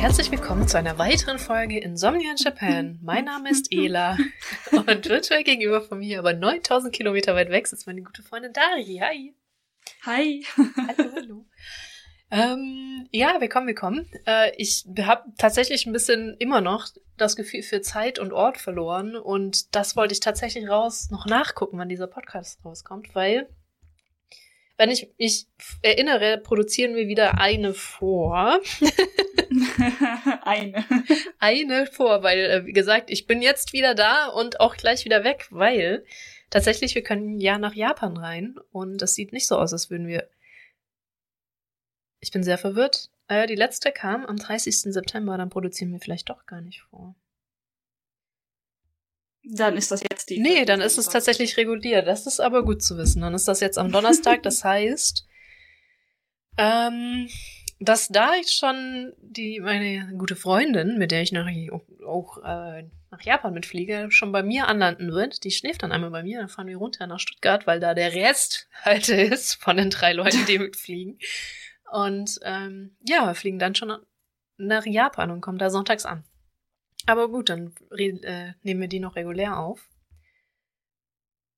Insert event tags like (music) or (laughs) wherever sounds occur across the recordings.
herzlich willkommen zu einer weiteren Folge Insomnia in Japan. Mein Name ist Ela (laughs) und virtuell gegenüber von mir, aber 9000 Kilometer weit weg, ist meine gute Freundin Dari. Hi. Hi. Hallo, hallo. Ähm, ja, willkommen, willkommen. Äh, ich habe tatsächlich ein bisschen immer noch das Gefühl für Zeit und Ort verloren und das wollte ich tatsächlich raus noch nachgucken, wann dieser Podcast rauskommt, weil wenn ich mich erinnere, produzieren wir wieder eine vor. (laughs) eine. Eine vor, weil, äh, wie gesagt, ich bin jetzt wieder da und auch gleich wieder weg, weil tatsächlich, wir können ja nach Japan rein und das sieht nicht so aus, als würden wir. Ich bin sehr verwirrt. Äh, die letzte kam am 30. September, dann produzieren wir vielleicht doch gar nicht vor. Dann ist das jetzt die. Nee, dann ist es tatsächlich reguliert. Das ist aber gut zu wissen. Dann ist das jetzt am (laughs) Donnerstag. das heißt, ähm, dass da ich schon die meine gute Freundin, mit der ich nach, auch äh, nach Japan mitfliege, schon bei mir anlanden wird. Die schläft dann einmal bei mir, dann fahren wir runter nach Stuttgart, weil da der Rest (laughs) halt ist von den drei Leuten, die (laughs) mitfliegen. Und ähm, ja, wir fliegen dann schon nach Japan und kommen da sonntags an. Aber gut, dann äh, nehmen wir die noch regulär auf.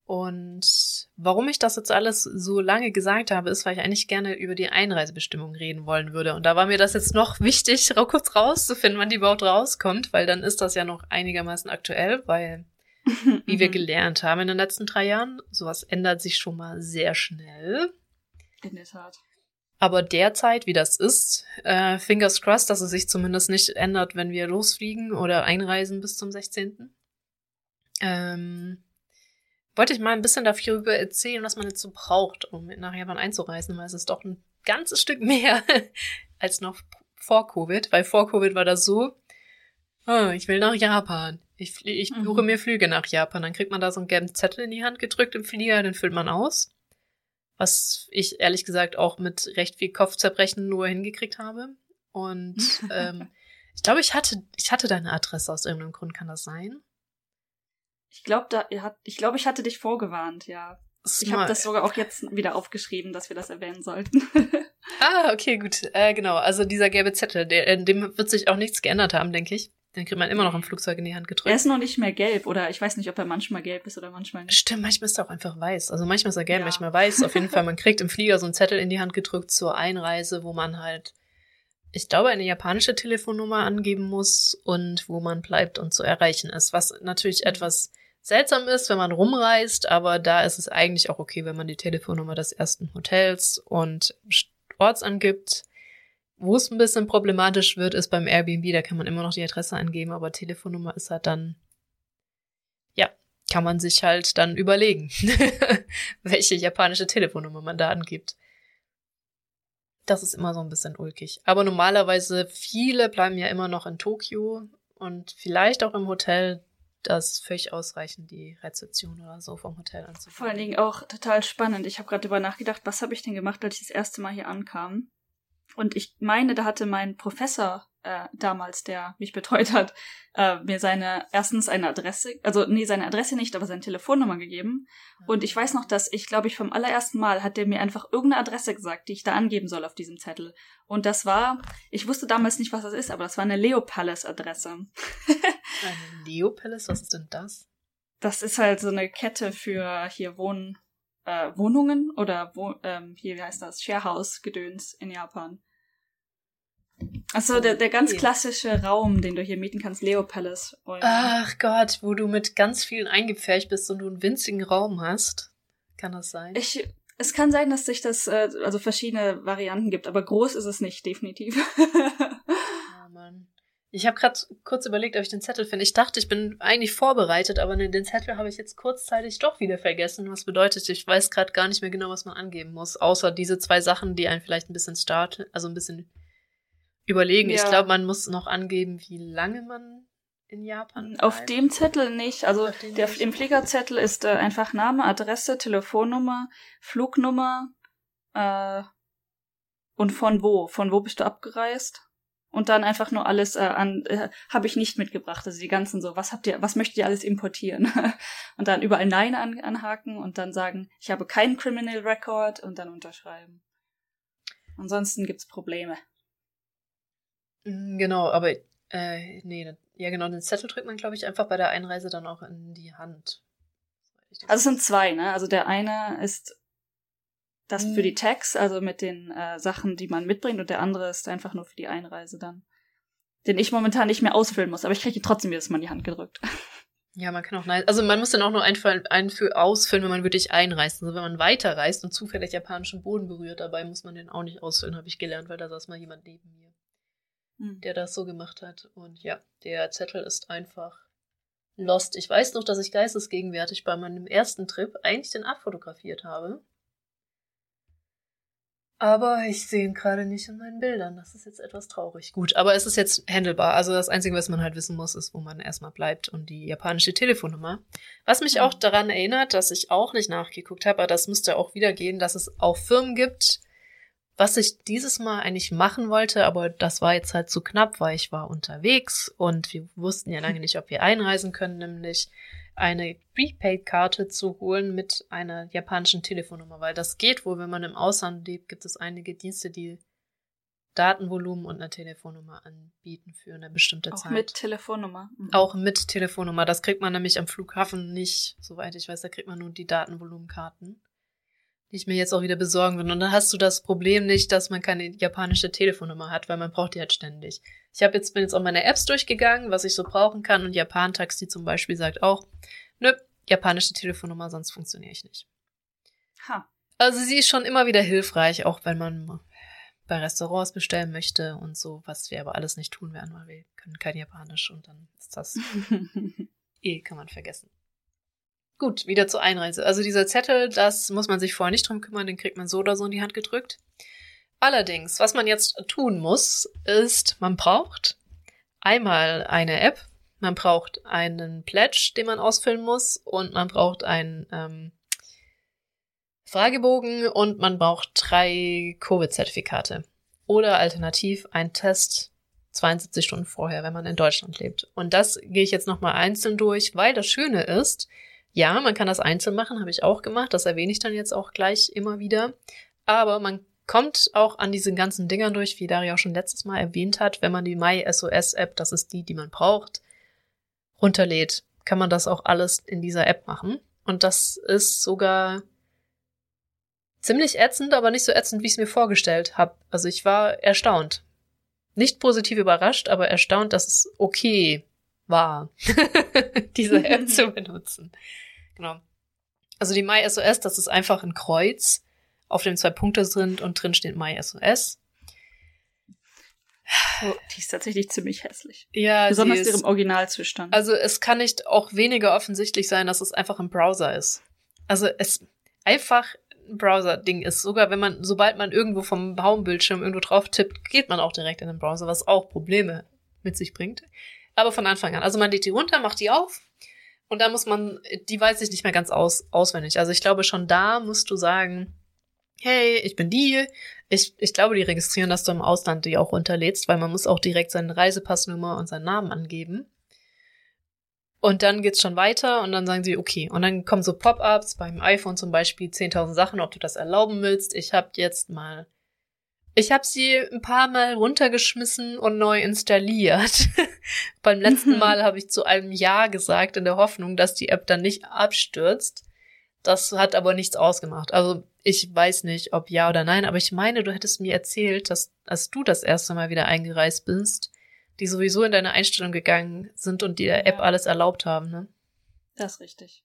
Und warum ich das jetzt alles so lange gesagt habe, ist, weil ich eigentlich gerne über die Einreisebestimmung reden wollen würde. Und da war mir das jetzt noch (laughs) wichtig, (laughs) kurz rauszufinden, wann die überhaupt rauskommt, weil dann ist das ja noch einigermaßen aktuell, weil, (laughs) wie wir gelernt haben in den letzten drei Jahren, sowas ändert sich schon mal sehr schnell. In der Tat. Aber derzeit, wie das ist, äh, fingers crossed, dass es sich zumindest nicht ändert, wenn wir losfliegen oder einreisen bis zum 16. Ähm, wollte ich mal ein bisschen darüber erzählen, was man jetzt so braucht, um nach Japan einzureisen, weil es ist doch ein ganzes Stück mehr (laughs) als noch vor Covid, weil vor Covid war das so, oh, ich will nach Japan. Ich, ich buche mhm. mir Flüge nach Japan. Dann kriegt man da so einen gelben Zettel in die Hand gedrückt im Flieger, den füllt man aus was ich ehrlich gesagt auch mit recht viel Kopfzerbrechen nur hingekriegt habe. Und (laughs) ähm, ich glaube, ich hatte, ich hatte deine Adresse aus irgendeinem Grund, kann das sein? Ich glaube, da, ich glaube, ich hatte dich vorgewarnt, ja. Smart. Ich habe das sogar auch jetzt wieder aufgeschrieben, dass wir das erwähnen sollten. ah, okay, gut. Äh, genau, also dieser gelbe Zettel, der, in dem wird sich auch nichts geändert haben, denke ich. Den kriegt man immer noch im Flugzeug in die Hand gedrückt. Er ist noch nicht mehr gelb oder ich weiß nicht, ob er manchmal gelb ist oder manchmal nicht. Stimmt, manchmal ist er auch einfach weiß. Also manchmal ist er gelb, ja. manchmal weiß. Auf jeden Fall, man kriegt im Flieger so einen Zettel in die Hand gedrückt zur Einreise, wo man halt, ich glaube, eine japanische Telefonnummer angeben muss und wo man bleibt und zu erreichen ist. Was natürlich mhm. etwas seltsam ist, wenn man rumreist, aber da ist es eigentlich auch okay, wenn man die Telefonnummer des ersten Hotels und Orts angibt wo es ein bisschen problematisch wird, ist beim Airbnb, da kann man immer noch die Adresse angeben, aber Telefonnummer ist halt dann, ja, kann man sich halt dann überlegen, (laughs) welche japanische Telefonnummer man da angibt. Das ist immer so ein bisschen ulkig. Aber normalerweise, viele bleiben ja immer noch in Tokio und vielleicht auch im Hotel. Das völlig ausreichend, die Rezeption oder so vom Hotel anzufangen. Vor allen Dingen auch total spannend. Ich habe gerade darüber nachgedacht, was habe ich denn gemacht, als ich das erste Mal hier ankam? Und ich meine, da hatte mein Professor äh, damals, der mich betreut hat, äh, mir seine erstens eine Adresse, also nee, seine Adresse nicht, aber seine Telefonnummer gegeben. Und ich weiß noch, dass ich, glaube ich, vom allerersten Mal hat der mir einfach irgendeine Adresse gesagt, die ich da angeben soll auf diesem Zettel. Und das war, ich wusste damals nicht, was das ist, aber das war eine Leo Palace Adresse. eine Leo Palace, was ist denn das? Das ist halt so eine Kette für hier Wohnen äh, Wohnungen oder wo, ähm, hier, wie heißt das, Sharehouse-Gedöns in Japan. Also der, der ganz klassische Raum, den du hier mieten kannst, Leo Palace. Ach Gott, wo du mit ganz vielen eingepfercht bist und du einen winzigen Raum hast. Kann das sein? Ich, es kann sein, dass sich das, äh, also verschiedene Varianten gibt, aber groß ist es nicht, definitiv. oh (laughs) Mann. Ich habe gerade kurz überlegt, ob ich den Zettel finde. Ich dachte, ich bin eigentlich vorbereitet, aber den Zettel habe ich jetzt kurzzeitig doch wieder vergessen. Was bedeutet, ich weiß gerade gar nicht mehr genau, was man angeben muss. Außer diese zwei Sachen, die einen vielleicht ein bisschen starten, also ein bisschen überlegen. Ja. Ich glaube, man muss noch angeben, wie lange man in Japan bleibt. Auf dem Zettel nicht. Also der, nicht. im Fliegerzettel ist äh, einfach Name, Adresse, Telefonnummer, Flugnummer, äh, und von wo? Von wo bist du abgereist? Und dann einfach nur alles äh, an, äh, habe ich nicht mitgebracht. Also die ganzen so, was habt ihr, was möchtet ihr alles importieren? (laughs) und dann überall Nein an, anhaken und dann sagen, ich habe keinen Criminal Record und dann unterschreiben. Ansonsten gibt's Probleme. Mm, genau, aber äh, nee, ja genau, den Zettel drückt man, glaube ich, einfach bei der Einreise dann auch in die Hand. Also es sind zwei, ne? Also der eine ist das für die mhm. Tags, also mit den äh, Sachen, die man mitbringt, und der andere ist einfach nur für die Einreise dann. Den ich momentan nicht mehr ausfüllen muss, aber ich kriege trotzdem jedes Mal in die Hand gedrückt. (laughs) Ja, man kann auch nein. Also man muss dann auch nur einfallen, einfü ausfüllen, wenn man wirklich einreist. Also wenn man weiterreist und zufällig japanischen Boden berührt, dabei muss man den auch nicht ausfüllen, habe ich gelernt, weil da saß mal jemand neben mir, hm. der das so gemacht hat. Und ja, der Zettel ist einfach lost. Ich weiß noch, dass ich geistesgegenwärtig bei meinem ersten Trip eigentlich den abfotografiert habe. Aber ich sehe ihn gerade nicht in meinen Bildern. Das ist jetzt etwas traurig. Gut, aber es ist jetzt handelbar. Also das Einzige, was man halt wissen muss, ist, wo man erstmal bleibt und die japanische Telefonnummer. Was mich auch daran erinnert, dass ich auch nicht nachgeguckt habe, aber das müsste auch wieder gehen, dass es auch Firmen gibt, was ich dieses Mal eigentlich machen wollte, aber das war jetzt halt zu knapp, weil ich war unterwegs und wir wussten ja lange (laughs) nicht, ob wir einreisen können, nämlich eine Prepaid-Karte zu holen mit einer japanischen Telefonnummer, weil das geht wohl, wenn man im Ausland lebt, gibt es einige Dienste, die Datenvolumen und eine Telefonnummer anbieten für eine bestimmte auch Zeit. Auch mit Telefonnummer. Mhm. Auch mit Telefonnummer. Das kriegt man nämlich am Flughafen nicht, soweit ich weiß, da kriegt man nur die Datenvolumenkarten, die ich mir jetzt auch wieder besorgen will. Und dann hast du das Problem nicht, dass man keine japanische Telefonnummer hat, weil man braucht die halt ständig. Ich habe jetzt, bin jetzt auch meine Apps durchgegangen, was ich so brauchen kann und Japan Taxi zum Beispiel sagt auch, nö, japanische Telefonnummer, sonst funktioniere ich nicht. Ha. Also sie ist schon immer wieder hilfreich, auch wenn man bei Restaurants bestellen möchte und so, was wir aber alles nicht tun werden, weil wir können kein Japanisch und dann ist das (laughs) eh, kann man vergessen. Gut, wieder zur Einreise. Also dieser Zettel, das muss man sich vorher nicht drum kümmern, den kriegt man so oder so in die Hand gedrückt. Allerdings, was man jetzt tun muss, ist, man braucht einmal eine App, man braucht einen Pledge, den man ausfüllen muss, und man braucht einen ähm, Fragebogen und man braucht drei Covid-Zertifikate. Oder alternativ ein Test 72 Stunden vorher, wenn man in Deutschland lebt. Und das gehe ich jetzt nochmal einzeln durch, weil das Schöne ist, ja, man kann das einzeln machen, habe ich auch gemacht, das erwähne ich dann jetzt auch gleich immer wieder. Aber man kommt auch an diesen ganzen Dingern durch, wie Daria auch schon letztes Mal erwähnt hat, wenn man die MySOS-App, das ist die, die man braucht, runterlädt, kann man das auch alles in dieser App machen. Und das ist sogar ziemlich ätzend, aber nicht so ätzend, wie ich es mir vorgestellt habe. Also ich war erstaunt. Nicht positiv überrascht, aber erstaunt, dass es okay war, (laughs) diese App zu benutzen. Genau. Also die MySOS, das ist einfach ein Kreuz auf dem zwei Punkte sind und drin steht MySOS. Oh, die ist tatsächlich ziemlich hässlich. Ja, besonders ist, ihrem Originalzustand. Also es kann nicht auch weniger offensichtlich sein, dass es einfach ein Browser ist. Also es einfach ein Browser-Ding ist. Sogar wenn man, sobald man irgendwo vom Baumbildschirm irgendwo drauf tippt, geht man auch direkt in den Browser, was auch Probleme mit sich bringt. Aber von Anfang an. Also man lädt die runter, macht die auf und dann muss man, die weiß ich nicht mehr ganz aus, auswendig. Also ich glaube schon da musst du sagen, hey, ich bin die. Ich, ich glaube, die registrieren, dass du im Ausland die auch runterlädst, weil man muss auch direkt seine Reisepassnummer und seinen Namen angeben. Und dann geht's schon weiter und dann sagen sie, okay. Und dann kommen so Pop-ups beim iPhone zum Beispiel 10.000 Sachen, ob du das erlauben willst. Ich habe jetzt mal, ich habe sie ein paar Mal runtergeschmissen und neu installiert. (laughs) beim letzten Mal habe ich zu einem Ja gesagt in der Hoffnung, dass die App dann nicht abstürzt. Das hat aber nichts ausgemacht. Also ich weiß nicht, ob ja oder nein, aber ich meine, du hättest mir erzählt, dass als du das erste Mal wieder eingereist bist, die sowieso in deine Einstellung gegangen sind und die der App alles erlaubt haben, ne? Das ist richtig.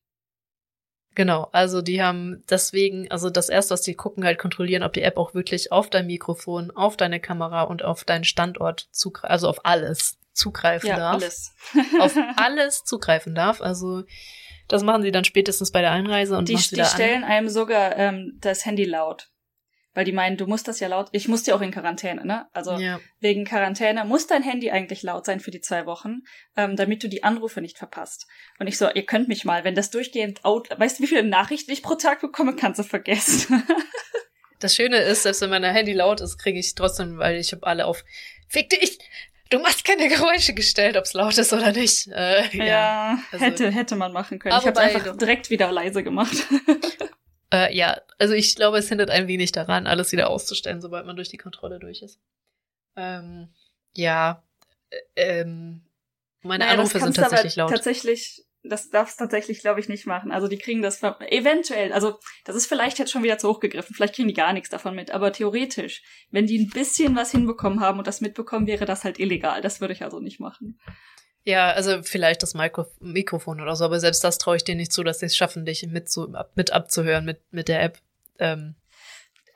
Genau, also die haben deswegen, also das erste, was die gucken, halt kontrollieren, ob die App auch wirklich auf dein Mikrofon, auf deine Kamera und auf deinen Standort zugreifen, also auf alles zugreifen ja, darf. Alles. (laughs) auf alles zugreifen darf. Also das machen sie dann spätestens bei der Einreise und die, die stellen einem sogar ähm, das Handy laut. Weil die meinen, du musst das ja laut. Ich musste ja auch in Quarantäne, ne? Also ja. wegen Quarantäne muss dein Handy eigentlich laut sein für die zwei Wochen, ähm, damit du die Anrufe nicht verpasst. Und ich so, ihr könnt mich mal, wenn das durchgehend out, weißt du, wie viele Nachrichten ich pro Tag bekomme, kannst du vergessen. (laughs) Das Schöne ist, selbst wenn mein Handy laut ist, kriege ich trotzdem, weil ich habe alle auf Fick dich! Du machst keine Geräusche gestellt, ob's laut ist oder nicht. Äh, ja, ja also, hätte, hätte man machen können. Ich habe einfach direkt wieder leise gemacht. (laughs) äh, ja, also ich glaube, es hindert ein wenig daran, alles wieder auszustellen, sobald man durch die Kontrolle durch ist. Ähm, ja, äh, ähm, meine naja, Anrufe sind tatsächlich laut. Tatsächlich das darfst tatsächlich, glaube ich, nicht machen. Also die kriegen das eventuell, also das ist vielleicht jetzt schon wieder zu hoch gegriffen, vielleicht kriegen die gar nichts davon mit, aber theoretisch, wenn die ein bisschen was hinbekommen haben und das mitbekommen, wäre das halt illegal. Das würde ich also nicht machen. Ja, also vielleicht das Mikro Mikrofon oder so, aber selbst das traue ich dir nicht zu, dass sie es schaffen, dich mit, zu, mit abzuhören mit, mit der App. Ähm,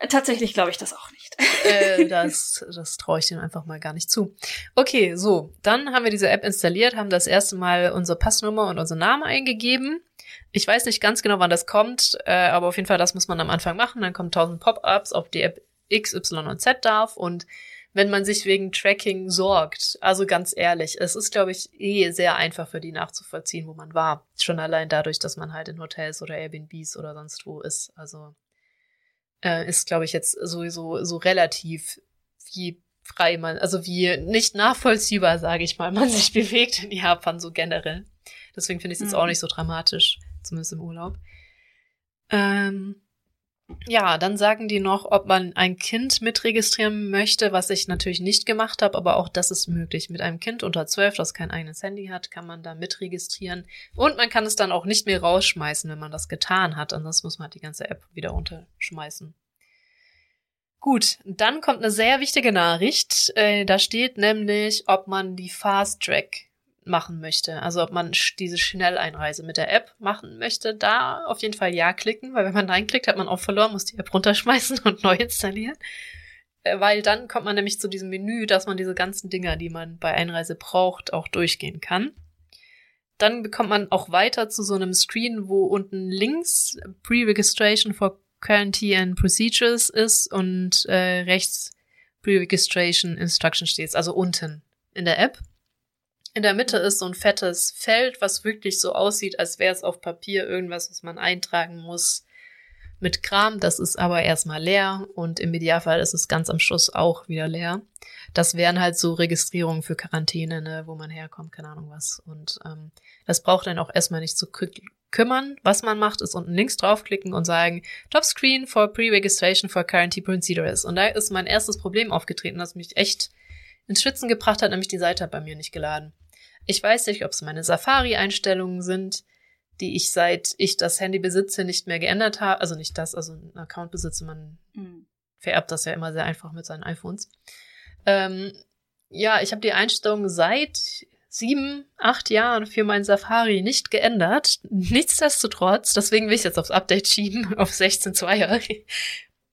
Tatsächlich glaube ich das auch nicht. äh, das das traue ich denen einfach mal gar nicht zu. Okay, so, dann haben wir diese App installiert, haben das erste Mal unsere Passnummer und unseren Namen eingegeben. Ich weiß nicht ganz genau, wann das kommt, äh, aber auf jeden Fall, das muss man am Anfang machen. Dann kommen tausend Pop-ups, ob die App X, Y und Z darf und wenn man sich wegen Tracking sorgt, also ganz ehrlich, es ist, glaube ich, eh sehr einfach für die nachzuvollziehen, wo man war. Schon allein dadurch, dass man halt in Hotels oder Airbnbs oder sonst wo ist. Also äh, ist, glaube ich, jetzt sowieso so relativ wie frei man, also wie nicht nachvollziehbar, sage ich mal, (laughs) man sich bewegt in Japan so generell. Deswegen finde ich es jetzt mhm. auch nicht so dramatisch, zumindest im Urlaub. Ähm, ja, dann sagen die noch, ob man ein Kind mitregistrieren möchte, was ich natürlich nicht gemacht habe, aber auch das ist möglich. Mit einem Kind unter zwölf, das kein eigenes Handy hat, kann man da mitregistrieren. Und man kann es dann auch nicht mehr rausschmeißen, wenn man das getan hat. Ansonsten muss man halt die ganze App wieder unterschmeißen. Gut, dann kommt eine sehr wichtige Nachricht. Äh, da steht nämlich, ob man die Fast Track machen möchte. Also ob man diese Schnelleinreise mit der App machen möchte, da auf jeden Fall Ja klicken, weil wenn man Nein klickt, hat man auch verloren, muss die App runterschmeißen (laughs) und neu installieren. Äh, weil dann kommt man nämlich zu diesem Menü, dass man diese ganzen Dinger, die man bei Einreise braucht, auch durchgehen kann. Dann bekommt man auch weiter zu so einem Screen, wo unten links Pre-Registration for Quarantine and Procedures ist und äh, rechts Pre-Registration Instruction steht, also unten in der App. In der Mitte ist so ein fettes Feld, was wirklich so aussieht, als wäre es auf Papier irgendwas, was man eintragen muss mit Kram. Das ist aber erstmal leer und im Idealfall ist es ganz am Schluss auch wieder leer. Das wären halt so Registrierungen für Quarantäne, ne, wo man herkommt, keine Ahnung was. Und ähm, das braucht dann auch erstmal nicht zu kümmern. Was man macht, ist unten links draufklicken und sagen, Top Screen for Pre-Registration for Quarantine Procedures. Und da ist mein erstes Problem aufgetreten, das mich echt ins Schwitzen gebracht hat, nämlich die Seite hat bei mir nicht geladen. Ich weiß nicht, ob es meine Safari-Einstellungen sind, die ich seit ich das Handy besitze nicht mehr geändert habe. Also nicht das, also ein Account besitze, man mhm. vererbt das ja immer sehr einfach mit seinen iPhones. Ähm, ja, ich habe die Einstellungen seit sieben, acht Jahren für mein Safari nicht geändert. Nichtsdestotrotz, deswegen will ich jetzt aufs Update schieben, (laughs) auf 16.2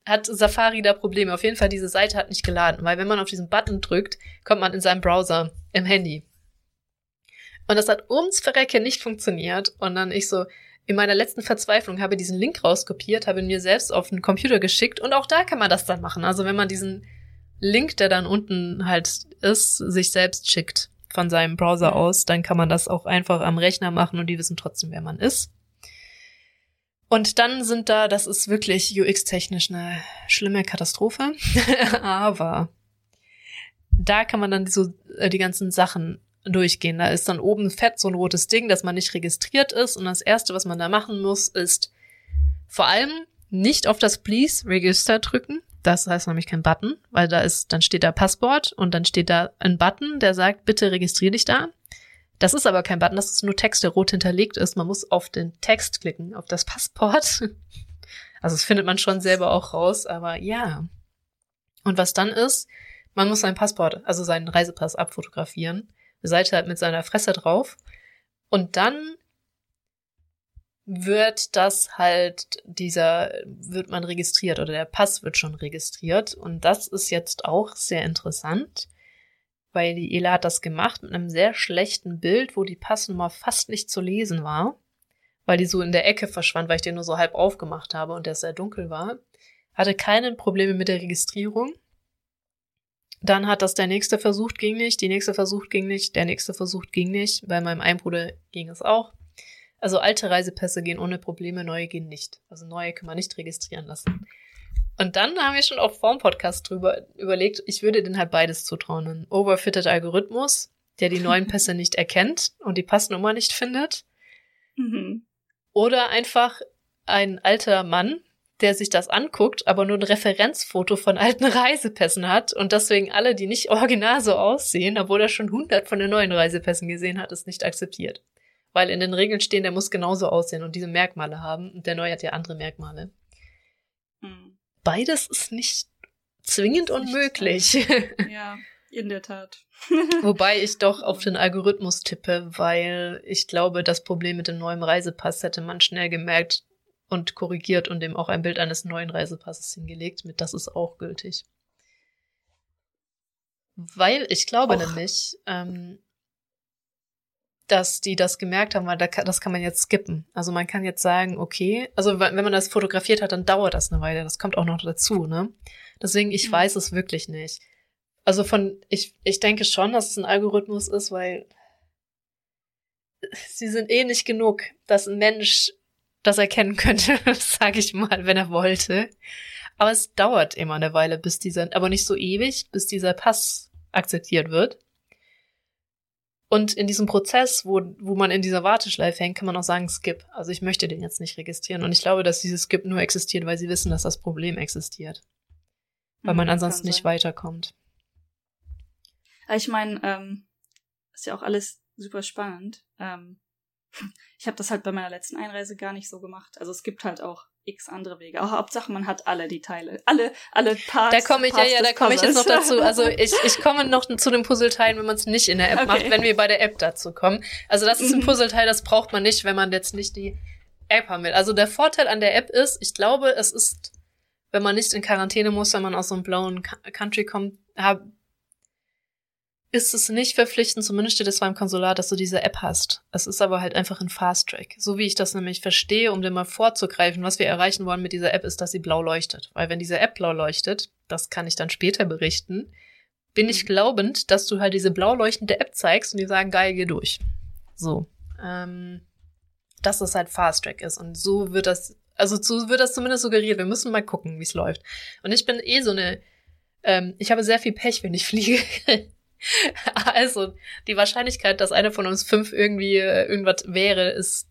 hat Safari da Probleme. Auf jeden Fall, diese Seite hat nicht geladen, weil wenn man auf diesen Button drückt, kommt man in seinem Browser im Handy. Und das hat ums Verrecke nicht funktioniert. Und dann ich so, in meiner letzten Verzweiflung habe diesen Link rauskopiert, habe ihn mir selbst auf den Computer geschickt und auch da kann man das dann machen. Also wenn man diesen Link, der dann unten halt ist, sich selbst schickt von seinem Browser aus, dann kann man das auch einfach am Rechner machen und die wissen trotzdem, wer man ist. Und dann sind da, das ist wirklich UX-technisch eine schlimme Katastrophe, (laughs) aber da kann man dann so äh, die ganzen Sachen durchgehen. Da ist dann oben fett so ein rotes Ding, dass man nicht registriert ist. Und das erste, was man da machen muss, ist vor allem nicht auf das Please Register drücken. Das heißt nämlich kein Button, weil da ist, dann steht da Passwort und dann steht da ein Button, der sagt, bitte registriere dich da. Das ist aber kein Button, das ist nur Text, der rot hinterlegt ist. Man muss auf den Text klicken, auf das Passport. (laughs) Also das findet man schon selber auch raus, aber ja. Und was dann ist, man muss sein Passport, also seinen Reisepass abfotografieren Seite halt mit seiner Fresse drauf. Und dann wird das halt dieser, wird man registriert oder der Pass wird schon registriert. Und das ist jetzt auch sehr interessant, weil die Ela hat das gemacht mit einem sehr schlechten Bild, wo die Passnummer fast nicht zu lesen war, weil die so in der Ecke verschwand, weil ich den nur so halb aufgemacht habe und der sehr dunkel war. Hatte keine Probleme mit der Registrierung. Dann hat das der nächste versucht, ging nicht, die nächste versucht, ging nicht, der nächste versucht, ging nicht. Bei meinem einen Bruder ging es auch. Also alte Reisepässe gehen ohne Probleme, neue gehen nicht. Also neue kann man nicht registrieren lassen. Und dann haben wir schon auf vorm Podcast drüber überlegt, ich würde den halt beides zutrauen. Ein overfitted Algorithmus, der die neuen (laughs) Pässe nicht erkennt und die Passnummer nicht findet. Mhm. Oder einfach ein alter Mann, der sich das anguckt, aber nur ein Referenzfoto von alten (laughs) Reisepässen hat und deswegen alle, die nicht original so aussehen, obwohl er schon hundert von den neuen Reisepässen gesehen hat, es nicht akzeptiert. Weil in den Regeln stehen, der muss genauso aussehen und diese Merkmale haben und der neue hat ja andere Merkmale. Mhm beides ist nicht zwingend nicht unmöglich. (laughs) Ja, in der Tat. (laughs) Wobei ich doch auf den Algorithmus tippe, weil ich glaube, das Problem mit dem neuen Reisepass hätte man schnell gemerkt und korrigiert und dem auch ein Bild eines neuen Reisepasses hingelegt. Mit das ist auch gültig. Weil ich glaube Och. nämlich, ähm, dass die das gemerkt haben, weil das kann man jetzt skippen. Also man kann jetzt sagen, okay, also wenn man das fotografiert hat, dann dauert das eine Weile. Das kommt auch noch dazu, ne? Deswegen, ich mhm. weiß es wirklich nicht. Also von, ich, ich denke schon, dass es ein Algorithmus ist, weil sie sind eh nicht genug, dass ein Mensch das erkennen könnte, (laughs) sage ich mal, wenn er wollte. Aber es dauert immer eine Weile, bis dieser, aber nicht so ewig, bis dieser Pass akzeptiert wird. Und in diesem Prozess, wo, wo man in dieser Warteschleife hängt, kann man auch sagen Skip. Also ich möchte den jetzt nicht registrieren. Und ich glaube, dass dieses Skip nur existiert, weil sie wissen, dass das Problem existiert. Weil man mhm, ansonsten nicht weiterkommt. Ich meine, ähm, ist ja auch alles super spannend. Ähm, ich habe das halt bei meiner letzten Einreise gar nicht so gemacht. Also es gibt halt auch x andere Wege. Aber Hauptsache, man hat alle die Teile. Alle, alle Parts. Da komme ich, Parts ja, ja, da komme ich jetzt noch dazu. Also ich, (laughs) ich komme noch zu den Puzzleteilen, wenn man es nicht in der App okay. macht, wenn wir bei der App dazu kommen. Also das ist ein mhm. Puzzleteil, das braucht man nicht, wenn man jetzt nicht die App haben will. Also der Vorteil an der App ist, ich glaube, es ist, wenn man nicht in Quarantäne muss, wenn man aus so einem blauen Country kommt, ist es nicht verpflichtend, zumindest steht es beim Konsulat, dass du diese App hast. Es ist aber halt einfach ein Fast Track. So wie ich das nämlich verstehe, um dir mal vorzugreifen, was wir erreichen wollen mit dieser App, ist, dass sie blau leuchtet. Weil wenn diese App blau leuchtet, das kann ich dann später berichten, bin ich mhm. glaubend, dass du halt diese blau leuchtende App zeigst und die sagen, geil, geh durch. So. Ähm, dass das halt Fast Track ist. Und so wird das, also so wird das zumindest suggeriert. Wir müssen mal gucken, wie es läuft. Und ich bin eh so eine, ähm, ich habe sehr viel Pech, wenn ich (laughs) fliege. (laughs) also, die Wahrscheinlichkeit, dass einer von uns fünf irgendwie äh, irgendwas wäre, ist,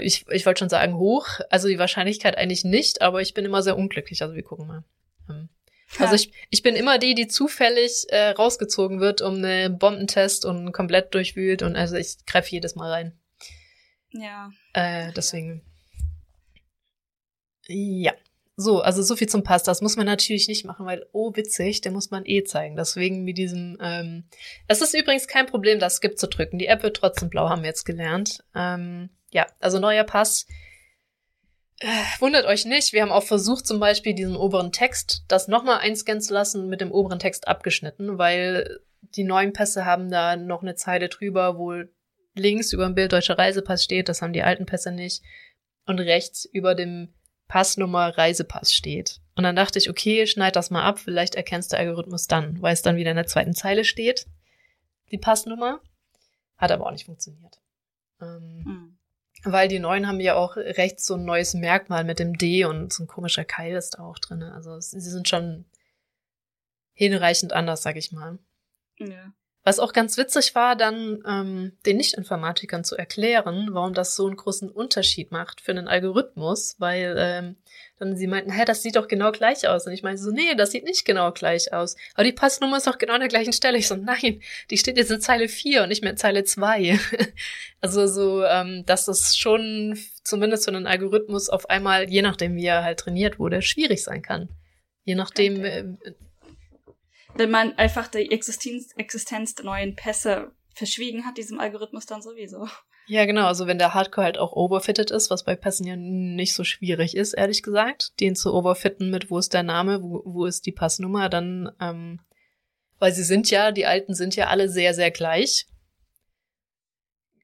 ich, ich wollte schon sagen, hoch. Also die Wahrscheinlichkeit eigentlich nicht, aber ich bin immer sehr unglücklich. Also wir gucken mal. Ähm, also ich, ich bin immer die, die zufällig äh, rausgezogen wird, um einen Bombentest und komplett durchwühlt und also ich greife jedes Mal rein. Ja. Äh, deswegen. Ja. So, also so viel zum Pass. Das muss man natürlich nicht machen, weil, oh, witzig, der muss man eh zeigen. Deswegen mit diesem, ähm, es ist übrigens kein Problem, das Skip zu drücken. Die App wird trotzdem blau, haben wir jetzt gelernt. Ähm, ja, also neuer Pass. Äh, wundert euch nicht, wir haben auch versucht, zum Beispiel diesen oberen Text, das nochmal einscannen zu lassen, mit dem oberen Text abgeschnitten, weil die neuen Pässe haben da noch eine Zeile drüber, wo links über dem Bild deutscher Reisepass steht, das haben die alten Pässe nicht. Und rechts über dem Passnummer Reisepass steht. Und dann dachte ich, okay, schneid das mal ab, vielleicht erkennst du Algorithmus dann, weil es dann wieder in der zweiten Zeile steht, die Passnummer. Hat aber auch nicht funktioniert. Ähm, mhm. Weil die neuen haben ja auch rechts so ein neues Merkmal mit dem D und so ein komischer Keil ist da auch drin. Also sie sind schon hinreichend anders, sag ich mal. Ja. Was auch ganz witzig war, dann ähm, den Nicht-Informatikern zu erklären, warum das so einen großen Unterschied macht für einen Algorithmus, weil ähm, dann sie meinten, hä, das sieht doch genau gleich aus. Und ich meinte so, nee, das sieht nicht genau gleich aus. Aber die Passnummer ist doch genau an der gleichen Stelle. Ich so, nein, die steht jetzt in Zeile 4 und nicht mehr in Zeile 2. (laughs) also so, ähm, dass es schon zumindest für einen Algorithmus auf einmal, je nachdem wie er halt trainiert wurde, schwierig sein kann. Je nachdem, okay. äh, wenn man einfach die Existenz, Existenz der neuen Pässe verschwiegen hat, diesem Algorithmus dann sowieso. Ja, genau. Also wenn der Hardcore halt auch overfitted ist, was bei Pässen ja nicht so schwierig ist, ehrlich gesagt, den zu overfitten mit, wo ist der Name, wo, wo ist die Passnummer, dann, ähm, weil sie sind ja, die alten sind ja alle sehr, sehr gleich.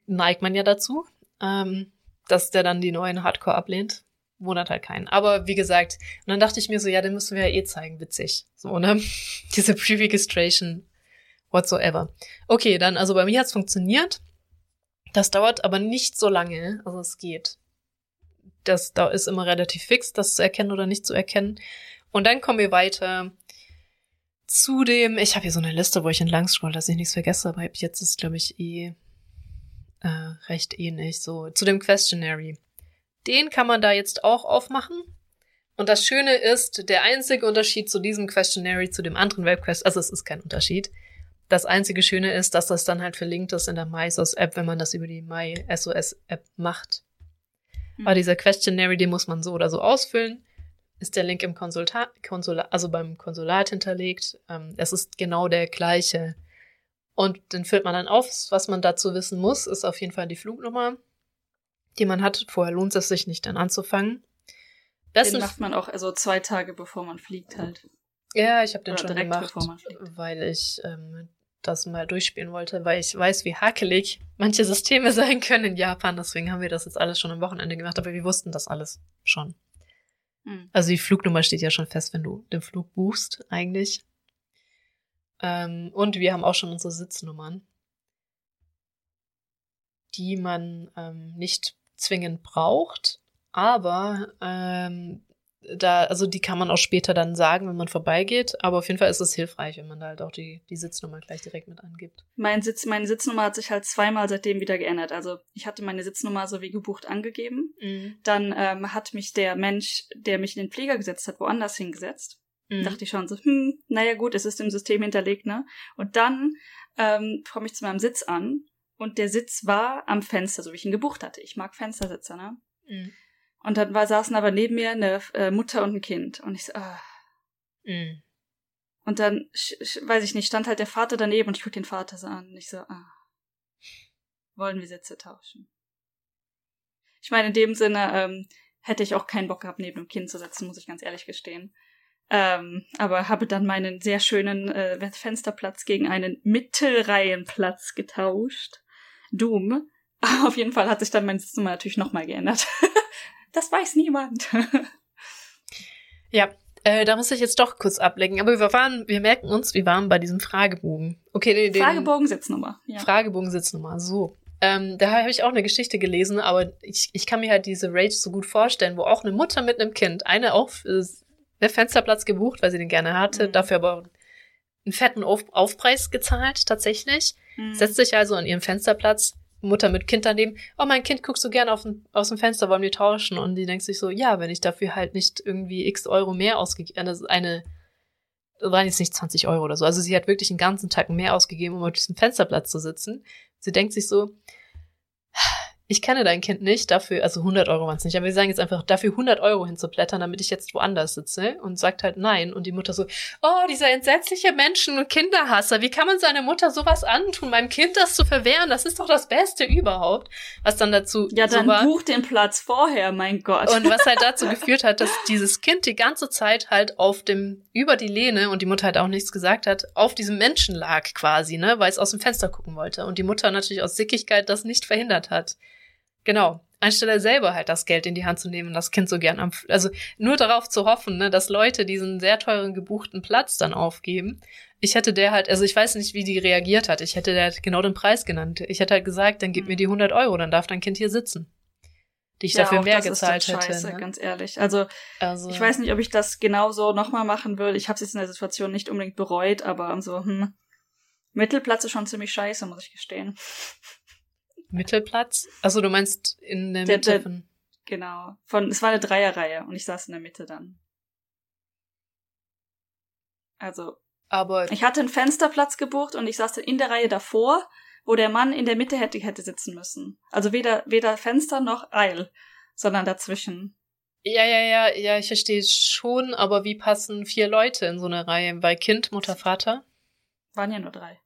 Neigt man ja dazu, ähm, dass der dann die neuen Hardcore ablehnt wundert halt keinen. Aber wie gesagt, und dann dachte ich mir so, ja, den müssen wir ja eh zeigen, witzig. So, ne? (laughs) Diese Pre-Registration whatsoever. Okay, dann, also bei mir hat's funktioniert. Das dauert aber nicht so lange. Also es geht. das da ist immer relativ fix, das zu erkennen oder nicht zu erkennen. Und dann kommen wir weiter zu dem, ich habe hier so eine Liste, wo ich entlang scroll, dass ich nichts vergesse, aber jetzt ist, glaube ich, eh äh, recht ähnlich. So, zu dem Questionary. Den kann man da jetzt auch aufmachen. Und das Schöne ist, der einzige Unterschied zu diesem Questionary, zu dem anderen Webquest, also es ist kein Unterschied. Das einzige Schöne ist, dass das dann halt verlinkt ist in der MySOS-App, wenn man das über die MySOS-App macht. Mhm. Aber dieser Questionary, den muss man so oder so ausfüllen. Ist der Link im Konsultat, Konsulat, also beim Konsulat hinterlegt. Ähm, es ist genau der gleiche. Und dann füllt man dann auf, was man dazu wissen muss, ist auf jeden Fall die Flugnummer, die man hat. Vorher lohnt es sich nicht, dann anzufangen. Das den macht man auch also zwei Tage bevor man fliegt halt. Ja, ich habe den Oder schon gemacht, weil ich ähm, das mal durchspielen wollte, weil ich weiß, wie hakelig manche Systeme (laughs) sein können in Japan. Deswegen haben wir das jetzt alles schon am Wochenende gemacht, aber wir wussten das alles schon. Hm. Also die Flugnummer steht ja schon fest, wenn du den Flug buchst, eigentlich. Ähm, und wir haben auch schon unsere Sitznummern, die man ähm, nicht zwingend braucht, aber ähm, da, also die kann man auch später dann sagen, wenn man vorbeigeht. Aber auf jeden Fall ist es hilfreich, wenn man da halt auch die, die Sitznummer gleich direkt mit angibt. Mein Sitz, meine Sitznummer hat sich halt zweimal seitdem wieder geändert. Also ich hatte meine Sitznummer so wie gebucht angegeben. Mhm. Dann ähm, hat mich der Mensch, der mich in den Pfleger gesetzt hat, woanders hingesetzt. Mhm. Dachte ich schon so, hm, naja gut, es ist im System hinterlegt, ne? Und dann ähm, komme ich zu meinem Sitz an und der Sitz war am Fenster, so wie ich ihn gebucht hatte. Ich mag Fenstersitze, ne? Mhm. Und dann war, saßen aber neben mir eine äh, Mutter und ein Kind. Und ich so, ah. Mm. Und dann, weiß ich nicht, stand halt der Vater daneben und ich guck den Vater so an. Und ich so, ah. Wollen wir Sitze tauschen? Ich meine, in dem Sinne ähm, hätte ich auch keinen Bock gehabt, neben dem Kind zu sitzen, muss ich ganz ehrlich gestehen. Ähm, aber habe dann meinen sehr schönen äh, Fensterplatz gegen einen Mittelreihenplatz getauscht. Doom. (laughs) Auf jeden Fall hat sich dann mein Sitznummer natürlich nochmal geändert. (laughs) Das weiß niemand. (laughs) ja, äh, da muss ich jetzt doch kurz ablenken. Aber wir waren, wir merken uns, wir waren bei diesem Fragebogen. Okay, den, den Fragebogen-Sitznummer. Ja. Fragebogen-Sitznummer, so. Ähm, da habe ich auch eine Geschichte gelesen, aber ich, ich kann mir halt diese Rage so gut vorstellen, wo auch eine Mutter mit einem Kind, eine auch für den Fensterplatz gebucht, weil sie den gerne hatte, mhm. dafür aber einen fetten Auf Aufpreis gezahlt, tatsächlich. Mhm. Setzt sich also an ihren Fensterplatz, Mutter mit Kind daneben, oh, mein Kind guckst du gern auf aus dem Fenster, wollen wir tauschen? Und die denkt sich so, ja, wenn ich dafür halt nicht irgendwie x Euro mehr ausgegeben, das ist eine, das waren jetzt nicht 20 Euro oder so. Also sie hat wirklich einen ganzen Tag mehr ausgegeben, um auf diesem Fensterplatz zu sitzen. Sie denkt sich so, ich kenne dein Kind nicht, dafür, also 100 Euro waren es nicht, aber wir sagen jetzt einfach, dafür 100 Euro hinzublättern, damit ich jetzt woanders sitze und sagt halt nein. Und die Mutter so, oh, dieser entsetzliche Menschen- und Kinderhasser, wie kann man seiner Mutter sowas antun, meinem Kind das zu verwehren? Das ist doch das Beste überhaupt. Was dann dazu Ja, dann so war. buch den Platz vorher, mein Gott. Und was halt dazu (laughs) geführt hat, dass dieses Kind die ganze Zeit halt auf dem, über die Lehne und die Mutter halt auch nichts gesagt hat, auf diesem Menschen lag quasi, ne, weil es aus dem Fenster gucken wollte. Und die Mutter natürlich aus Sickigkeit das nicht verhindert hat. Genau. Anstelle selber halt das Geld in die Hand zu nehmen und das Kind so gern am, also nur darauf zu hoffen, ne, dass Leute diesen sehr teuren gebuchten Platz dann aufgeben. Ich hätte der halt, also ich weiß nicht, wie die reagiert hat. Ich hätte der halt genau den Preis genannt. Ich hätte halt gesagt, dann gib mir die 100 Euro, dann darf dein Kind hier sitzen. Die ich ja, dafür mehr gezahlt hätte. Scheiße, ne? ganz ehrlich. Also, also, ich weiß nicht, ob ich das genauso nochmal machen würde. Ich habe es jetzt in der Situation nicht unbedingt bereut, aber so, hm. Mittelplatz ist schon ziemlich scheiße, muss ich gestehen. Mittelplatz? Also du meinst in der, der Mitte der, von. Genau. Von, es war eine Dreierreihe und ich saß in der Mitte dann. Also. Aber. Ich hatte einen Fensterplatz gebucht und ich saß in der Reihe davor, wo der Mann in der Mitte hätte, hätte sitzen müssen. Also weder, weder Fenster noch Eil, sondern dazwischen. Ja, ja, ja, ja, ich verstehe schon, aber wie passen vier Leute in so eine Reihe? Weil Kind, Mutter, Vater? Waren ja nur drei.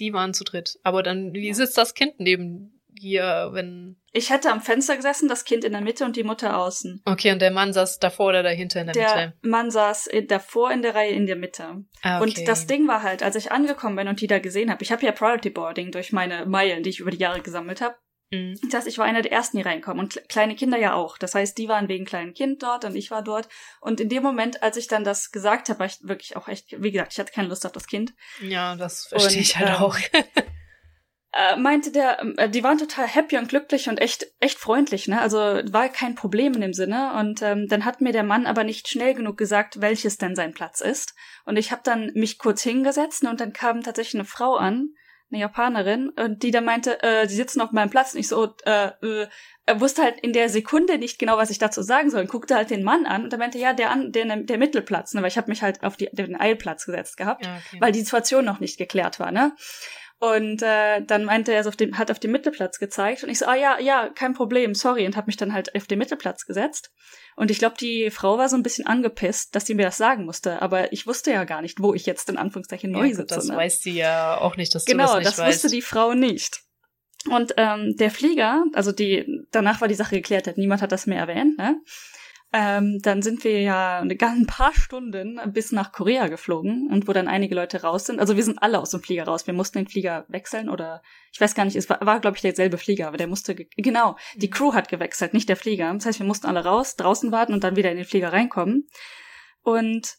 Die waren zu dritt. Aber dann, wie sitzt das Kind neben dir, wenn. Ich hätte am Fenster gesessen, das Kind in der Mitte und die Mutter außen. Okay, und der Mann saß davor oder dahinter in der, der Mitte? Der Mann saß davor in der Reihe in der Mitte. Ah, okay. Und das Ding war halt, als ich angekommen bin und die da gesehen habe, ich habe ja Priority Boarding durch meine Meilen, die ich über die Jahre gesammelt habe. Mhm. Das heißt, ich war einer der ersten, die reinkommen und kleine Kinder ja auch. Das heißt, die waren wegen kleinen Kind dort und ich war dort. Und in dem Moment, als ich dann das gesagt habe, war ich wirklich auch echt, wie gesagt, ich hatte keine Lust auf das Kind. Ja, das verstehe ich halt ähm, auch. (laughs) äh, meinte der, äh, die waren total happy und glücklich und echt, echt freundlich, ne? Also war kein Problem in dem Sinne. Und ähm, dann hat mir der Mann aber nicht schnell genug gesagt, welches denn sein Platz ist. Und ich habe dann mich kurz hingesetzt ne, und dann kam tatsächlich eine Frau an, eine Japanerin, und die dann meinte, äh, sie sitzen auf meinem Platz. Und ich so, äh, äh, er wusste halt in der Sekunde nicht genau, was ich dazu sagen soll. Und guckte halt den Mann an und er meinte, ja, der, an, der, der Mittelplatz, ne? weil ich habe mich halt auf die, den Eilplatz gesetzt gehabt, ja, okay. weil die Situation noch nicht geklärt war, ne? Und äh, dann meinte er, so auf dem, hat auf den Mittelplatz gezeigt und ich so, ah ja, ja, kein Problem, sorry, und habe mich dann halt auf den Mittelplatz gesetzt. Und ich glaube, die Frau war so ein bisschen angepisst, dass sie mir das sagen musste, aber ich wusste ja gar nicht, wo ich jetzt in Anführungszeichen neu ja, sitze. Das ne? weiß sie ja auch nicht, dass genau, du das nicht. Genau, das wusste die Frau nicht. Und ähm, der Flieger, also die, danach war die Sache geklärt, niemand hat das mehr erwähnt, ne? Ähm, dann sind wir ja eine, ein paar Stunden bis nach Korea geflogen und wo dann einige Leute raus sind. Also wir sind alle aus dem Flieger raus. Wir mussten den Flieger wechseln oder ich weiß gar nicht, es war, war glaube ich derselbe Flieger, aber der musste genau, die mhm. Crew hat gewechselt, nicht der Flieger. Das heißt, wir mussten alle raus, draußen warten und dann wieder in den Flieger reinkommen. Und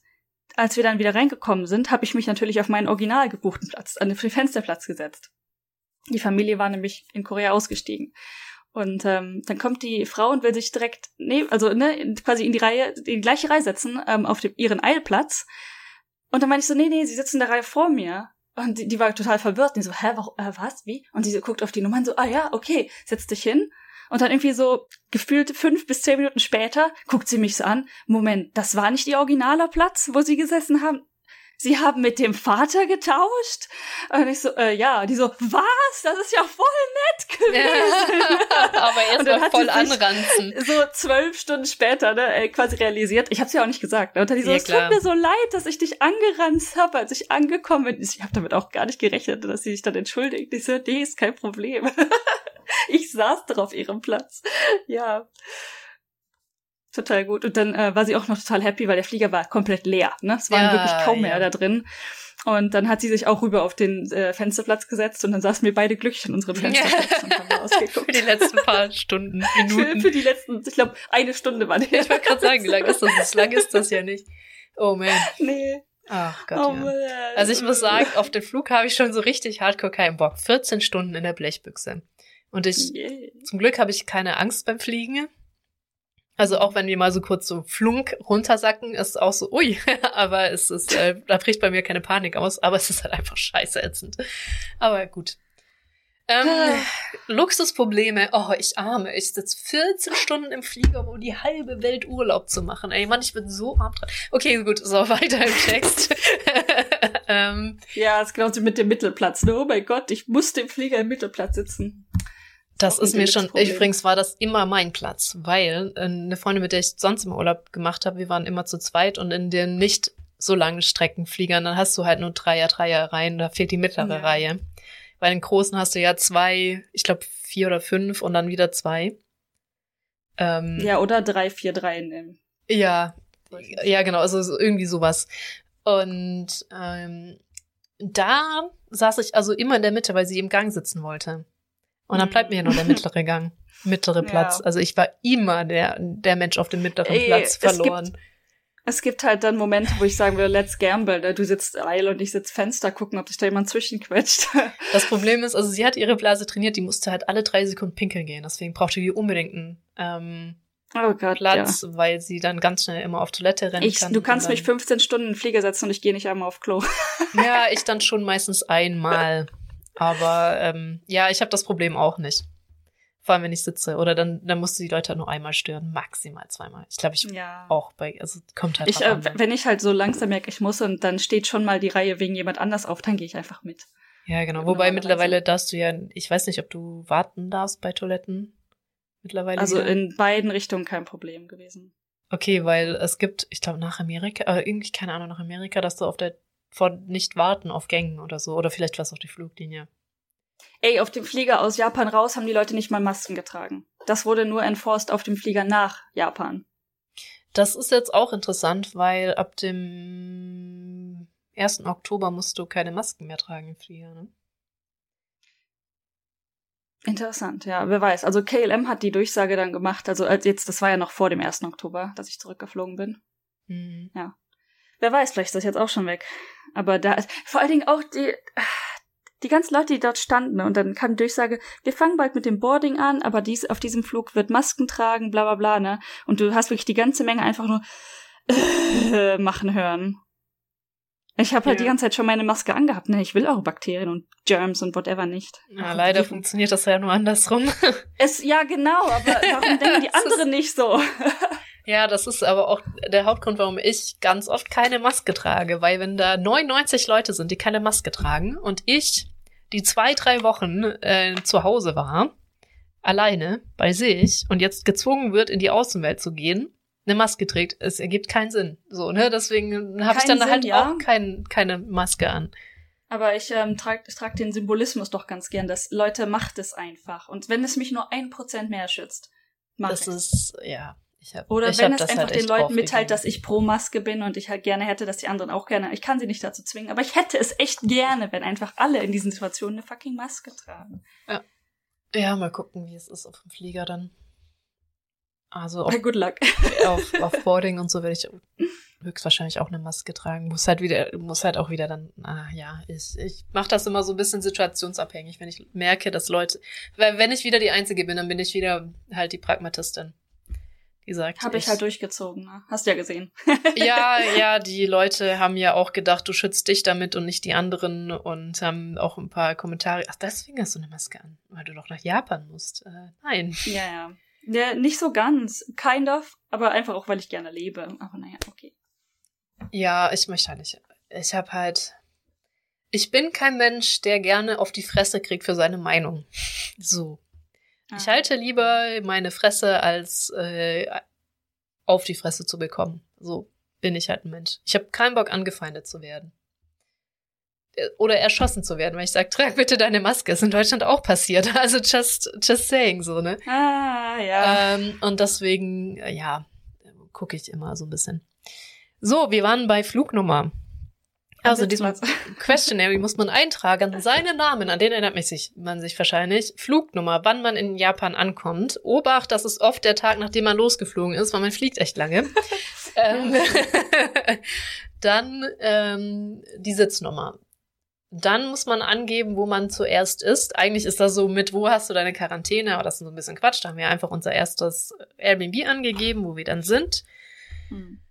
als wir dann wieder reingekommen sind, habe ich mich natürlich auf meinen original gebuchten Platz, an den Fensterplatz gesetzt. Die Familie war nämlich in Korea ausgestiegen. Und ähm, dann kommt die Frau und will sich direkt, nee, also ne, quasi in die Reihe, in die gleiche Reihe setzen, ähm, auf dem, ihren Eilplatz. Und dann meine ich so, nee, nee, sie sitzt in der Reihe vor mir. Und die, die war total verwirrt. Und die so, hä, warum, äh, was, wie? Und sie so, guckt auf die Nummern so, ah ja, okay, setz dich hin. Und dann irgendwie so gefühlt fünf bis zehn Minuten später guckt sie mich so an. Moment, das war nicht ihr originaler Platz, wo sie gesessen haben? Sie haben mit dem Vater getauscht? Und ich so, äh, ja. Die so, was? Das ist ja voll nett gewesen. Ja, (laughs) aber erst mal voll anranzen. So zwölf Stunden später, ne, äh, quasi realisiert. Ich hab's ja auch nicht gesagt. Ne? Und dann die so, ja, es tut mir so leid, dass ich dich angeranzt habe, als ich angekommen bin. Ich habe damit auch gar nicht gerechnet, dass sie sich dann entschuldigt. Ich so, nee, ist kein Problem. (laughs) ich saß doch auf ihrem Platz. Ja total gut. Und dann äh, war sie auch noch total happy, weil der Flieger war komplett leer. Ne? Es waren ja, wirklich kaum mehr ja. da drin. Und dann hat sie sich auch rüber auf den äh, Fensterplatz gesetzt und dann saßen wir beide glücklich an unserem Fensterplatz und haben (laughs) ausgeguckt. für die letzten paar Stunden, Minuten. Für, für die letzten, ich glaube, eine Stunde war der. Ich wollte gerade sagen, wie lang ist das? So lang ist das ja nicht. Oh man. Nee. Ach Gott, oh, ja. Also ich muss sagen, auf den Flug habe ich schon so richtig hardcore keinen Bock. 14 Stunden in der Blechbüchse. Und ich, yeah. zum Glück habe ich keine Angst beim Fliegen. Also auch wenn wir mal so kurz so flunk runtersacken, ist auch so, ui, (laughs) aber es ist, äh, da bricht bei mir keine Panik aus, aber es ist halt einfach scheiße ätzend. Aber gut. Ähm, ah. Luxusprobleme. Oh, ich arme. Ich sitze 14 Stunden im Flieger, um die halbe Welt Urlaub zu machen. Ey, Mann, ich bin so arm dran. Okay, gut, so (laughs) weiter im Text. (laughs) ähm, ja, es genauso mit dem Mittelplatz. Ne? Oh mein Gott, ich musste im Flieger im Mittelplatz sitzen. Das ist mir schon, Problem. übrigens war das immer mein Platz, weil äh, eine Freundin, mit der ich sonst im Urlaub gemacht habe, wir waren immer zu zweit und in den nicht so langen Streckenfliegern, dann hast du halt nur Dreier, Dreier Reihen, da fehlt die mittlere ja. Reihe. Bei den großen hast du ja zwei, ich glaube vier oder fünf und dann wieder zwei. Ähm, ja, oder drei, vier, drei nehmen. Ja, ja, genau, also irgendwie sowas. Und ähm, da saß ich also immer in der Mitte, weil sie im Gang sitzen wollte. Und dann bleibt mir ja nur der (laughs) mittlere Gang, mittlere Platz. Ja. Also ich war immer der, der Mensch auf dem mittleren Ey, Platz verloren. Es gibt, es gibt halt dann Momente, wo ich sagen würde, let's gamble. Ne? Du sitzt Eil und ich sitze Fenster, gucken, ob sich da jemand zwischenquetscht. (laughs) Das Problem ist, also sie hat ihre Blase trainiert, die musste halt alle drei Sekunden pinkeln gehen. Deswegen brauchte die unbedingt einen ähm, oh Gott, Platz, ja. weil sie dann ganz schnell immer auf Toilette rennen ich, kann. Du kannst mich 15 Stunden in den Flieger setzen und ich gehe nicht einmal auf Klo. Ja, ich dann schon meistens einmal. (laughs) Aber ähm, ja, ich habe das Problem auch nicht. Vor allem, wenn ich sitze. Oder dann, dann musst du die Leute halt nur einmal stören, maximal zweimal. Ich glaube, ich ja. auch bei, also kommt halt ich, äh, an, Wenn ich halt so langsam merke, ich muss und dann steht schon mal die Reihe wegen jemand anders auf, dann gehe ich einfach mit. Ja, genau. Wobei mittlerweile darfst du ja, ich weiß nicht, ob du warten darfst bei Toiletten. Mittlerweile. Also wieder. in beiden Richtungen kein Problem gewesen. Okay, weil es gibt, ich glaube, nach Amerika, äh, irgendwie, keine Ahnung, nach Amerika, dass du auf der vor nicht warten auf Gängen oder so. Oder vielleicht was auf die Fluglinie. Ey, auf dem Flieger aus Japan raus haben die Leute nicht mal Masken getragen. Das wurde nur enforced auf dem Flieger nach Japan. Das ist jetzt auch interessant, weil ab dem 1. Oktober musst du keine Masken mehr tragen im Flieger, ne? Interessant, ja, wer weiß. Also KLM hat die Durchsage dann gemacht, also als jetzt, das war ja noch vor dem 1. Oktober, dass ich zurückgeflogen bin. Mhm. Ja. Wer weiß, vielleicht ist das jetzt auch schon weg. Aber da ist vor allen Dingen auch die. Die ganzen Leute, die dort standen und dann kam die Durchsage, wir fangen bald mit dem Boarding an, aber dies, auf diesem Flug wird Masken tragen, bla bla bla, ne? Und du hast wirklich die ganze Menge einfach nur äh, machen hören. Ich habe halt ja. die ganze Zeit schon meine Maske angehabt, ne? Ich will auch Bakterien und Germs und whatever nicht. Ja, leider funktioniert das ja nur andersrum. Es, ja, genau, aber warum (laughs) denken die anderen nicht so? (laughs) Ja, das ist aber auch der Hauptgrund, warum ich ganz oft keine Maske trage, weil wenn da 99 Leute sind, die keine Maske tragen und ich die zwei, drei Wochen äh, zu Hause war, alleine bei sich und jetzt gezwungen wird, in die Außenwelt zu gehen, eine Maske trägt, es ergibt keinen Sinn. So, ne? Deswegen habe ich dann Sinn, halt ja. auch kein, keine Maske an. Aber ich ähm, trage ich trag den Symbolismus doch ganz gern, dass Leute macht es einfach. Und wenn es mich nur ein Prozent mehr schützt, mach Das ich's. ist, ja. Ich hab, Oder ich wenn es einfach halt den Leuten mitteilt, dass ich pro Maske bin und ich halt gerne hätte, dass die anderen auch gerne. Ich kann sie nicht dazu zwingen, aber ich hätte es echt gerne, wenn einfach alle in diesen Situationen eine fucking Maske tragen. Ja. Ja, mal gucken, wie es ist auf dem Flieger dann. Also auf, Good luck. (laughs) auf, (laughs) auf Boarding und so werde ich höchstwahrscheinlich auch eine Maske tragen. Muss halt wieder, muss halt auch wieder dann, ah ja, ich, ich mache das immer so ein bisschen situationsabhängig, wenn ich merke, dass Leute, weil wenn ich wieder die Einzige bin, dann bin ich wieder halt die Pragmatistin die sagt. Habe ich, ich halt durchgezogen, ne? Hast du ja gesehen. (laughs) ja, (laughs) ja, die Leute haben ja auch gedacht, du schützt dich damit und nicht die anderen und haben auch ein paar Kommentare. Ach, deswegen hast du eine Maske an, weil du doch nach Japan musst. Äh, nein. Ja, ja. Ja, nicht so ganz. Kind of, aber einfach auch, weil ich gerne lebe. Aber naja, okay. Ja, ich möchte halt nicht. Ich habe halt. Ich bin kein Mensch, der gerne auf die Fresse kriegt für seine Meinung. So. Ich ah. halte lieber meine Fresse, als äh, auf die Fresse zu bekommen. So bin ich halt ein Mensch. Ich habe keinen Bock, angefeindet zu werden. Äh, oder erschossen zu werden, weil ich sage, trag bitte deine Maske. Ist in Deutschland auch passiert. (laughs) Also just, just saying so, ne? Ah, ja. Ähm, und deswegen, ja, gucke ich immer so ein bisschen. So, wir waren bei Flugnummer. Also diesem (laughs) Questionary muss man eintragen, seinen Namen, an den erinnert sich, man sich wahrscheinlich, Flugnummer, wann man in Japan ankommt. Obacht, das ist oft der Tag, nachdem man losgeflogen ist, weil man fliegt echt lange. (laughs) ähm, (laughs) dann ähm, die Sitznummer. Dann muss man angeben, wo man zuerst ist. Eigentlich ist das so mit, wo hast du deine Quarantäne, aber das ist so ein bisschen Quatsch. Da haben wir einfach unser erstes Airbnb angegeben, wo wir dann sind. Hm.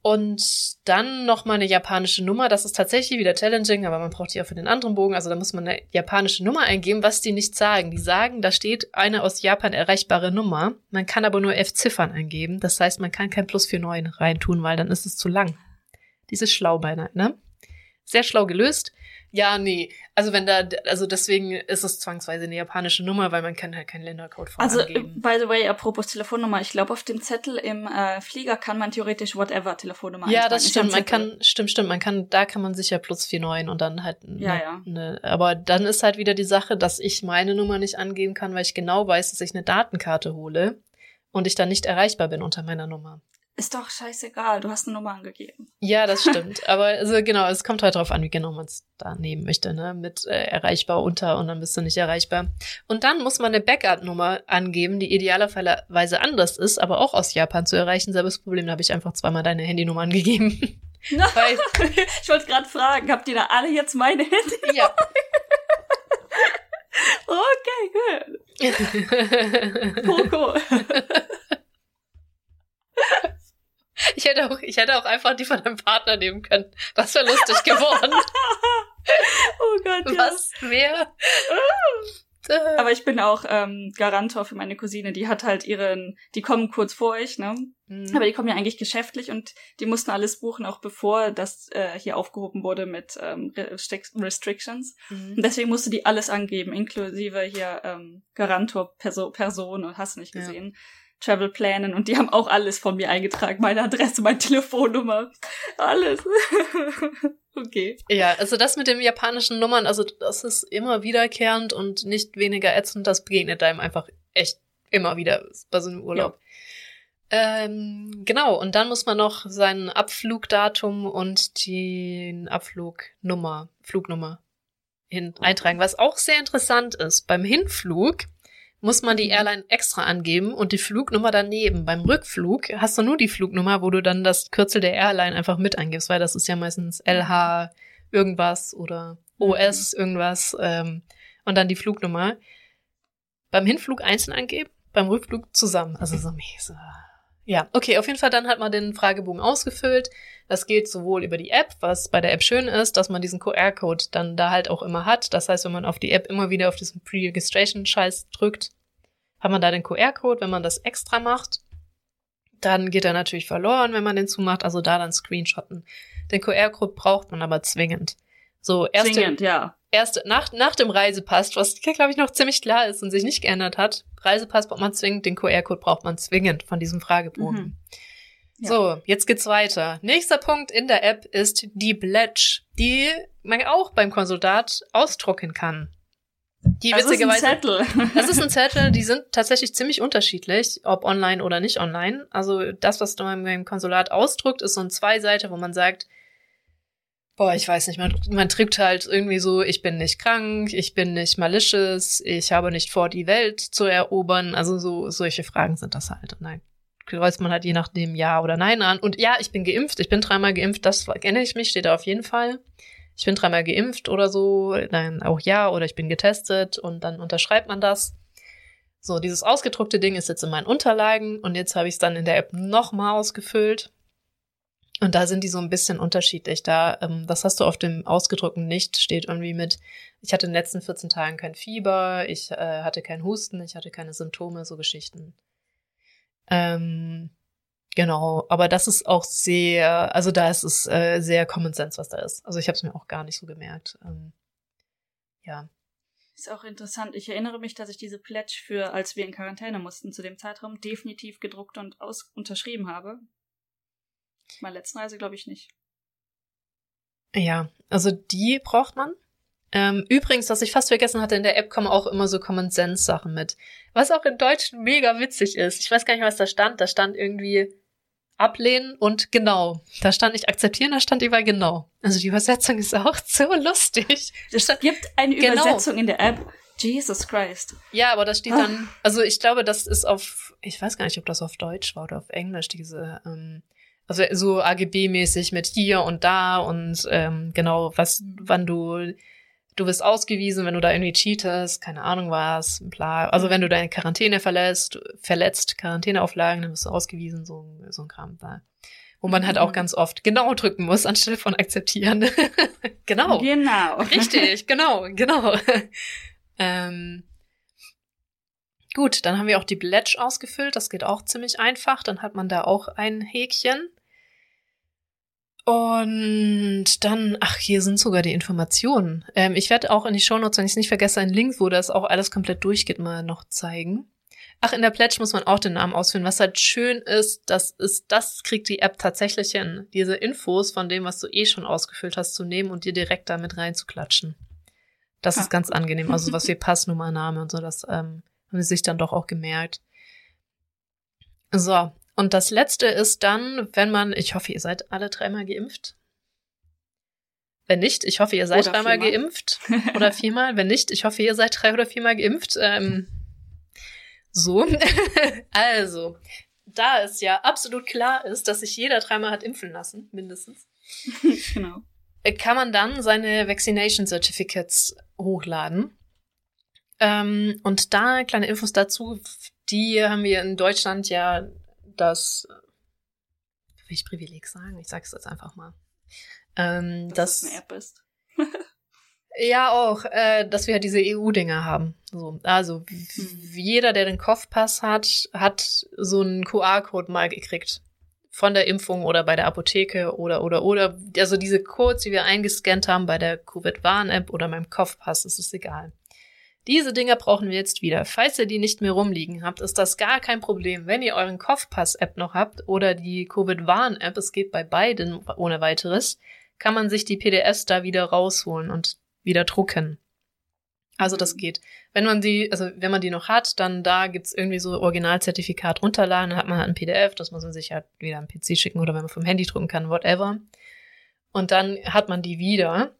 Und dann nochmal eine japanische Nummer. Das ist tatsächlich wieder challenging, aber man braucht die auch für den anderen Bogen. Also da muss man eine japanische Nummer eingeben, was die nicht sagen. Die sagen, da steht eine aus Japan erreichbare Nummer. Man kann aber nur F-Ziffern eingeben. Das heißt, man kann kein Plus für neun reintun, weil dann ist es zu lang. Dieses schlau beinahe, ne? Sehr schlau gelöst. Ja, nee. Also wenn da, also deswegen ist es zwangsweise eine japanische Nummer, weil man kann halt keinen Ländercode vorangeben. Also, by the way, apropos Telefonnummer, ich glaube, auf dem Zettel im äh, Flieger kann man theoretisch whatever Telefonnummer Ja, das stimmt. Man kann, stimmt, stimmt. Man kann, da kann man sicher plus 49 und dann halt, ne, ja, ja. Ne, aber dann ist halt wieder die Sache, dass ich meine Nummer nicht angeben kann, weil ich genau weiß, dass ich eine Datenkarte hole und ich dann nicht erreichbar bin unter meiner Nummer ist doch scheißegal, du hast eine Nummer angegeben. Ja, das (laughs) stimmt. Aber also genau, es kommt halt darauf an, wie genau man es da nehmen möchte, ne? Mit äh, erreichbar unter und dann bist du nicht erreichbar. Und dann muss man eine Backup-Nummer angeben, die idealerweise anders ist, aber auch aus Japan zu erreichen. Selbes Problem, da habe ich einfach zweimal deine Handynummer angegeben. (laughs) (laughs) Weil, ich wollte gerade fragen, habt ihr da alle jetzt meine Handynummer? Ja. okay, gut. cool, cool. Ich hätte auch, ich hätte auch einfach die von deinem Partner nehmen können. Das wäre lustig geworden. (laughs) oh Gott, ja. Was wäre? Aber ich bin auch ähm, Garantor für meine Cousine. Die hat halt ihren, die kommen kurz vor euch, ne? Mhm. Aber die kommen ja eigentlich geschäftlich und die mussten alles buchen, auch bevor das äh, hier aufgehoben wurde mit ähm, Restrictions. Mhm. Und deswegen musste die alles angeben, inklusive hier ähm, Garantor Perso Person und hast nicht gesehen. Ja. Travel-Plänen und die haben auch alles von mir eingetragen. Meine Adresse, meine Telefonnummer, alles. (laughs) okay. Ja, also das mit den japanischen Nummern, also das ist immer wiederkehrend und nicht weniger ätzend. Das begegnet einem einfach echt immer wieder bei so einem Urlaub. Ja. Ähm, genau, und dann muss man noch sein Abflugdatum und die Abflugnummer, Flugnummer hin eintragen, was auch sehr interessant ist. Beim Hinflug muss man die mhm. Airline extra angeben und die Flugnummer daneben. Beim Rückflug hast du nur die Flugnummer, wo du dann das Kürzel der Airline einfach mit eingibst, weil das ist ja meistens LH irgendwas oder OS, irgendwas, ähm, und dann die Flugnummer. Beim Hinflug einzeln angeben, beim Rückflug zusammen. Also so mäßig. Ja, okay, auf jeden Fall dann hat man den Fragebogen ausgefüllt. Das geht sowohl über die App, was bei der App schön ist, dass man diesen QR-Code dann da halt auch immer hat. Das heißt, wenn man auf die App immer wieder auf diesen Pre-Registration-Scheiß drückt, hat man da den QR-Code. Wenn man das extra macht, dann geht er natürlich verloren, wenn man den zumacht. Also da dann screenshotten. Den QR-Code braucht man aber zwingend. So, erste, zwingend, ja. Erste, nach, nach dem Reisepass, was, glaube ich, noch ziemlich klar ist und sich nicht geändert hat. Reisepass braucht man zwingend, den QR-Code braucht man zwingend von diesem Fragebogen. Mhm. Ja. So, jetzt geht's weiter. Nächster Punkt in der App ist die Pledge, die man auch beim Konsulat ausdrucken kann. Die das witzigerweise. Das ist ein Zettel. (laughs) Das ist ein Zettel, die sind tatsächlich ziemlich unterschiedlich, ob online oder nicht online. Also das, was man beim Konsulat ausdruckt, ist so ein Zweiseite, wo man sagt, boah, ich weiß nicht, man, man drückt halt irgendwie so, ich bin nicht krank, ich bin nicht malicious, ich habe nicht vor, die Welt zu erobern. Also so solche Fragen sind das halt. Nein. Kreuzt man halt je nachdem Ja oder Nein an. Und ja, ich bin geimpft, ich bin dreimal geimpft, das erinnere ich mich, steht da auf jeden Fall ich bin dreimal geimpft oder so, dann auch ja, oder ich bin getestet und dann unterschreibt man das. So, dieses ausgedruckte Ding ist jetzt in meinen Unterlagen und jetzt habe ich es dann in der App nochmal ausgefüllt. Und da sind die so ein bisschen unterschiedlich. Da, ähm, das hast du auf dem ausgedruckten nicht, steht irgendwie mit, ich hatte in den letzten 14 Tagen kein Fieber, ich äh, hatte keinen Husten, ich hatte keine Symptome, so Geschichten. Ähm, Genau, aber das ist auch sehr, also da ist es äh, sehr Common Sense, was da ist. Also ich habe es mir auch gar nicht so gemerkt. Ähm, ja. Ist auch interessant. Ich erinnere mich, dass ich diese Pledge für, als wir in Quarantäne mussten, zu dem Zeitraum definitiv gedruckt und aus unterschrieben habe. Meine letzten Reise glaube ich nicht. Ja, also die braucht man. Ähm, übrigens, was ich fast vergessen hatte, in der App kommen auch immer so Common Sense Sachen mit. Was auch in Deutsch mega witzig ist. Ich weiß gar nicht, was da stand. Da stand irgendwie, ablehnen und genau. Da stand nicht akzeptieren, da stand überall genau. Also die Übersetzung ist auch (laughs) so lustig. Es gibt eine genau. Übersetzung in der App. Jesus Christ. Ja, aber das steht dann, also ich glaube, das ist auf, ich weiß gar nicht, ob das auf Deutsch war oder auf Englisch, diese, ähm, also so AGB-mäßig mit hier und da und ähm, genau, was, wann du du wirst ausgewiesen, wenn du da irgendwie cheatest, keine Ahnung was, bla. Also wenn du deine Quarantäne verlässt, verletzt, Quarantäneauflagen, dann wirst du ausgewiesen, so, so ein Kram da. Wo man halt auch mhm. ganz oft genau drücken muss, anstelle von akzeptieren. (laughs) genau. Genau. Richtig, genau, genau. ähm, gut, dann haben wir auch die Pledge ausgefüllt. Das geht auch ziemlich einfach. Dann hat man da auch ein Häkchen. Und dann, ach, hier sind sogar die Informationen. Ähm, ich werde auch in die Shownotes, wenn ich es nicht vergesse, einen Link, wo das auch alles komplett durchgeht, mal noch zeigen. Ach, in der Pledge muss man auch den Namen ausführen. Was halt schön ist, das ist, das kriegt die App tatsächlich hin, diese Infos von dem, was du eh schon ausgefüllt hast, zu nehmen und dir direkt damit reinzuklatschen. Das ha. ist ganz angenehm. Also was (laughs) wie Passnummer, Name und so, das ähm, haben sie sich dann doch auch gemerkt. So, und das letzte ist dann, wenn man, ich hoffe, ihr seid alle dreimal geimpft. Wenn nicht, ich hoffe, ihr seid oder dreimal viermal. geimpft. Oder viermal. Wenn nicht, ich hoffe, ihr seid drei oder viermal geimpft. Ähm, so. (laughs) also, da es ja absolut klar ist, dass sich jeder dreimal hat impfen lassen, mindestens. (laughs) genau. Kann man dann seine Vaccination Certificates hochladen. Ähm, und da kleine Infos dazu, die haben wir in Deutschland ja dass, will ich Privileg sagen? Ich sag's jetzt einfach mal. Ähm, dass, dass eine App ist. (laughs) ja, auch, äh, dass wir halt diese EU-Dinger haben. So, also hm. jeder, der den Kopfpass hat, hat so einen QR-Code mal gekriegt. Von der Impfung oder bei der Apotheke oder oder oder. Also diese Codes, die wir eingescannt haben bei der Covid-Warn-App oder beim Kopfpass, ist es egal. Diese Dinger brauchen wir jetzt wieder. Falls ihr die nicht mehr rumliegen habt, ist das gar kein Problem. Wenn ihr euren Kopfpass-App noch habt oder die Covid-Warn-App, es geht bei beiden ohne weiteres, kann man sich die PDFs da wieder rausholen und wieder drucken. Also das mhm. geht. Wenn man die, also wenn man die noch hat, dann da gibt's irgendwie so Originalzertifikat runterladen, dann hat man halt ein PDF, das muss man sich halt wieder am PC schicken oder wenn man vom Handy drucken kann, whatever. Und dann hat man die wieder.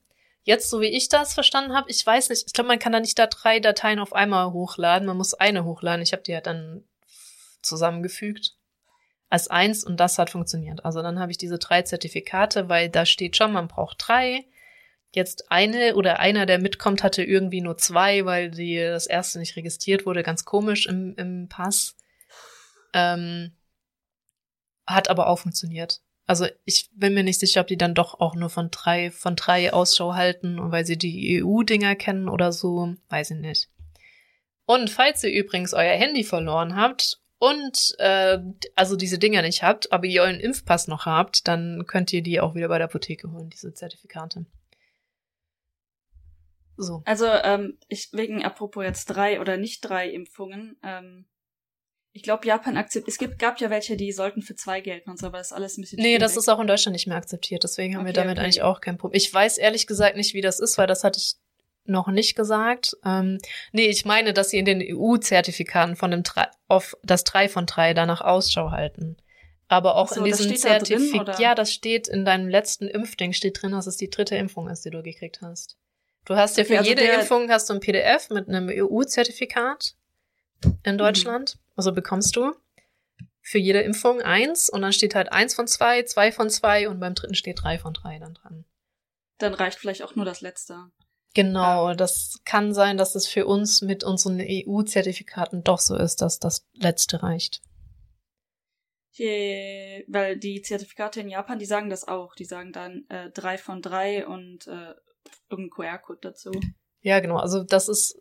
Jetzt, so wie ich das verstanden habe, ich weiß nicht, ich glaube, man kann da nicht da drei Dateien auf einmal hochladen, man muss eine hochladen. Ich habe die ja dann zusammengefügt als eins und das hat funktioniert. Also dann habe ich diese drei Zertifikate, weil da steht schon, man braucht drei. jetzt eine oder einer, der mitkommt, hatte irgendwie nur zwei, weil die das erste nicht registriert wurde, ganz komisch im, im Pass. Ähm, hat aber auch funktioniert. Also ich bin mir nicht sicher, ob die dann doch auch nur von drei, von drei Ausschau halten und weil sie die EU-Dinger kennen oder so, weiß ich nicht. Und falls ihr übrigens euer Handy verloren habt und äh, also diese Dinger nicht habt, aber ihr euren Impfpass noch habt, dann könnt ihr die auch wieder bei der Apotheke holen, diese Zertifikate. So. Also, ähm, ich wegen apropos jetzt drei oder nicht drei Impfungen, ähm, ich glaube, Japan akzeptiert. Es gibt, gab ja welche, die sollten für zwei gelten und so, aber das ist alles ein bisschen. Nee, schwierig. das ist auch in Deutschland nicht mehr akzeptiert. Deswegen haben okay, wir damit okay. eigentlich auch kein Problem. Ich weiß ehrlich gesagt nicht, wie das ist, weil das hatte ich noch nicht gesagt. Ähm, nee, ich meine, dass sie in den EU-Zertifikaten von dem drei, auf das drei von drei danach Ausschau halten. Aber auch so, in diesem Zertifikat, ja, das steht in deinem letzten Impfding, steht drin, dass es die dritte Impfung ist, die du gekriegt hast. Du hast ja für also jede Impfung hast du ein PDF mit einem EU-Zertifikat in mhm. Deutschland. Mhm. Also bekommst du für jede Impfung eins und dann steht halt eins von zwei, zwei von zwei und beim dritten steht drei von drei dann dran. Dann reicht vielleicht auch nur das letzte. Genau, das kann sein, dass es für uns mit unseren EU-Zertifikaten doch so ist, dass das letzte reicht. Je, weil die Zertifikate in Japan, die sagen das auch. Die sagen dann äh, drei von drei und äh, irgendein QR-Code dazu. Ja, genau. Also das ist,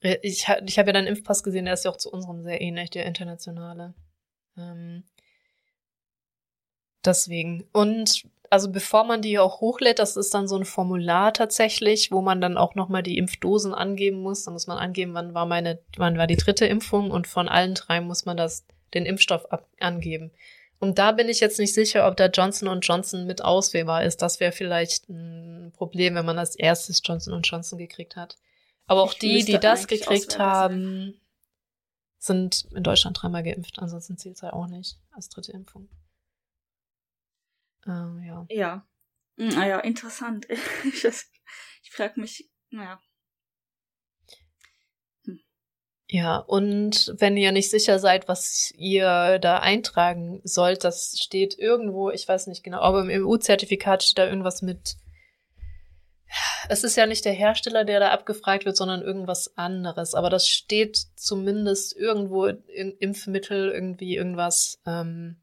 ich, ich habe ja deinen Impfpass gesehen, der ist ja auch zu unserem sehr ähnlich, der internationale. Ähm, deswegen. Und also bevor man die auch hochlädt, das ist dann so ein Formular tatsächlich, wo man dann auch nochmal die Impfdosen angeben muss. Da muss man angeben, wann war meine, wann war die dritte Impfung und von allen drei muss man das, den Impfstoff ab, angeben. Und da bin ich jetzt nicht sicher, ob der Johnson Johnson mit auswählbar ist. Das wäre vielleicht ein Problem, wenn man als erstes Johnson Johnson gekriegt hat. Aber auch ich die, die das gekriegt haben, sind in Deutschland dreimal geimpft. Ansonsten zählt es ja auch nicht als dritte Impfung. Ähm, ja. Ja. Naja, hm, ah interessant. (laughs) ich, ich frage mich, naja, Ja, und wenn ihr nicht sicher seid, was ihr da eintragen sollt, das steht irgendwo, ich weiß nicht genau, aber im EU-Zertifikat steht da irgendwas mit. Es ist ja nicht der Hersteller, der da abgefragt wird, sondern irgendwas anderes. Aber das steht zumindest irgendwo im Impfmittel, irgendwie irgendwas, ähm,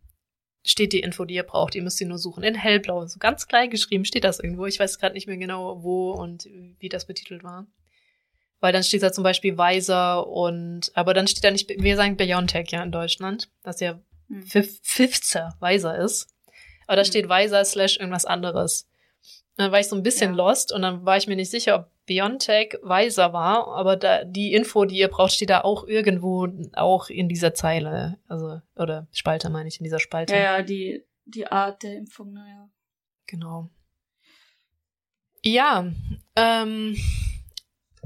steht die Info, die ihr braucht. Ihr müsst sie nur suchen. In hellblau, so ganz klein geschrieben steht das irgendwo. Ich weiß gerade nicht mehr genau, wo und wie das betitelt war. Weil dann steht da zum Beispiel Weiser und, aber dann steht da nicht, wir sagen Biontech ja in Deutschland, dass ja hm. Pfizer Weiser ist. Aber da hm. steht Weiser slash irgendwas anderes. Dann war ich so ein bisschen ja. lost und dann war ich mir nicht sicher, ob Biontech Weiser war, aber da, die Info, die ihr braucht, steht da auch irgendwo, auch in dieser Zeile. Also, oder Spalte meine ich, in dieser Spalte. Ja, ja, die, die Art der Impfung, naja. Genau. Ja, ähm,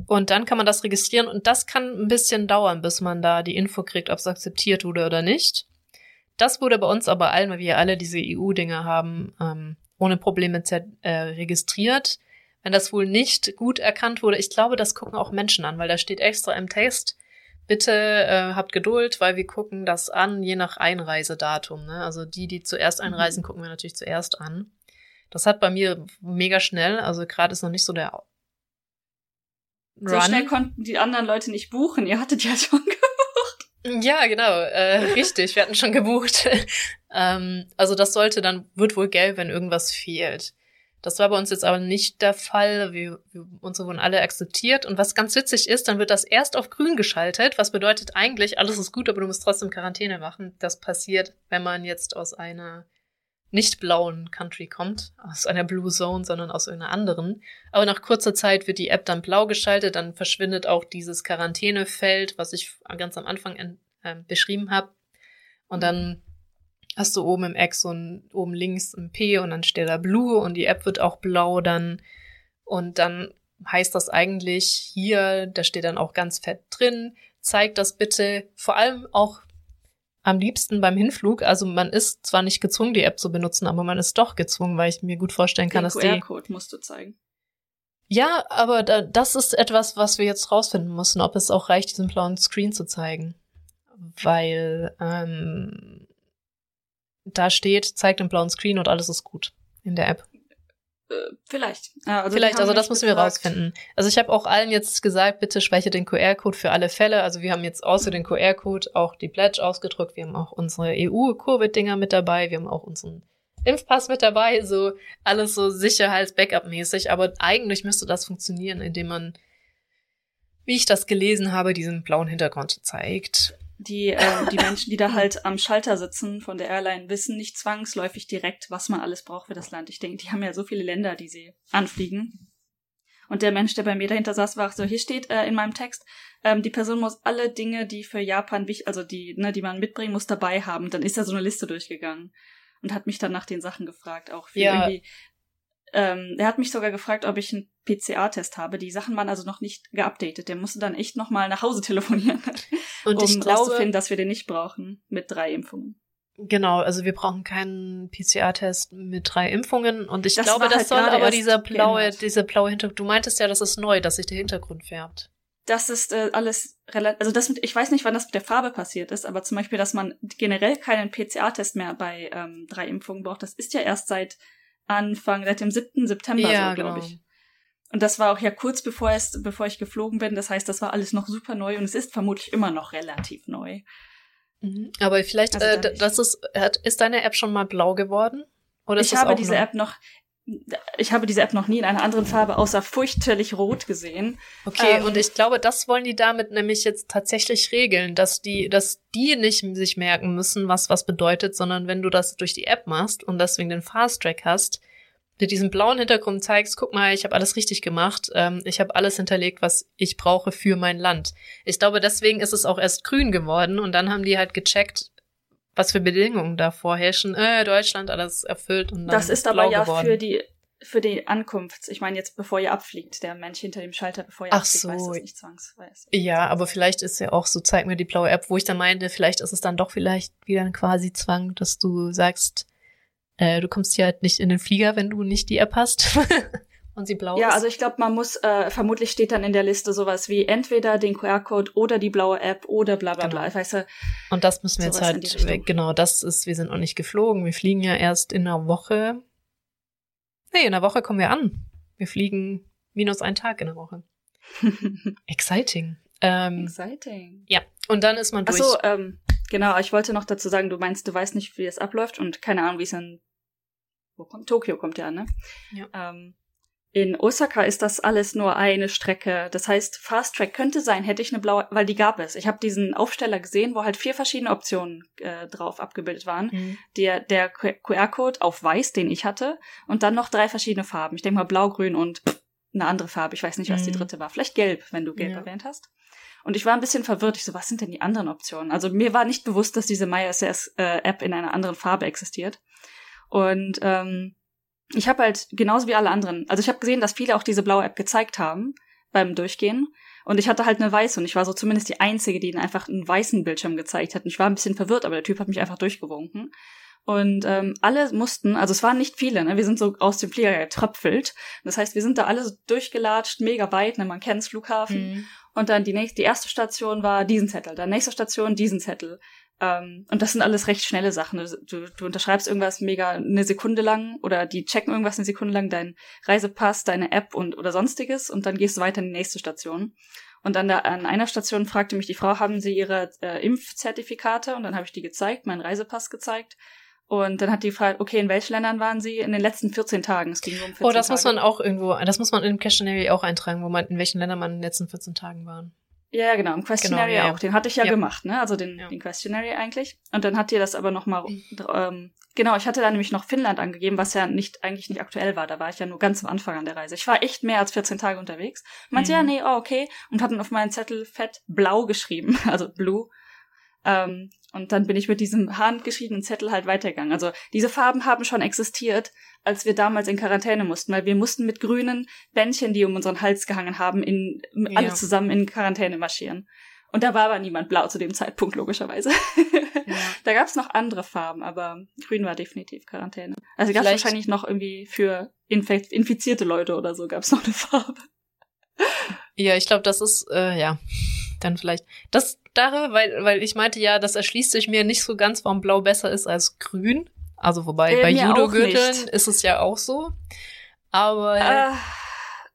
und dann kann man das registrieren und das kann ein bisschen dauern, bis man da die Info kriegt, ob es akzeptiert wurde oder nicht. Das wurde bei uns aber allen, weil wir alle diese EU-Dinge haben, ähm, ohne Probleme äh, registriert. Wenn das wohl nicht gut erkannt wurde, ich glaube, das gucken auch Menschen an, weil da steht extra im Test, bitte äh, habt Geduld, weil wir gucken das an, je nach Einreisedatum. Ne? Also die, die zuerst einreisen, mhm. gucken wir natürlich zuerst an. Das hat bei mir mega schnell, also gerade ist noch nicht so der Run. So schnell konnten die anderen Leute nicht buchen. Ihr hattet ja (laughs) schon gebucht. Ja, genau, äh, richtig. Wir hatten schon gebucht. Ähm, also das sollte dann, wird wohl gelb, wenn irgendwas fehlt. Das war bei uns jetzt aber nicht der Fall. Wir, wir, unsere wurden alle akzeptiert. Und was ganz witzig ist, dann wird das erst auf grün geschaltet, was bedeutet eigentlich, alles ist gut, aber du musst trotzdem Quarantäne machen. Das passiert, wenn man jetzt aus einer nicht blauen Country kommt, aus einer Blue Zone, sondern aus irgendeiner anderen. Aber nach kurzer Zeit wird die App dann blau geschaltet, dann verschwindet auch dieses Quarantänefeld, was ich ganz am Anfang äh, beschrieben habe. Und dann hast du oben im Eck so ein, oben links ein P und dann steht da Blue und die App wird auch blau dann. Und dann heißt das eigentlich hier, da steht dann auch ganz fett drin, zeigt das bitte vor allem auch am liebsten beim Hinflug. Also man ist zwar nicht gezwungen, die App zu benutzen, aber man ist doch gezwungen, weil ich mir gut vorstellen kann, Den dass die. QR-Code musst du zeigen. Ja, aber da, das ist etwas, was wir jetzt rausfinden müssen, ob es auch reicht, diesen blauen Screen zu zeigen. Weil ähm, da steht, zeigt den blauen Screen und alles ist gut in der App. Äh, Vielleicht. Ja, also Vielleicht, also das müssen wir rausfinden. Also ich habe auch allen jetzt gesagt, bitte speichere den QR-Code für alle Fälle. Also wir haben jetzt außer den QR-Code auch die Pledge ausgedruckt. Wir haben auch unsere EU-Covid-Dinger mit dabei. Wir haben auch unseren Impfpass mit dabei. So alles so Sicherheits-Backup-mäßig. Aber eigentlich müsste das funktionieren, indem man, wie ich das gelesen habe, diesen blauen Hintergrund zeigt die, äh, die Menschen, die da halt am Schalter sitzen von der Airline, wissen nicht zwangsläufig direkt, was man alles braucht für das Land. Ich denke, die haben ja so viele Länder, die sie anfliegen. Und der Mensch, der bei mir dahinter saß, war so, hier steht äh, in meinem Text, ähm, die Person muss alle Dinge, die für Japan wichtig, also die, ne, die man mitbringen muss, dabei haben. Dann ist er so eine Liste durchgegangen und hat mich dann nach den Sachen gefragt, auch für ja. irgendwie ähm, er hat mich sogar gefragt, ob ich einen PCA-Test habe. Die Sachen waren also noch nicht geupdatet. Der musste dann echt nochmal nach Hause (laughs) telefonieren, Und um ich glaube, dass wir den nicht brauchen mit drei Impfungen. Genau, also wir brauchen keinen PCR-Test mit drei Impfungen und ich das glaube, das halt soll aber dieser blaue, dieser blaue Hintergrund. Du meintest ja, das ist neu, dass sich der Hintergrund färbt. Das ist äh, alles relativ, also das mit, ich weiß nicht, wann das mit der Farbe passiert ist, aber zum Beispiel, dass man generell keinen PCR-Test mehr bei ähm, drei Impfungen braucht, das ist ja erst seit Anfang, seit dem 7. September, ja, so, glaube genau. ich. Und das war auch ja kurz bevor, es, bevor ich geflogen bin. Das heißt, das war alles noch super neu und es ist vermutlich immer noch relativ neu. Mhm. Aber vielleicht, also äh, das ist, ist deine App schon mal blau geworden? Oder ich habe diese noch? App noch, ich habe diese App noch nie in einer anderen Farbe außer fürchterlich rot gesehen. Okay, ähm, und ich glaube, das wollen die damit nämlich jetzt tatsächlich regeln, dass die, dass die nicht sich merken müssen, was was bedeutet, sondern wenn du das durch die App machst und deswegen den Fast Track hast, mit diesem blauen Hintergrund zeigst, guck mal, ich habe alles richtig gemacht, ähm, ich habe alles hinterlegt, was ich brauche für mein Land. Ich glaube, deswegen ist es auch erst grün geworden und dann haben die halt gecheckt, was für Bedingungen da vorherrschen. Äh, Deutschland alles erfüllt und dann Das ist aber ja geworden. für die für die Ankunft. Ich meine jetzt, bevor ihr abfliegt, der Mensch hinter dem Schalter, bevor ihr Ach abfliegt, so. weiß das nicht zwangsweise. Ja, aber vielleicht ist ja auch so, zeig mir die blaue App, wo ich dann meinte, vielleicht ist es dann doch vielleicht wieder quasi Zwang, dass du sagst, äh, du kommst hier halt nicht in den Flieger, wenn du nicht die App hast. (laughs) und sie blau ja, ist. also ich glaube, man muss, äh, vermutlich steht dann in der Liste sowas wie entweder den QR-Code oder die blaue App oder bla bla genau. bla. Weißt du, und das müssen wir jetzt halt, genau, das ist, wir sind noch nicht geflogen. Wir fliegen ja erst in einer Woche. Nee, in einer Woche kommen wir an. Wir fliegen minus einen Tag in der Woche. (laughs) Exciting. Ähm, Exciting. Ja, und dann ist man durch. Ach so, ähm, genau, ich wollte noch dazu sagen, du meinst, du weißt nicht, wie es abläuft und keine Ahnung, wie es in wo kommt Tokio kommt ja, ne? Ja. Ähm, in Osaka ist das alles nur eine Strecke. Das heißt, Fast Track könnte sein, hätte ich eine blaue, weil die gab es. Ich habe diesen Aufsteller gesehen, wo halt vier verschiedene Optionen äh, drauf abgebildet waren. Mhm. Der, der QR-Code auf weiß, den ich hatte, und dann noch drei verschiedene Farben. Ich denke mal blau, grün und eine andere Farbe. Ich weiß nicht, was mhm. die dritte war. Vielleicht gelb, wenn du gelb ja. erwähnt hast. Und ich war ein bisschen verwirrt. Ich so, was sind denn die anderen Optionen? Also mir war nicht bewusst, dass diese MySS-App äh, in einer anderen Farbe existiert. Und ähm, ich habe halt genauso wie alle anderen, also ich habe gesehen, dass viele auch diese blaue App gezeigt haben beim Durchgehen. Und ich hatte halt eine weiße und ich war so zumindest die Einzige, die ihnen einfach einen weißen Bildschirm gezeigt hat. Und ich war ein bisschen verwirrt, aber der Typ hat mich einfach durchgewunken. Und ähm, alle mussten, also es waren nicht viele, ne? wir sind so aus dem Flieger getröpfelt. Das heißt, wir sind da alle so durchgelatscht, mega weit, ne? man kennt's, Flughafen. Mhm. Und dann die nächste, die erste Station war diesen Zettel, dann nächste Station diesen Zettel. Ähm, und das sind alles recht schnelle Sachen. Du, du unterschreibst irgendwas mega eine Sekunde lang oder die checken irgendwas eine Sekunde lang, dein Reisepass, deine App und oder sonstiges und dann gehst du weiter in die nächste Station. Und dann da, an einer Station fragte mich die Frau, haben Sie Ihre äh, Impfzertifikate? Und dann habe ich die gezeigt, meinen Reisepass gezeigt. Und dann hat die gefragt, okay, in welchen Ländern waren Sie in den letzten 14 Tagen? Es ging um 14 Oh, das Tage. muss man auch irgendwo, das muss man im Questionary auch eintragen, wo man, in welchen Ländern man in den letzten 14 Tagen waren. Ja, genau, im Questionary genau, ja, auch. Den hatte ich ja, ja, gemacht, ne? Also den, ja. den Questionary eigentlich. Und dann hat ihr das aber nochmal, ähm, genau, ich hatte da nämlich noch Finnland angegeben, was ja nicht, eigentlich nicht aktuell war. Da war ich ja nur ganz am Anfang an der Reise. Ich war echt mehr als 14 Tage unterwegs. Meinte, mhm. ja, nee, oh, okay. Und hat dann auf meinen Zettel fett blau geschrieben, (laughs) also blue. Ähm, und dann bin ich mit diesem handgeschriebenen Zettel halt weitergegangen. Also diese Farben haben schon existiert, als wir damals in Quarantäne mussten, weil wir mussten mit grünen Bändchen, die um unseren Hals gehangen haben, in ja. alle zusammen in Quarantäne marschieren. Und da war aber niemand blau zu dem Zeitpunkt, logischerweise. Ja. (laughs) da gab es noch andere Farben, aber grün war definitiv Quarantäne. Also gab es wahrscheinlich noch irgendwie für infizierte Leute oder so gab es noch eine Farbe. Ja, ich glaube, das ist, äh, ja, dann vielleicht. Das darüber, weil, weil ich meinte ja, das erschließt sich mir nicht so ganz, warum Blau besser ist als Grün. Also wobei äh, bei Judo-Gürteln ist es ja auch so. Aber äh.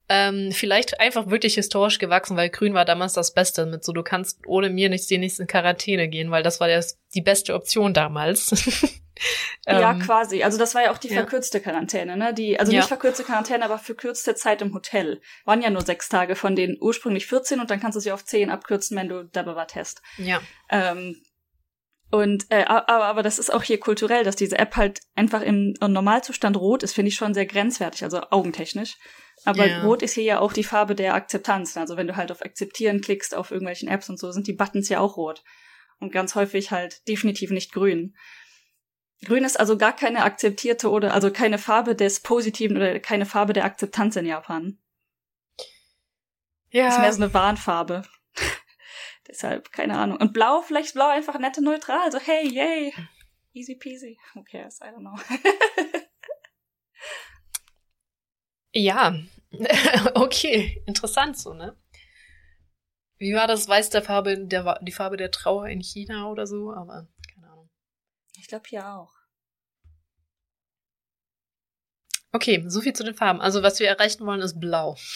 ähm, vielleicht einfach wirklich historisch gewachsen, weil Grün war damals das Beste mit so, du kannst ohne mir nicht die nächste Quarantäne gehen, weil das war das, die beste Option damals. (laughs) ja, ähm, quasi. Also das war ja auch die ja. verkürzte Quarantäne, ne? Die, also ja. nicht verkürzte Quarantäne, aber verkürzte Zeit im Hotel. Waren ja nur sechs Tage von den ursprünglich 14 und dann kannst du sie auf 10 abkürzen, wenn du dabei war Test. Ja. Ähm, und äh, aber, aber das ist auch hier kulturell, dass diese App halt einfach im, Normalzustand rot ist, finde ich schon sehr grenzwertig, also augentechnisch. Aber yeah. rot ist hier ja auch die Farbe der Akzeptanz. Also wenn du halt auf Akzeptieren klickst auf irgendwelchen Apps und so, sind die Buttons ja auch rot. Und ganz häufig halt definitiv nicht grün. Grün ist also gar keine akzeptierte oder also keine Farbe des Positiven oder keine Farbe der Akzeptanz in Japan. Ja. Das ist mehr so eine Warnfarbe. (laughs) Deshalb, keine Ahnung. Und blau, vielleicht blau einfach nette neutral. So, hey, yay. Easy peasy. Who cares? I don't know. (laughs) ja. (laughs) okay. Interessant so, ne? Wie war das Weiß der Farbe, der, die Farbe der Trauer in China oder so? Aber. Ich glaube hier auch. Okay, so viel zu den Farben. Also was wir erreichen wollen, ist blau. (laughs)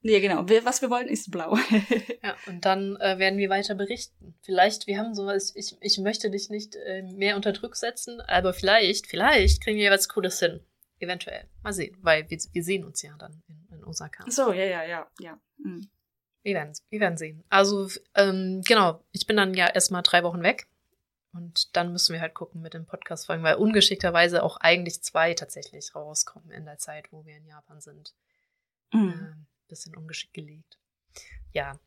Ja, genau. Was wir wollen, ist blau. (laughs) ja, und dann äh, werden wir weiter berichten. Vielleicht, wir haben sowas, ich, ich möchte dich nicht äh, mehr unter Druck setzen, aber vielleicht, vielleicht kriegen wir was Cooles hin. Eventuell. Mal sehen, weil wir, wir sehen uns ja dann in, in Osaka. So, ja, ja, ja, ja. Mhm. Wir, werden, wir werden sehen. Also, ähm, genau, ich bin dann ja erstmal drei Wochen weg. Und dann müssen wir halt gucken mit den Podcast-Folgen, weil ungeschickterweise auch eigentlich zwei tatsächlich rauskommen in der Zeit, wo wir in Japan sind. Mhm. Ähm, bisschen ungeschickt gelegt. Ja.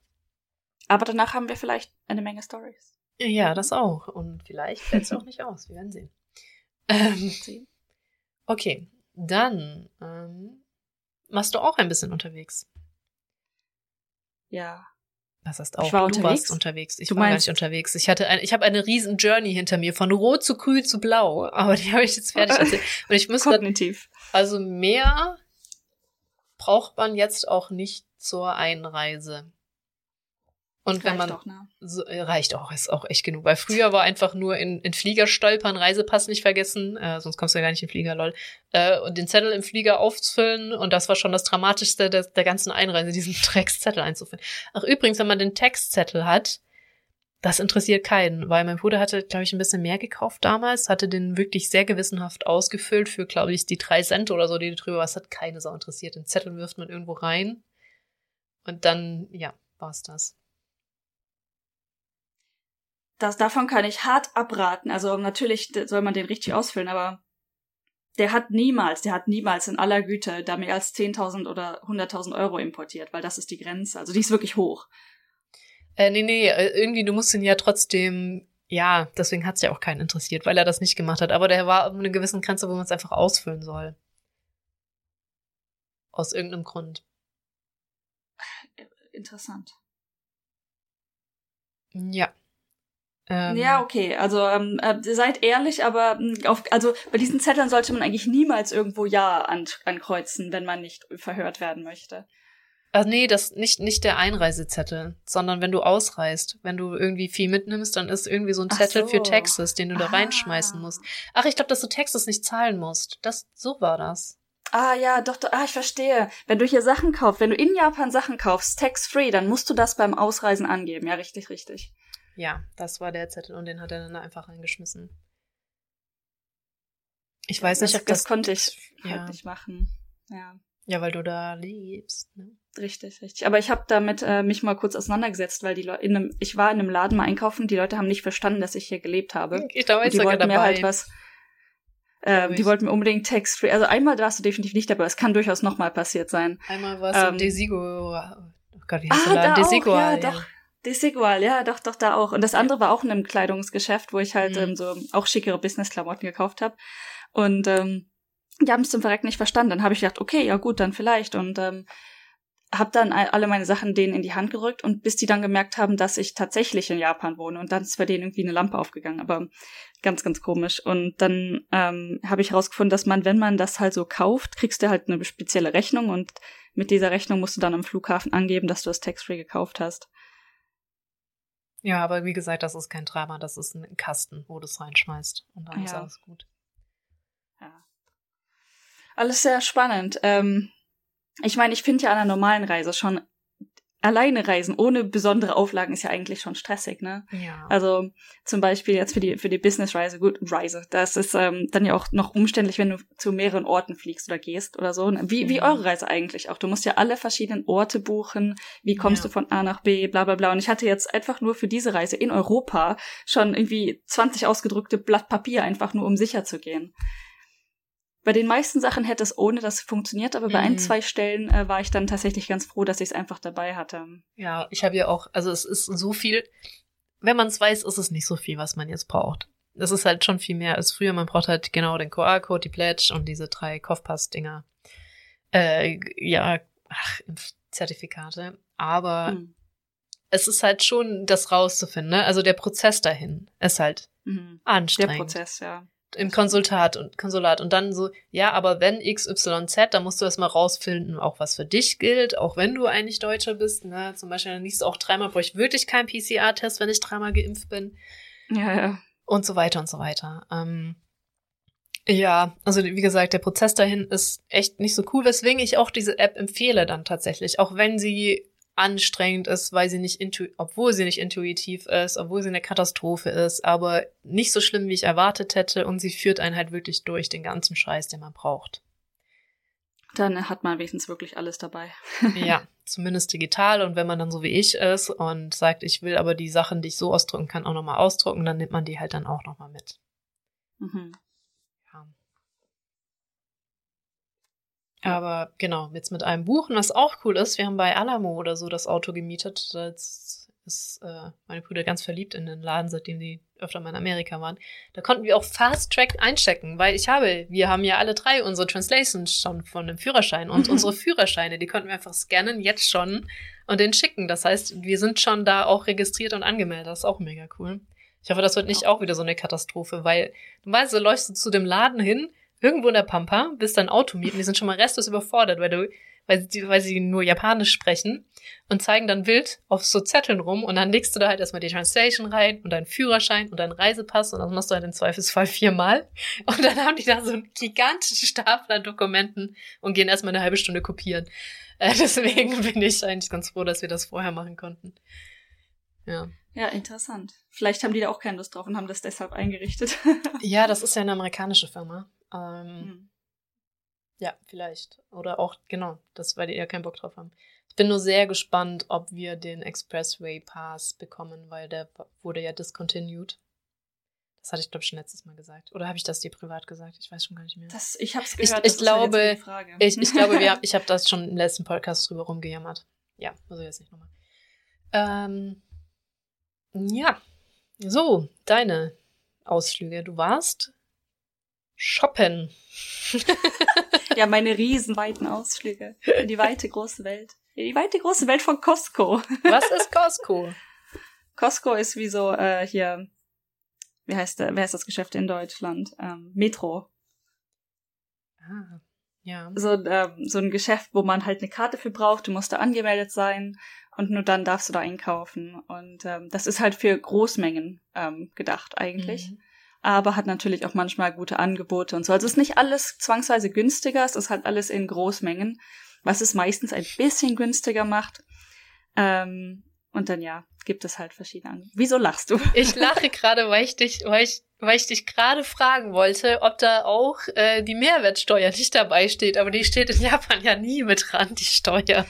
Aber danach haben wir vielleicht eine Menge Stories. Ja, das auch. Und vielleicht fällt es auch nicht aus. Wir werden sehen. Ähm, okay, dann ähm, machst du auch ein bisschen unterwegs. Ja. Was heißt auch? Ich war du unterwegs? warst unterwegs. Ich du war gar nicht unterwegs. Ich hatte ein, ich habe eine riesen Journey hinter mir von rot zu grün zu blau, aber die habe ich jetzt fertig (laughs) erzählt. Und ich muss Kognitiv. also mehr braucht man jetzt auch nicht zur Einreise. Und wenn reicht man auch, ne? so, äh, reicht auch, ist auch echt genug. Weil früher war einfach nur in, in Flieger stolpern, Reisepass nicht vergessen, äh, sonst kommst du ja gar nicht in den Flieger, lol. Äh, und den Zettel im Flieger aufzufüllen und das war schon das Dramatischste der, der ganzen Einreise, (laughs) diesen Dreckszettel einzufüllen. Ach übrigens, wenn man den Textzettel hat, das interessiert keinen, weil mein Bruder hatte, glaube ich, ein bisschen mehr gekauft damals, hatte den wirklich sehr gewissenhaft ausgefüllt für, glaube ich, die drei Cent oder so, die drüber was hat keine Sau interessiert. Den Zettel wirft man irgendwo rein und dann, ja, war's das. Das, davon kann ich hart abraten. Also natürlich soll man den richtig ausfüllen, aber der hat niemals, der hat niemals in aller Güte da mehr als 10.000 oder 100.000 Euro importiert, weil das ist die Grenze. Also die ist wirklich hoch. Äh, nee, nee, äh, irgendwie, du musst ihn ja trotzdem, ja, deswegen hat's ja auch keinen interessiert, weil er das nicht gemacht hat. Aber der war um eine gewisse Grenze, wo man es einfach ausfüllen soll. Aus irgendeinem Grund. Interessant. Ja. Ähm, ja, okay. Also ähm, äh, seid ehrlich, aber hm, auf, also bei diesen Zetteln sollte man eigentlich niemals irgendwo Ja an, ankreuzen, wenn man nicht verhört werden möchte. Ach nee, das nicht nicht der Einreisezettel, sondern wenn du ausreist, wenn du irgendwie viel mitnimmst, dann ist irgendwie so ein Zettel so. für Texas, den du da ah. reinschmeißen musst. Ach, ich glaube, dass du Texas nicht zahlen musst. Das so war das. Ah ja, doch, doch, ah, ich verstehe. Wenn du hier Sachen kaufst, wenn du in Japan Sachen kaufst, tax free, dann musst du das beim Ausreisen angeben. Ja, richtig, richtig. Ja, das war der Zettel und den hat er dann einfach reingeschmissen. Ich weiß das, nicht, ob das, das konnte ich ja. halt nicht machen. Ja. Ja, weil du da lebst. Ne? Richtig, richtig. Aber ich habe damit äh, mich mal kurz auseinandergesetzt, weil die Leute in einem, ich war in einem Laden mal einkaufen, die Leute haben nicht verstanden, dass ich hier gelebt habe. (laughs) Ich glaube, ich die wollten dabei. mir halt was. Äh, die wollten mir unbedingt Text-free. Also einmal warst du definitiv nicht dabei, es kann durchaus nochmal passiert sein. Einmal warst ähm, du Desigo. Oh Gott, wie heißt ah, da Desigual, auch, ja, ja, doch. Desigual, ja, doch, doch, da auch. Und das andere war auch in einem Kleidungsgeschäft, wo ich halt mhm. ähm, so auch schickere Business-Klamotten gekauft habe. Und ähm, die haben es zum Verrecken nicht verstanden. Dann habe ich gedacht, okay, ja gut, dann vielleicht. Und ähm, habe dann alle meine Sachen denen in die Hand gerückt und bis die dann gemerkt haben, dass ich tatsächlich in Japan wohne und dann ist bei denen irgendwie eine Lampe aufgegangen, aber ganz, ganz komisch. Und dann ähm, habe ich herausgefunden, dass man, wenn man das halt so kauft, kriegst du halt eine spezielle Rechnung und mit dieser Rechnung musst du dann am Flughafen angeben, dass du das tax-free gekauft hast. Ja, aber wie gesagt, das ist kein Drama, das ist ein Kasten, wo du es reinschmeißt und dann ja. ist alles gut. Alles sehr spannend. Ähm, ich meine, ich finde ja an einer normalen Reise schon alleine reisen ohne besondere Auflagen ist ja eigentlich schon stressig, ne? Ja. Also zum Beispiel jetzt für die für die Business-Reise, gut, Reise, das ist ähm, dann ja auch noch umständlich, wenn du zu mehreren Orten fliegst oder gehst oder so. Wie, wie Mhm. eure Reise eigentlich auch. Du musst ja alle verschiedenen Orte buchen. Wie kommst Ja. du von A nach B, bla bla bla. Und ich hatte jetzt einfach nur für diese Reise in Europa schon irgendwie 20 ausgedrückte Blatt Papier, einfach nur um sicher zu gehen. Bei den meisten Sachen hätte es ohne das funktioniert, aber bei ein, Mhm. zwei Stellen äh, war ich dann tatsächlich ganz froh, dass ich es einfach dabei hatte. Ja, ich habe ja auch, also es ist so viel, wenn man es weiß, ist es nicht so viel, was man jetzt braucht. Es ist halt schon viel mehr als früher. Man braucht halt genau den QR-Code, die Pledge und diese drei Kopfpass-Dinger. Äh, ja, ach, Zertifikate. Aber Hm. es ist halt schon das rauszufinden, ne? Also der Prozess dahin ist halt Mhm. Der anstrengend. Prozess, ja. Im Konsultat und Konsulat und dann so, ja, aber wenn XYZ, dann musst du erstmal rausfinden, auch was für dich gilt, auch wenn du eigentlich Deutscher bist, ne? Zum Beispiel dann liest du auch dreimal, brauche ich wirklich keinen PCR-Test, wenn ich dreimal geimpft bin Ja, ja. und so weiter und so weiter. Ähm, ja, also wie gesagt, der Prozess dahin ist echt nicht so cool, weswegen ich auch diese App empfehle dann tatsächlich, auch wenn sie anstrengend ist, weil sie nicht intu obwohl sie nicht intuitiv ist, obwohl sie eine Katastrophe ist, aber nicht so schlimm, wie ich erwartet hätte und sie führt einen halt wirklich durch den ganzen Scheiß, den man braucht. Dann hat man wenigstens wirklich alles dabei. (laughs) ja, zumindest digital und wenn man dann so wie ich ist und sagt, ich will aber die Sachen, die ich so ausdrucken kann, auch nochmal ausdrucken, dann nimmt man die halt dann auch nochmal mit. Mhm. Aber genau, jetzt mit einem Buchen, was auch cool ist, wir haben bei Alamo oder so das Auto gemietet. Da ist, äh, meine Brüder ganz verliebt in den Laden, seitdem die öfter mal in Amerika waren. Da konnten wir auch Fast Track einchecken, weil ich habe, wir haben ja alle drei unsere Translations schon von dem Führerschein und unsere Führerscheine, die konnten wir einfach scannen, jetzt schon und den schicken. Das heißt, wir sind schon da auch registriert und angemeldet. Das ist auch mega cool. Ich hoffe, das wird nicht auch wieder so eine Katastrophe, weil du weißt, du läufst du zu dem Laden hin, irgendwo in der Pampa, bist dein Auto mieten, die sind schon mal restlos überfordert, weil du, weil sie, weil sie nur Japanisch sprechen und zeigen dann wild auf so Zetteln rum und dann legst du da halt erstmal die Translation rein und deinen Führerschein und deinen Reisepass und das machst du halt im Zweifelsfall viermal und dann haben die da so einen gigantischen Stapel an Dokumenten und gehen erstmal eine halbe Stunde kopieren. Äh, deswegen bin ich eigentlich ganz froh, dass wir das vorher machen konnten. Ja. Ja, interessant. Vielleicht haben die da auch keine Lust drauf und haben das deshalb eingerichtet. Ja, das ist ja eine amerikanische Firma. Ähm, Hm. Ja, vielleicht. Oder auch, genau, das, weil die eher keinen Bock drauf haben. Ich bin nur sehr gespannt, ob wir den Expressway Pass bekommen, weil der wurde ja discontinued. Das hatte ich, glaube ich, schon letztes Mal gesagt. Oder habe ich das dir privat gesagt? Ich weiß schon gar nicht mehr. Das, ich hab's Ich- gehört. ich jetzt glaube. Ich, ich glaube, wir, (laughs) ich habe das schon im letzten Podcast drüber rumgejammert. Ja, ich jetzt nicht nochmal. Ähm, ja, so, deine Ausflüge. Du warst shoppen. (laughs) ja, meine riesenweiten Ausflüge in die weite große Welt. In die weite große Welt von Costco. Was ist Costco? (laughs) Costco ist wie so äh, hier, wie heißt der, wer heißt das Geschäft in Deutschland? Ähm, Metro. Ah, ja. So, ähm, so ein Geschäft, wo man halt eine Karte für braucht, du musst da angemeldet sein und nur dann darfst du da einkaufen. Und ähm, das ist halt für Großmengen ähm, gedacht eigentlich. Mhm. Aber hat natürlich auch manchmal gute Angebote und so. Also es ist nicht alles zwangsweise günstiger, es ist halt alles in Großmengen, was es meistens ein bisschen günstiger macht. Ähm, und dann ja, gibt es halt verschiedene Angebote. Wieso lachst du? Ich lache gerade, weil ich dich, weil ich, weil ich dich gerade fragen wollte, ob da auch äh, die Mehrwertsteuer nicht dabei steht, aber die steht in Japan ja nie mit dran, die Steuer.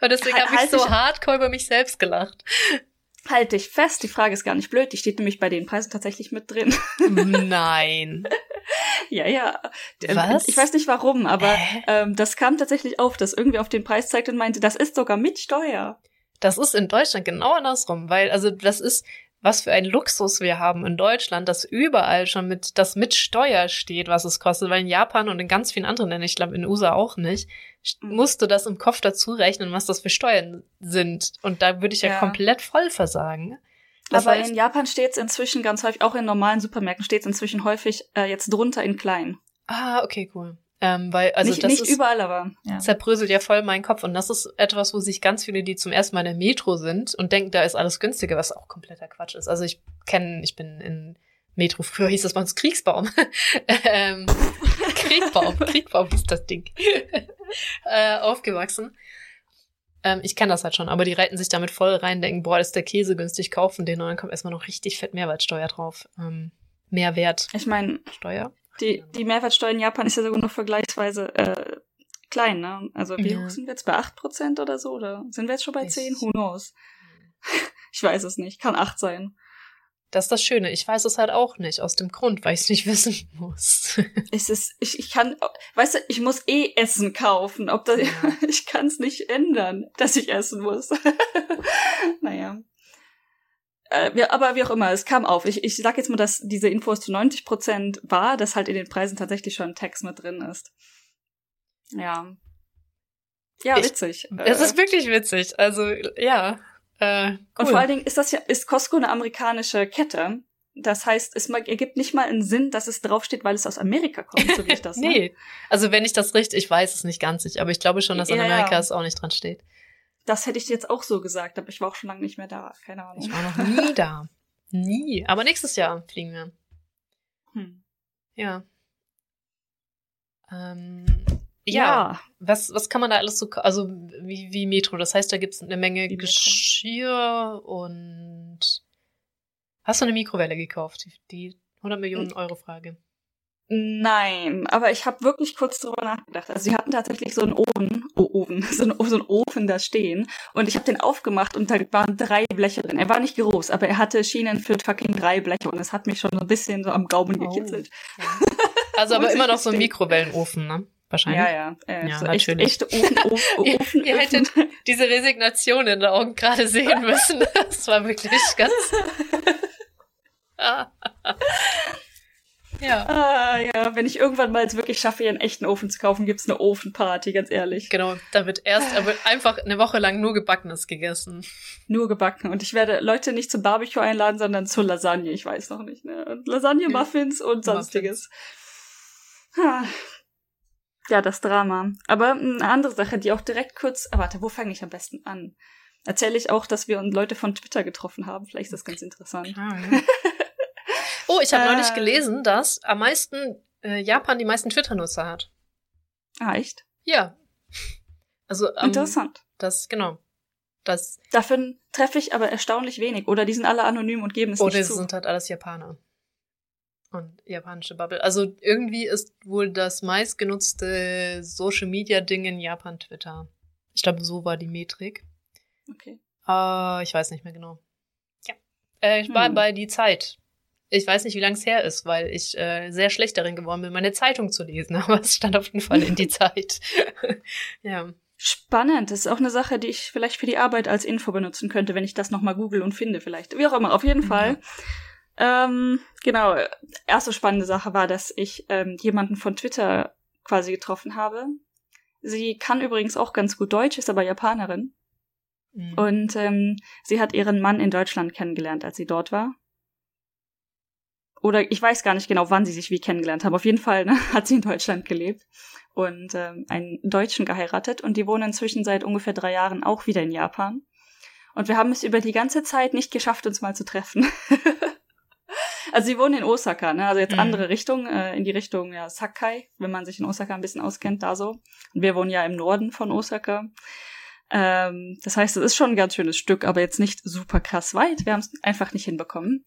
Und deswegen Halt- habe ich halt so hardcore über mich selbst gelacht. Halt dich fest, die Frage ist gar nicht blöd, die steht nämlich bei den Preisen tatsächlich mit drin. (laughs) Nein. ja, ja. Ähm, Was? Ich weiß nicht warum, aber ähm, das kam tatsächlich auf, dass irgendwie auf den Preis zeigt und meinte, das ist sogar mit Steuer. Das ist in Deutschland genau andersrum, weil also das ist was für ein Luxus wir haben in Deutschland, dass überall schon mit das mit Steuer steht, was es kostet, weil in Japan und in ganz vielen anderen Ländern, ich glaube in USA auch nicht. Musst du das im Kopf dazu rechnen, was das für Steuern sind und da würde ich ja, Ja. komplett voll versagen. Das aber heißt, in Japan steht es inzwischen ganz häufig, auch in normalen Supermärkten steht es inzwischen häufig äh, jetzt drunter in klein. ah, okay, cool. Ähm, weil also nicht das nicht ist überall, aber ja. zerbröselt ja voll meinen Kopf und das ist etwas, wo sich ganz viele, die zum ersten Mal in der Metro sind und denken, da ist alles günstiger, was auch kompletter Quatsch ist. Also ich kenne, ich bin in Metro, früher hieß das bei uns Kriegsbaum. (laughs) ähm, Kriegbaum, (laughs) Kriegbaum ist das Ding. (laughs) äh, aufgewachsen. Ähm, ich kenne das halt schon, aber die reiten sich damit voll rein, denken, boah, ist der Käse günstig, kaufen den und dann kommt erstmal noch richtig fett Mehrwertsteuer drauf. Ähm, Mehrwert. Ich meine, Steuer. Die, die Mehrwertsteuer in Japan ist ja sogar noch vergleichsweise äh, klein, ne? Also wie Ja. hoch sind wir jetzt bei 8% oder so? Oder sind wir jetzt schon bei Ich- 10? Who knows? (laughs) Ich weiß es nicht. Kann 8 sein. Das ist das Schöne. Ich weiß es halt auch nicht, aus dem Grund, weil ich es nicht (laughs) wissen muss. Es ist, ich, ich kann, weißt du, ich muss eh Essen kaufen. Ob das, Ja. (laughs) ich kann es nicht ändern, dass ich essen muss. (laughs) naja. Äh, aber wie auch immer, es kam auf. Ich, ich sag jetzt mal, dass diese Infos zu 90% war, dass halt in den Preisen tatsächlich schon Text mit drin ist. Ja. Ja, Ich- witzig. Es Äh, ist wirklich witzig. Also, ja. Äh, cool. Und vor allen Dingen ist das ja, ist Costco eine amerikanische Kette. Das heißt, es ergibt nicht mal einen Sinn, dass es draufsteht, weil es aus Amerika kommt, so wie ich (laughs) das. ne? Nee. Also, wenn ich das richtig, ich weiß es nicht ganz sicher, aber ich glaube schon, dass in Ja, Amerika ja. es auch nicht dran steht. Das hätte ich jetzt auch so gesagt, aber ich war auch schon lange nicht mehr da. Keine Ahnung. Ich war noch nie (laughs) da. Nie. Aber nächstes Jahr fliegen wir. Hm. Ja. Ähm, ja. Was, was kann man da alles so, also wie, wie Metro? Das heißt, da gibt's eine Menge Wie Metro. Geschirr und hast du eine Mikrowelle gekauft? Die, die 100 Millionen Hm. Euro Frage. Nein, aber ich habe wirklich kurz drüber nachgedacht. Also sie hatten tatsächlich so einen Ofen, oh, Ofen, (laughs) so einen, so einen Ofen da stehen und ich habe den aufgemacht und da waren drei Bleche drin. Er war nicht groß, aber er hatte Schienen für fucking drei Bleche und es hat mich schon so ein bisschen so am Gaumen Oh. gekitzelt. Also (laughs) aber immer noch so ein. Mikrowellenofen, ne? Wahrscheinlich. Ja, ja. Äh, Ja, so echt, natürlich. echte (laughs) Ofen, Ofen, (laughs) Ihr- Ofen, ihr hättet-. Diese Resignation in den Augen gerade sehen müssen. (laughs) Das war wirklich ganz. Ah. ja. Ah, ja, wenn ich irgendwann mal jetzt wirklich schaffe, hier einen echten Ofen zu kaufen, gibt's eine Ofenparty, ganz ehrlich. Genau, da wird erst da wird einfach eine Woche lang nur Gebackenes gegessen. Nur gebacken. Und ich werde Leute nicht zum Barbecue einladen, sondern zur Lasagne. Ich weiß noch nicht, ne? Und Lasagne. Muffins und Muffins. sonstiges. Ja, das Drama. Aber mm, eine andere Sache, die auch direkt kurz. Ah, warte, wo fange ich am besten an? Erzähle ich auch, dass wir uns Leute von Twitter getroffen haben. Vielleicht ist das ganz interessant. Klar, ja. (laughs) Oh, ich habe Äh. neulich gelesen, dass am meisten äh, Japan die meisten Twitter-Nutzer hat. Ah, echt? Ja. Also ähm, Interessant. das genau. Das Dafür treffe ich aber erstaunlich wenig. Oder die sind alle anonym und geben es oder nicht zu. sind halt alles Japaner. Und japanische Bubble. Also irgendwie ist wohl das meistgenutzte Social Media Ding in Japan Twitter. Ich glaube, so war die Metrik. Okay. Äh, ich weiß nicht mehr genau. Ja. Äh, ich war Hm. bei die Zeit. Ich weiß nicht, wie lange es her ist, weil ich äh, sehr schlecht darin geworden bin, meine Zeitung zu lesen. (laughs) Aber es stand auf jeden Fall in die Zeit. (laughs) ja. Spannend. Das ist auch eine Sache, die ich vielleicht für die Arbeit als Info benutzen könnte, wenn ich das nochmal google und finde vielleicht. Wie auch immer, auf jeden Mhm. Fall. Ähm, genau. Erste spannende Sache war, dass ich ähm, jemanden von Twitter quasi getroffen habe. Sie kann übrigens auch ganz gut Deutsch, ist aber Japanerin. Mhm. Und ähm, sie hat ihren Mann in Deutschland kennengelernt, als sie dort war. Oder ich weiß gar nicht genau, wann sie sich wie kennengelernt haben. Auf jeden Fall ne, (laughs) hat sie in Deutschland gelebt und ähm, einen Deutschen geheiratet. Und die wohnen inzwischen seit ungefähr drei Jahren auch wieder in Japan. Und wir haben es über die ganze Zeit nicht geschafft, uns mal zu treffen. (laughs) also sie wohnen in Osaka, ne? Also jetzt Mhm. andere Richtung, äh, in die Richtung ja, Sakai, wenn man sich in Osaka ein bisschen auskennt, da so. Und wir wohnen ja im Norden von Osaka. Ähm, das heißt, es ist schon ein ganz schönes Stück, aber jetzt nicht super krass weit. Wir haben es einfach nicht hinbekommen.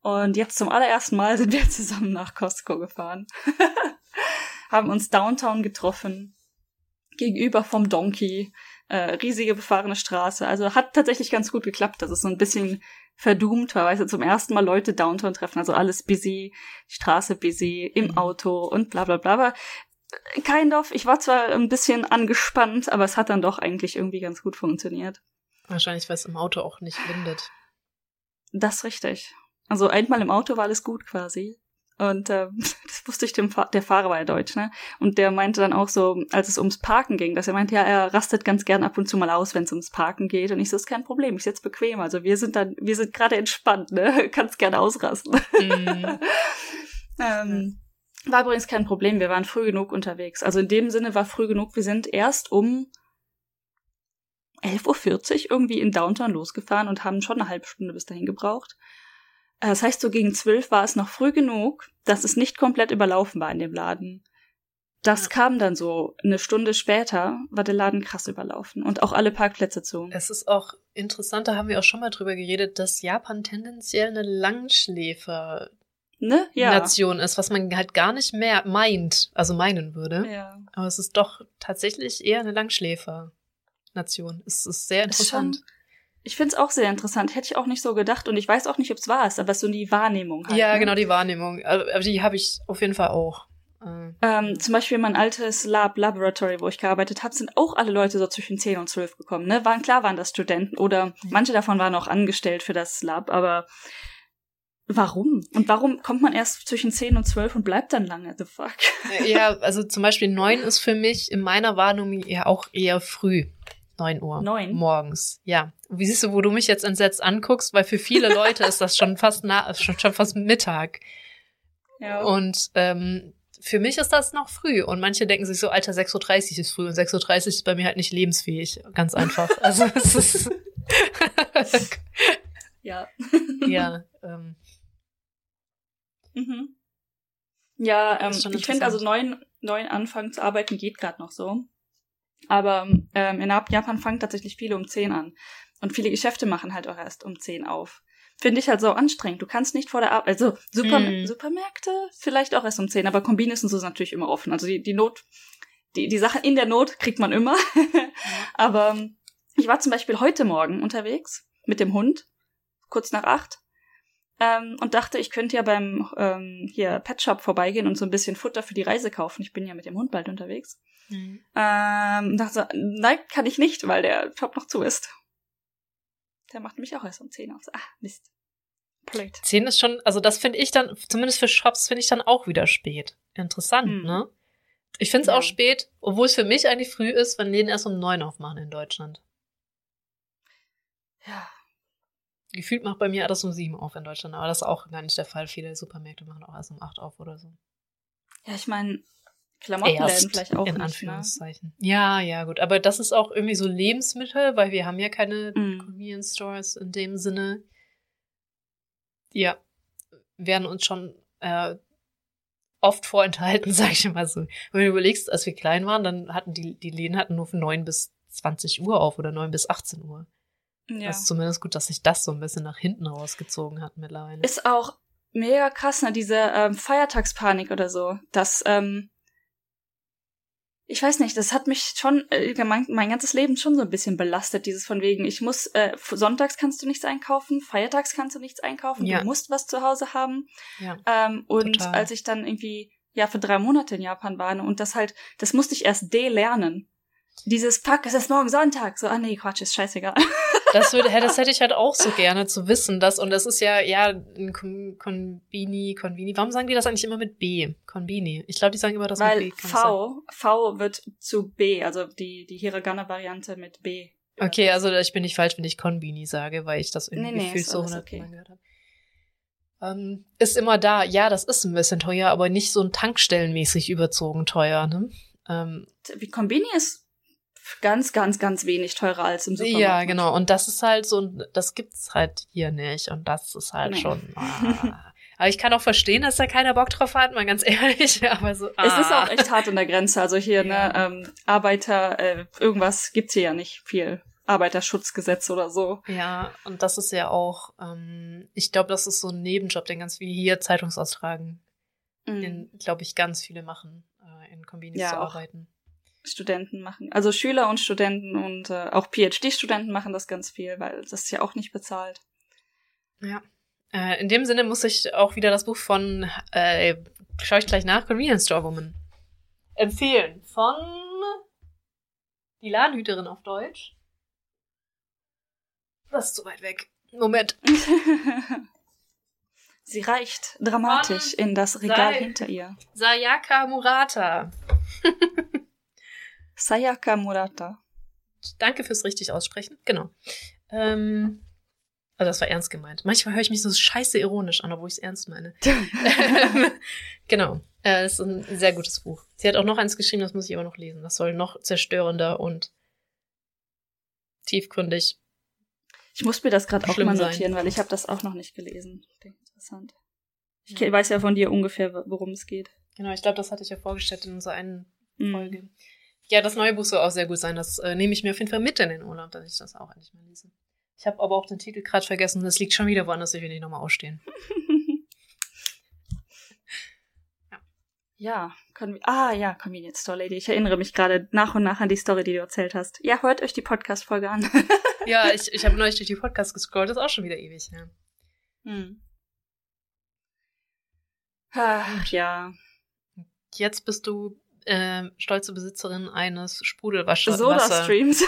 Und jetzt zum allerersten Mal (laughs) sind wir zusammen nach Costco gefahren. (laughs) haben uns downtown getroffen, gegenüber vom Donkey, äh, riesige befahrene Straße. Also hat tatsächlich ganz gut geklappt. Das ist so ein bisschen weißt du, zum ersten Mal Leute downtown treffen, also alles busy, Straße busy, im Mhm. Auto und bla bla bla. Aber kind of, ich war zwar ein bisschen angespannt, aber es hat dann doch eigentlich irgendwie ganz gut funktioniert. Wahrscheinlich, weil es im Auto auch nicht windet. Das ist richtig. Also einmal im Auto war alles gut quasi. Und ähm, (laughs) das wusste ich dem Fa der Fahrer war ja deutsch, ne? Und der meinte dann auch so, als es ums Parken ging, dass er meinte, ja, er rastet ganz gern ab und zu mal aus, wenn es ums Parken geht. Und ich so, ist kein Problem, ich sitze bequem. Also wir sind dann, wir sind gerade entspannt, ne? (laughs) Kannst gerne ausrasten. Mhm. (laughs) ähm, war übrigens kein Problem, wir waren früh genug unterwegs. Also in dem Sinne war früh genug, wir sind erst um 11.40 Uhr irgendwie in Downtown losgefahren und haben schon eine halbe Stunde bis dahin gebraucht. Äh, Das heißt, so gegen zwölf war es noch früh genug, dass es nicht komplett überlaufen war in dem Laden. das ja. kam dann so eine Stunde später, war der Laden krass überlaufen und auch alle Parkplätze zu. Es ist auch interessant, da haben wir auch schon mal drüber geredet, dass Japan tendenziell eine Langschläfer ne? ja. Nation ist, was man halt gar nicht mehr meint, also meinen würde. Ja. Aber es ist doch tatsächlich eher eine Langschläfer-Nation. Es ist sehr interessant. Ist schon, ich finde es auch sehr interessant. Hätte ich auch nicht so gedacht und ich weiß auch nicht, ob es wahr ist, aber so die Wahrnehmung halt. Ja, ne? genau, die Wahrnehmung. Aber die habe ich auf jeden Fall auch. Mhm. Ähm, zum Beispiel mein altes Lab Laboratory, wo ich gearbeitet habe, sind auch alle Leute so zwischen 10 und 12 gekommen. Ne? Waren klar, waren das Studenten oder manche davon waren auch angestellt für das Lab, aber warum? Und warum kommt man erst zwischen 10 und 12 und bleibt dann lange? The fuck? Ja, also zum Beispiel 9 ist für mich in meiner Wahrnehmung ja auch eher früh. 9 Uhr. 9? Morgens, ja. Wie siehst du, wo du mich jetzt entsetzt anguckst? Weil für viele Leute ist das schon fast nah, schon, schon fast Mittag. Ja. Und ähm, für mich ist das noch früh. Und manche denken sich so, Alter, 6.30 Uhr ist früh. Und 6.30 Uhr ist bei mir halt nicht lebensfähig. Ganz einfach. (laughs) Also es ist. (laughs) ja. (laughs) ja. Ähm. Mhm. Ja, ähm, ich finde also neun, neun anfangen zu arbeiten geht gerade noch so. Aber ähm, in Japan fangen tatsächlich viele um zehn an. Und viele Geschäfte machen halt auch erst um zehn auf finde ich halt so anstrengend. Du kannst nicht vor der Arbeit, also Super mm. Supermärkte vielleicht auch erst um 10, aber Kombines und so ist natürlich immer offen. Also die, die Not, die, die Sachen in der Not kriegt man immer. (laughs) aber ähm, ich war zum Beispiel heute Morgen unterwegs mit dem Hund, kurz nach acht, ähm, und dachte, ich könnte ja beim ähm, hier Pet Shop vorbeigehen und so ein bisschen Futter für die Reise kaufen. Ich bin ja mit dem Hund bald unterwegs. Mhm. Ähm, dachte, nein, kann ich nicht, weil der Shop noch zu ist. Der macht mich auch erst um 10 auf. Ah, Mist. Blöd. 10 ist schon, also das finde ich dann, zumindest für Shops finde ich dann auch wieder spät. Interessant, hm. ne? Ich finde es ja. auch spät, obwohl es für mich eigentlich früh ist, wenn Läden erst um 9 aufmachen in Deutschland. Ja. Gefühlt macht bei mir alles um 7 auf in Deutschland, aber das ist auch gar nicht der Fall. Viele Supermärkte machen auch erst um 8 auf oder so. Ja, ich meine, Klamottenläden vielleicht auch in nicht? Anführungszeichen. Ne? Ja, ja, gut. Aber das ist auch irgendwie so Lebensmittel, weil wir haben ja keine mm. Convenience Stores in dem Sinne. Ja, werden uns schon äh, oft vorenthalten, (laughs) sag ich mal so. Wenn du überlegst, als wir klein waren, dann hatten die, die Läden hatten nur von 9 bis 20 Uhr auf oder 9 bis 18 Uhr. Ja. Das ist zumindest gut, dass sich das so ein bisschen nach hinten rausgezogen hat mittlerweile. Ist auch mega krass, ne, diese ähm, Feiertagspanik oder so, dass ähm, ich weiß nicht, das hat mich schon äh, mein, mein ganzes Leben schon so ein bisschen belastet, dieses von wegen, ich muss, äh, sonntags kannst du nichts einkaufen, feiertags kannst du nichts einkaufen, ja. du musst was zu Hause haben. Ja, ähm, und total. als ich dann irgendwie ja für drei Monate in Japan war und das halt, das musste ich erst delernen. Dieses Fuck, es ist morgen Sonntag. So, ah nee, Quatsch, ist scheißegal. (laughs) Das, würde, das hätte ich halt auch so gerne zu wissen, dass, und das ist ja, ja, ein Konbini, Konbini. Warum sagen die das eigentlich immer mit B? Konbini. Ich glaube, die sagen immer das Weil mit B. V, V wird zu B, also die, die Hiragana-Variante mit B. Okay, also ich bin nicht falsch, wenn ich Konbini sage, weil ich das irgendwie nee, nee, gefühlt so hundertmal okay. gehört habe. Ähm, ist immer da, ja, das ist ein bisschen teuer, aber nicht so ein Tankstellenmäßig überzogen teuer, ne? Ähm, Wie Konbini ist ganz, ganz, ganz wenig teurer als im Supermarkt. Ja, genau. Und das ist halt so, das gibt's halt hier nicht. Und das ist halt nee. schon. Ah. Aber ich kann auch verstehen, dass da keiner Bock drauf hat, mal ganz (laughs) ehrlich. Aber so. Ah. Es ist auch echt hart in der Grenze. Also hier, ne, ja. ne, ähm, Arbeiter, äh, irgendwas gibt's hier ja nicht viel. Arbeiterschutzgesetz oder so. Ja, und das ist ja auch, ähm, ich glaube, das ist so ein Nebenjob, den ganz wie hier Zeitungsaustragen, mhm. den, glaube ich, ganz viele machen, äh, in Kombinis ja, zu arbeiten. Studenten machen. Also Schüler und Studenten und äh, auch PhD-Studenten machen das ganz viel, weil das ist ja auch nicht bezahlt. Ja. Äh, in dem Sinne muss ich auch wieder das Buch von, äh, schaue ich gleich nach, Convenience Store Woman empfehlen. Von Die Ladenhüterin auf Deutsch. Das ist zu weit weg. Moment. (laughs) Sie reicht dramatisch von in das Regal Say hinter ihr. Sayaka Murata. (laughs) Sayaka Murata. Danke fürs richtig aussprechen. Genau. Ähm, also das war ernst gemeint. Manchmal höre ich mich so scheiße ironisch an, obwohl ich es ernst meine. (laughs) genau. Äh, ist ein sehr gutes Buch. Sie hat auch noch eins geschrieben, das muss ich aber noch lesen. Das soll noch zerstörender und tiefgründig. Ich muss mir das gerade auch mal notieren, sein. weil ich habe das auch noch nicht gelesen. Interessant. Ich weiß ja von dir ungefähr, worum es geht. Genau, ich glaube, das hatte ich ja vorgestellt in unserer einen mhm. Folge. Ja, das neue Buch soll auch sehr gut sein. Das äh, nehme ich mir auf jeden Fall mit in den Urlaub, dass ich das auch endlich mal lese. Ich habe aber auch den Titel gerade vergessen. Das liegt schon wieder woanders. Ich will nicht nochmal ausstehen. (laughs) ja. ja, ah ja, Convenience Store Lady. Ich erinnere mich gerade nach und nach an die Story, die du erzählt hast. Ja, hört euch die Podcast-Folge an. (laughs) ja, ich, ich habe neulich durch die Podcast gescrollt. Das ist auch schon wieder ewig, ja. Hm. Ach, ja. Jetzt bist du äh, stolze Besitzerin eines Sprudelwasser Soda-Streams.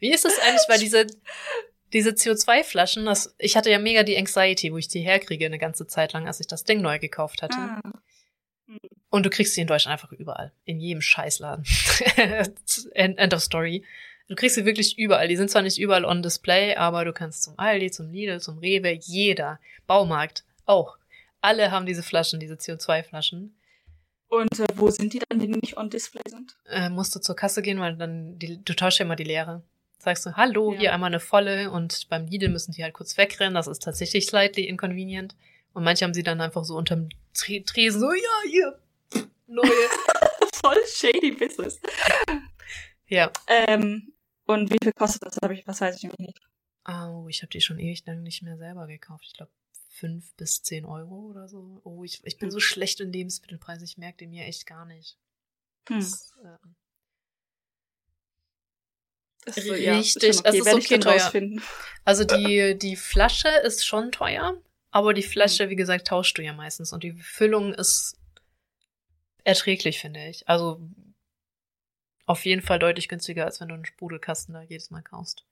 Wie ist das eigentlich, weil diese, diese CO2-Flaschen, das, ich hatte ja mega die Anxiety, wo ich die herkriege eine ganze Zeit lang, als ich das Ding neu gekauft hatte. Ah. Und du kriegst sie in Deutschland einfach überall. In jedem Scheißladen. (laughs) end, end of story. Du kriegst sie wirklich überall. Die sind zwar nicht überall on display, aber du kannst zum Aldi, zum Lidl, zum Rewe, jeder. Baumarkt auch. Alle haben diese Flaschen, diese CO2-Flaschen. Und äh, wo sind die dann, die nicht on display sind? Äh, musst du zur Kasse gehen, weil dann die, du tauschst ja immer die leere. Sagst du, hallo, ja. hier einmal eine volle und beim Lidl müssen die halt kurz wegrennen. Das ist tatsächlich slightly inconvenient. Und manche haben sie dann einfach so unterm Tresen so, ja, hier, neue. (laughs) Voll shady Business. Ja. Ähm, und wie viel kostet das? Hab ich, was weiß ich nämlich nicht. Oh, ich habe die schon ewig lang nicht mehr selber gekauft. Ich glaube fünf bis zehn Euro oder so. Oh, ich, ich bin hm. so schlecht in Lebensmittelpreisen, ich merke den mir echt gar nicht. Hm. Das, äh, das ist so, richtig, ja, okay. es ist okay teuer. Also die, die Flasche ist schon teuer, aber die Flasche, hm. wie gesagt, tauschst du ja meistens und die Füllung ist erträglich, finde ich. Also auf jeden Fall deutlich günstiger, als wenn du einen Sprudelkasten da jedes Mal kaufst.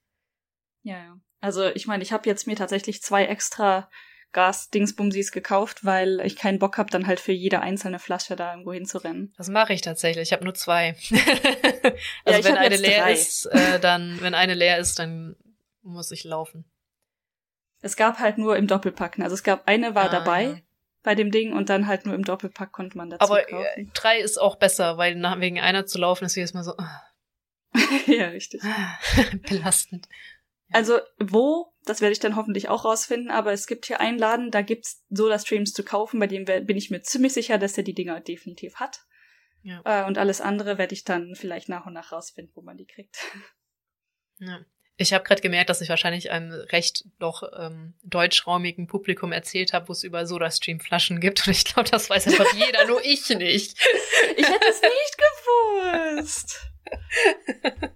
Ja, ja. Also ich meine, ich habe jetzt mir tatsächlich zwei extra Gas-Dingsbumsis gekauft, weil ich keinen Bock habe, dann halt für jede einzelne Flasche da irgendwo hinzurennen. Das mache ich tatsächlich. Ich habe nur zwei. (laughs) also ja, wenn eine leer drei. ist, äh, dann, wenn eine leer ist, dann muss ich laufen. Es gab halt nur im Doppelpacken. Also es gab eine war ah, dabei ja. bei dem Ding und dann halt nur im Doppelpack konnte man dazu Aber kaufen. Äh, drei ist auch besser, weil nach, wegen einer zu laufen ist jedes Mal so. (laughs) ja, richtig. (laughs) Belastend. Also wo, das werde ich dann hoffentlich auch rausfinden, aber es gibt hier einen Laden, da gibt's Soda-Streams zu kaufen, bei dem bin ich mir ziemlich sicher, dass er die Dinger definitiv hat. Ja. Äh, und alles andere werde ich dann vielleicht nach und nach rausfinden, wo man die kriegt. (laughs) Ja. Ich habe gerade gemerkt, dass ich wahrscheinlich einem recht doch ähm, deutschraumigen Publikum erzählt habe, wo es über Soda-Stream-Flaschen gibt. Und ich glaube, das weiß einfach jeder, nur (laughs) ich nicht. Ich hätte es nicht gewusst. (laughs)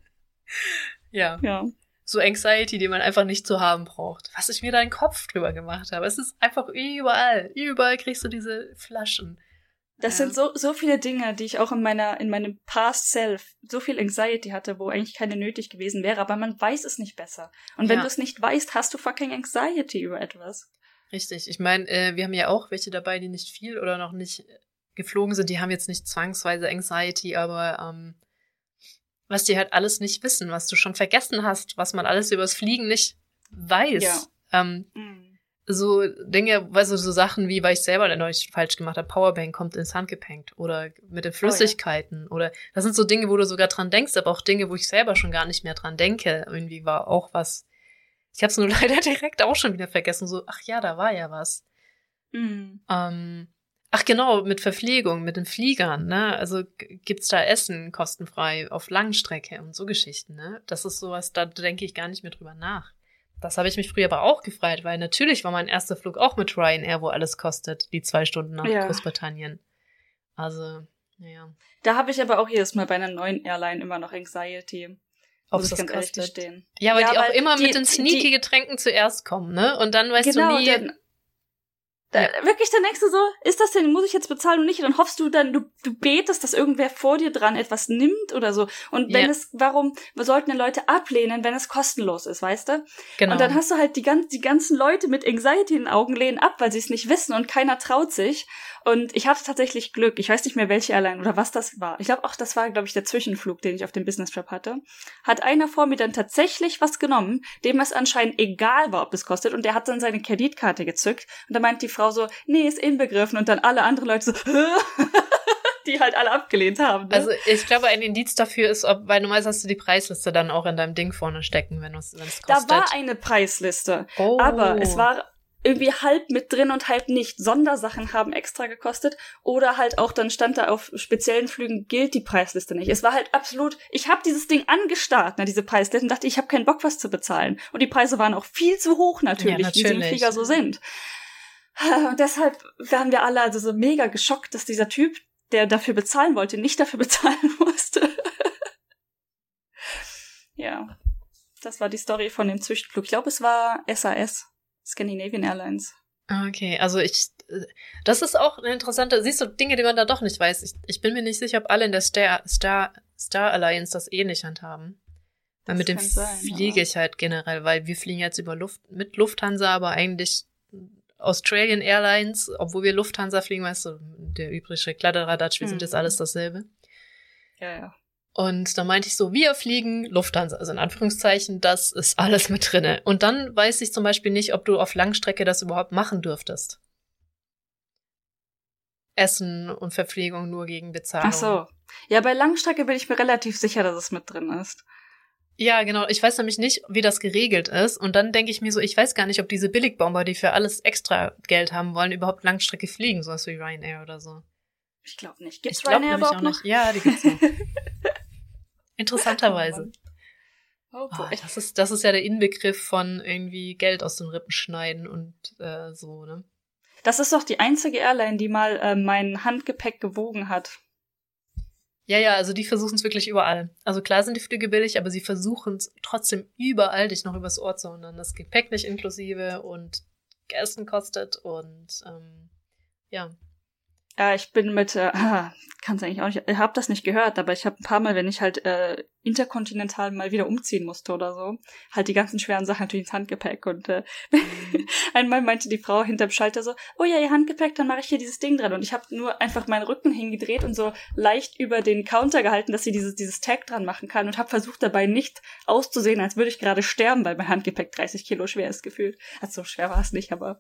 ja. Ja so Anxiety, die man einfach nicht zu haben braucht. Was ich mir da den Kopf drüber gemacht habe. Es ist einfach überall. Überall kriegst du diese Flaschen. Das ja. sind so, so viele Dinge, die ich auch in meiner, in meinem Past Self so viel Anxiety hatte, wo eigentlich keine nötig gewesen wäre, aber man weiß es nicht besser. Und wenn ja. du es nicht weißt, hast du fucking Anxiety über etwas. Richtig. Ich meine, äh, wir haben ja auch welche dabei, die nicht viel oder noch nicht geflogen sind. Die haben jetzt nicht zwangsweise Anxiety, aber ähm, was die halt alles nicht wissen, was du schon vergessen hast, was man alles übers Fliegen nicht weiß. Ja. Ähm, mhm. So Dinge, also so Sachen wie, weil ich selber neulich falsch gemacht habe, Powerbank kommt ins Handgepäck oder mit den Flüssigkeiten oh, ja. oder das sind so Dinge, wo du sogar dran denkst, aber auch Dinge, wo ich selber schon gar nicht mehr dran denke. Irgendwie war auch was. Ich habe es nur (laughs) leider direkt auch schon wieder vergessen. So, ach ja, da war ja was. Mhm. Ähm, Ach genau, mit Verpflegung, mit den Fliegern, ne? Also gibt's da Essen kostenfrei auf Langstrecke und so Geschichten, ne? Das ist sowas, da denke ich gar nicht mehr drüber nach. Das habe ich mich früher aber auch gefreut, weil natürlich war mein erster Flug auch mit Ryanair, wo alles kostet, die zwei Stunden nach ja. Großbritannien. Also, naja. Da habe ich aber auch jedes Mal bei einer neuen Airline immer noch Anxiety. Ob es das kostet. Ja, weil ja, die auch immer die, mit den sneaky Getränken zuerst kommen, ne? Und dann weißt genau, du nie, dann, da. Wirklich, denkst du so, ist das denn, muss ich jetzt bezahlen und nicht? Und dann hoffst du dann, du, du betest, dass irgendwer vor dir dran etwas nimmt oder so. Und wenn ja. es, warum sollten denn Leute ablehnen, wenn es kostenlos ist, weißt du? Genau. Und dann hast du halt die, ganz, die ganzen Leute mit Anxiety in den Augen lehnen ab, weil sie es nicht wissen und keiner traut sich. Und ich hatte tatsächlich Glück. Ich weiß nicht mehr, welche Airline oder was das war. Ich glaube auch, das war, glaube ich, der Zwischenflug, den ich auf dem Business Trip hatte. Hat einer vor mir dann tatsächlich was genommen, dem es anscheinend egal war, ob es kostet. Und der hat dann seine Kreditkarte gezückt. Und da meint die Frau so, nee, ist inbegriffen. Und dann alle anderen Leute so, (laughs) die halt alle abgelehnt haben. Ne? Also ich glaube, ein Indiz dafür ist, ob, weil normalerweise hast du die Preisliste dann auch in deinem Ding vorne stecken, wenn es kostet. Da war eine Preisliste. Oh. Aber es war irgendwie halb mit drin und halb nicht. Sondersachen haben extra gekostet oder halt auch dann stand da auf speziellen Flügen gilt die Preisliste nicht. Es war halt absolut, ich habe dieses Ding angestarrt, ne, diese Preisliste und dachte, ich habe keinen Bock was zu bezahlen und die Preise waren auch viel zu hoch natürlich, ja, natürlich. wie sie im Flieger so sind. (laughs) Und deshalb waren wir alle also so mega geschockt, dass dieser Typ, der dafür bezahlen wollte, nicht dafür (laughs) bezahlen musste. (laughs) ja. Das war die Story von dem Züchtflug. Ich glaube, es war SAS, Scandinavian Airlines. Okay, also ich, das ist auch eine interessante, siehst du, Dinge, die man da doch nicht weiß. Ich, ich bin mir nicht sicher, ob alle in der Star, Star, Star Alliance das ähnlich eh handhaben. Weil mit dem sein, fliege ich halt generell, weil wir fliegen jetzt über Luft, mit Lufthansa, aber eigentlich Australian Airlines, obwohl wir Lufthansa fliegen, weißt du, der übrige Kladderadatsch, wir hm. sind jetzt alles dasselbe. Ja, ja. Und da meinte ich so, wir fliegen Lufthansa, also in Anführungszeichen, das ist alles mit drinne. Und dann weiß ich zum Beispiel nicht, ob du auf Langstrecke das überhaupt machen dürftest. Essen und Verpflegung nur gegen Bezahlung. Ach so. Ja, bei Langstrecke bin ich mir relativ sicher, dass es mit drin ist. Ja, genau. Ich weiß nämlich nicht, wie das geregelt ist. Und dann denke ich mir so, ich weiß gar nicht, ob diese Billigbomber, die für alles extra Geld haben wollen, überhaupt Langstrecke fliegen, sowas wie Ryanair oder so. Ich glaube nicht. Gibt's ich Ryanair überhaupt noch? Nicht. Ja, die gibt's noch. (laughs) Interessanterweise. Oh, oh, das, ist, das ist ja der Inbegriff von irgendwie Geld aus den Rippen schneiden und äh, so, ne? Das ist doch die einzige Airline, die mal äh, mein Handgepäck gewogen hat. Ja, ja, also die versuchen es wirklich überall. Also klar sind die Flüge billig, aber sie versuchen es trotzdem überall, dich noch übers Ohr zu hauen. Das Gepäck nicht inklusive und Essen kostet und ähm, ja. Ja, ich bin mit, äh, (laughs) kann es eigentlich auch nicht, ich habe das nicht gehört, aber ich habe ein paar Mal, wenn ich halt äh, interkontinental mal wieder umziehen musste oder so, halt die ganzen schweren Sachen natürlich ins Handgepäck und äh, mhm. (laughs) einmal meinte die Frau hinterm Schalter so, oh ja, ihr Handgepäck, dann mache ich hier dieses Ding dran und ich habe nur einfach meinen Rücken hingedreht und so leicht über den Counter gehalten, dass sie dieses dieses Tag dran machen kann und habe versucht dabei nicht auszusehen, als würde ich gerade sterben, weil mein Handgepäck 30 Kilo schwer ist gefühlt. Also so schwer war es nicht, aber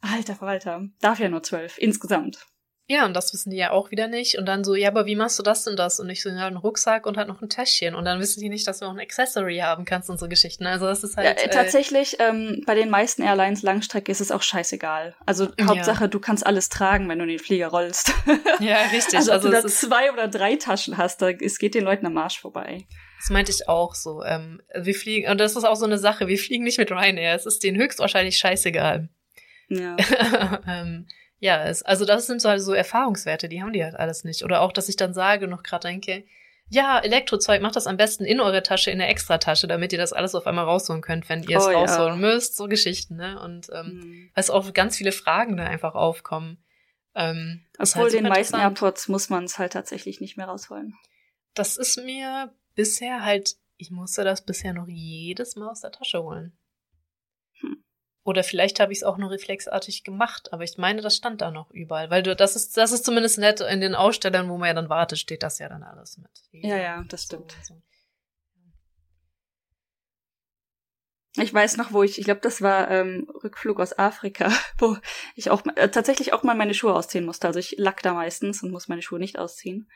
alter Verwalter, darf ja nur zwölf insgesamt. Ja, und das wissen die ja auch wieder nicht. Und dann so, ja, aber wie machst du das denn das? Und ich so, ja, einen Rucksack und halt noch ein Täschchen. Und dann wissen die nicht, dass du noch ein Accessory haben kannst und so Geschichten. Also das ist halt. Ja, äh, tatsächlich, ähm, bei den meisten Airlines Langstrecke ist es auch scheißegal. Also Hauptsache, ja. du kannst alles tragen, wenn du in den Flieger rollst. (laughs) Ja, richtig. also, also ob du da zwei oder drei Taschen hast, da, es geht den Leuten am Marsch vorbei. Das meinte ich auch so. Ähm, wir fliegen, und das ist auch so eine Sache, wir fliegen nicht mit Ryanair. Es ist denen höchstwahrscheinlich scheißegal. Ja. (laughs) ähm, ja, es, also das sind so, halt so Erfahrungswerte, die haben die halt alles nicht. Oder auch, dass ich dann sage noch gerade denke, ja, Elektrozeug, macht das am besten in eure Tasche, in der Extratasche, damit ihr das alles auf einmal rausholen könnt, wenn ihr es oh, rausholen ja. müsst. So Geschichten, ne? Und ähm, mhm. weil es auch ganz viele Fragen da einfach aufkommen. Ähm, Obwohl halt den meisten Airports muss man es halt tatsächlich nicht mehr rausholen. Das ist mir bisher halt, ich musste das bisher noch jedes Mal aus der Tasche holen. Oder vielleicht habe ich es auch nur reflexartig gemacht, aber ich meine, das stand da noch überall, weil du, das ist, das ist zumindest nett in den Ausstellern, wo man ja dann wartet, steht das ja dann alles mit. Ja, ja, das stimmt. So. Ich weiß noch, wo ich, ich glaube, das war ähm, Rückflug aus Afrika, (laughs) wo ich auch äh, tatsächlich auch mal meine Schuhe ausziehen musste. Also ich lack da meistens und muss meine Schuhe nicht ausziehen.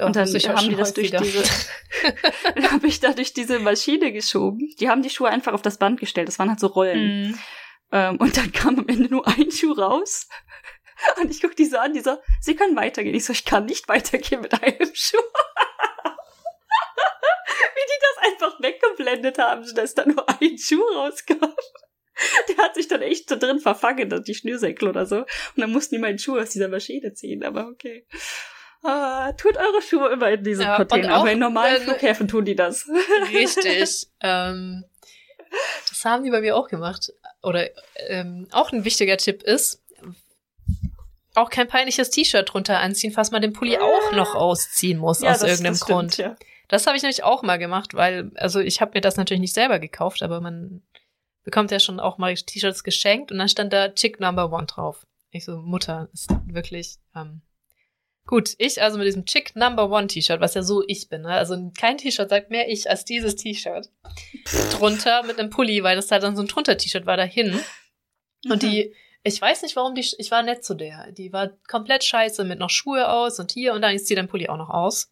Doch, und dann haben die das durch diese, (laughs) (laughs) habe ich da durch diese Maschine geschoben. Die haben die Schuhe einfach auf das Band gestellt. Das waren halt so Rollen. Mm. Ähm, und dann kam am Ende nur ein Schuh raus. (laughs) Und ich guck die so an, die so, sie können weitergehen. Ich so, ich kann nicht weitergehen mit einem Schuh. Wie die das einfach weggeblendet haben, dass da nur ein Schuh rauskam. Der hat sich dann echt da drin verfangen, die Schnürsenkel oder so. Und dann mussten die meinen Schuh aus dieser Maschine ziehen, aber okay. Ah, tut eure Schuhe immer in diesen ja, Container. Aber in normalen äh, Flughäfen tun die das. (laughs) Richtig. ähm, das haben die bei mir auch gemacht. Oder ähm, auch ein wichtiger Tipp ist, auch kein peinliches T-Shirt drunter anziehen, falls man den Pulli auch noch ausziehen muss ja, aus das, irgendeinem das Grund. Stimmt, ja. Das habe ich nämlich auch mal gemacht, weil, also ich habe mir das natürlich nicht selber gekauft, aber man bekommt ja schon auch mal T-Shirts geschenkt und dann stand da Chick Number One drauf. Ich so, Mutter, ist wirklich, ähm, Gut, ich also mit diesem Chick Number One T-Shirt, was ja so ich bin. Ne? Also kein T-Shirt sagt mehr ich als dieses T-Shirt. Drunter mit einem Pulli, weil das halt dann so ein Drunter-T-Shirt war dahin. Mhm. Und die, ich weiß nicht, warum die, ich war nett zu der. Die war komplett scheiße mit noch Schuhe aus und hier und dann ist sie dein Pulli auch noch aus.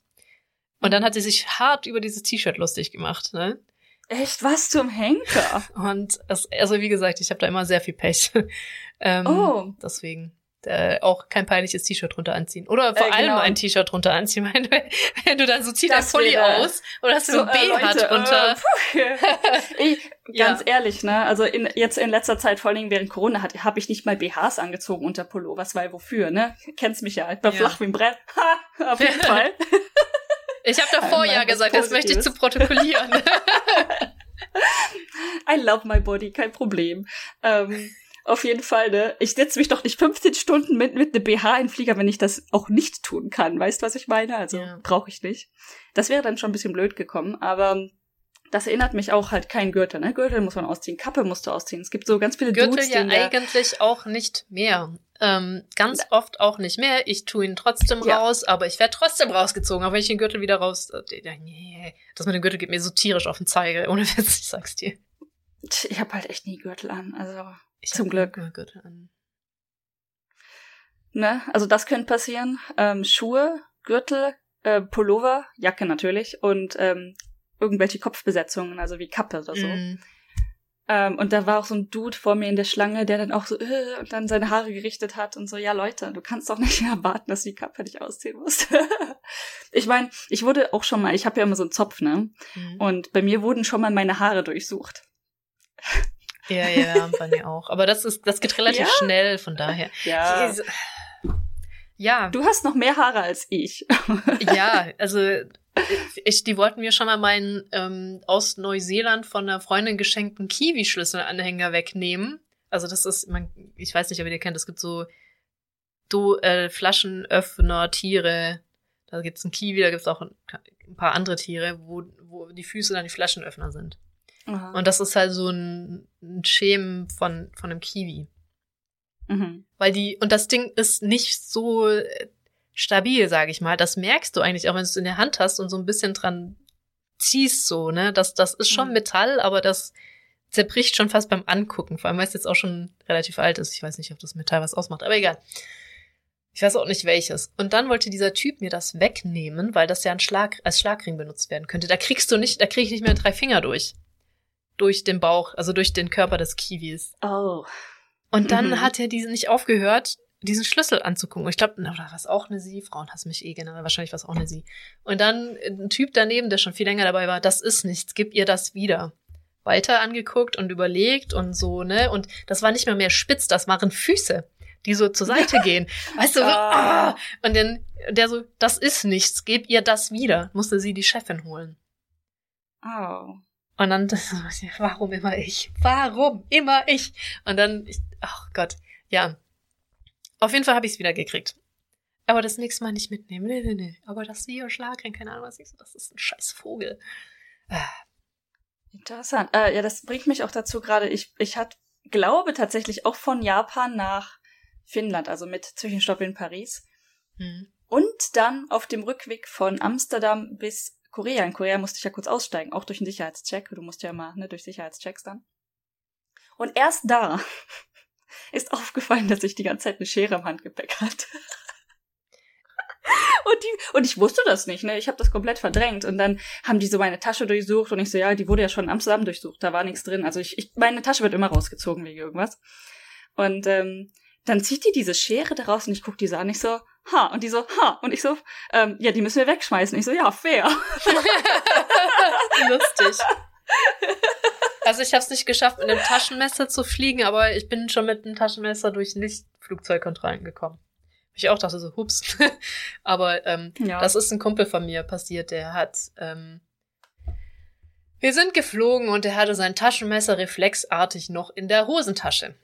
Und dann hat sie sich hart über dieses T-Shirt lustig gemacht, ne? Echt? Was zum Henker? Und es, also wie gesagt, ich habe da immer sehr viel Pech. (laughs) ähm, Oh. Deswegen äh, auch kein peinliches T-Shirt drunter anziehen. Oder vor Äh, allem genau. ein T-Shirt drunter anziehen. (laughs) Wenn, du- wenn du dann so zieh dein Das Pulli wäre- aus oder hast du so ein äh, BH Leute, drunter. äh, puh. ich, (laughs) ganz ehrlich, ne? Also in, jetzt in letzter Zeit, vor allem während Corona, habe ich nicht mal BHs angezogen unter Pullovers, weil wofür, ne? Kennst mich ja, ich bin Ja. flach wie ein Brett. Ha, auf jeden Fall. (laughs) Ich habe davor ja gesagt, das möchte ich zu protokollieren. I love my body, kein Problem. Ähm, auf jeden Fall, ne? Ich setze mich doch nicht 15 Stunden mit, mit einem BH in den Flieger, wenn ich das auch nicht tun kann. Weißt du, was ich meine? Also Ja. brauche ich nicht. Das wäre dann schon ein bisschen blöd gekommen, aber das erinnert mich auch halt kein Gürtel, ne? Gürtel muss man ausziehen, Kappe musst du ausziehen. Es gibt so ganz viele Gürtel Dudes, ja eigentlich auch nicht mehr. Ähm, ganz oft auch nicht mehr. Ich tue ihn trotzdem Ja. raus, aber ich werde trotzdem rausgezogen, auch wenn ich den Gürtel wieder raus. äh, Nee, das mit dem Gürtel geht mir so tierisch auf den Zeiger, (laughs) ohne Witz, ich sag's dir. Ich habe halt echt nie Gürtel an, also Ich Zum Glück. Gürtel an. ne? Also das könnte passieren. Ähm, Schuhe, Gürtel, äh, Pullover, Jacke natürlich und ähm, irgendwelche Kopfbesetzungen, also wie Kappe oder so. Mm. Ähm, und da war auch so ein Dude vor mir in der Schlange, der dann auch so äh, und dann seine Haare gerichtet hat und so, ja Leute, du kannst doch nicht (laughs) erwarten, dass du die Kappe nicht ausziehen musst. (laughs) ich meine, ich wurde auch schon mal, ich habe ja immer so einen Zopf, ne? Mm. Und bei mir wurden schon mal meine Haare durchsucht. Ja, ja, bei mir auch. Aber das ist, das geht relativ Ja? schnell, von daher. Ja. Ja, Du hast noch mehr Haare als ich. (laughs) ja, also ich, die wollten mir schon mal meinen ähm, aus Neuseeland von einer Freundin geschenkten Kiwi-Schlüsselanhänger wegnehmen. Also das ist, man, ich weiß nicht, ob ihr die kennt, es gibt so Do, äh, Flaschenöffner, Tiere. Da gibt's ein Kiwi, da gibt's auch ein, ein paar andere Tiere, wo, wo die Füße dann die Flaschenöffner sind. Und das ist halt so ein, ein Schemen von, von einem Kiwi. mhm. Weil die, und das Ding ist nicht so äh, stabil, sage ich mal. Das merkst du eigentlich auch, wenn du es in der Hand hast und so ein bisschen dran ziehst, so, ne? Das, das ist schon Mhm. Metall, aber das zerbricht schon fast beim Angucken. Vor allem, weil es jetzt auch schon relativ alt ist. Ich weiß nicht, ob das Metall was ausmacht, aber egal. Ich weiß auch nicht welches. Und dann wollte dieser Typ mir das wegnehmen, weil das ja ein Schlag, als Schlagring benutzt werden könnte. Da kriegst du nicht, da krieg ich nicht mehr drei Finger durch. Durch den Bauch, also durch den Körper des Kiwis. Oh. Und dann Mhm. hat er diese nicht aufgehört, diesen Schlüssel anzugucken. Und ich glaube, war es auch eine Sie? Frauen hassen mich eh generell, wahrscheinlich war es auch eine Sie. Und dann ein Typ daneben, der schon viel länger dabei war, das ist nichts, gib ihr das wieder. Weiter angeguckt und überlegt und so, ne? Und das war nicht mal mehr spitz, das waren Füße, die so zur Seite (laughs) gehen. Weißt du, so, Ah. ah. und dann der so, das ist nichts, gib ihr das wieder. Musste sie die Chefin holen. Oh. Und dann, (laughs) warum immer ich? Warum immer ich? Und dann, ich, ach Gott, ja. Auf jeden Fall habe ich es wieder gekriegt. Aber das nächste Mal nicht mitnehmen. Nee, nee, nee. Aber das Sio Schlagring, keine Ahnung, was ich so, das ist ein scheiß Vogel. Ah, Interessant. Äh, ja, das bringt mich auch dazu gerade, ich, ich hat, glaube tatsächlich auch von Japan nach Finnland, also mit Zwischenstopp in Paris. hm. Und dann auf dem Rückweg von Amsterdam bis Korea. In Korea musste ich ja kurz aussteigen, auch durch einen Sicherheitscheck. Du musst ja mal, ne, durch Sicherheitschecks dann. Und erst da (laughs) ist aufgefallen, dass ich die ganze Zeit eine Schere im Handgepäck hatte. (laughs) Und, die, und ich wusste das nicht, ne? Ich habe das komplett verdrängt. Und dann haben die so meine Tasche durchsucht und ich so, ja, die wurde ja schon in Amsterdam durchsucht, da war nichts drin. Also ich, ich meine Tasche wird immer rausgezogen wegen irgendwas. Und ähm, dann zieht die diese Schere daraus und ich guck die so an, ich so, ha, und die so, ha, und ich so, ähm, ja, die müssen wir wegschmeißen. Ich so, ja, fair. (laughs) Lustig. Also ich habe es nicht geschafft, mit einem Taschenmesser zu fliegen, aber ich bin schon mit einem Taschenmesser durch Nicht-Flugzeugkontrollen gekommen. Ich auch dachte so, hups. (laughs) aber ähm, Ja. Das ist ein Kumpel von mir passiert, der hat, ähm, wir sind geflogen und er hatte sein Taschenmesser reflexartig noch in der Hosentasche.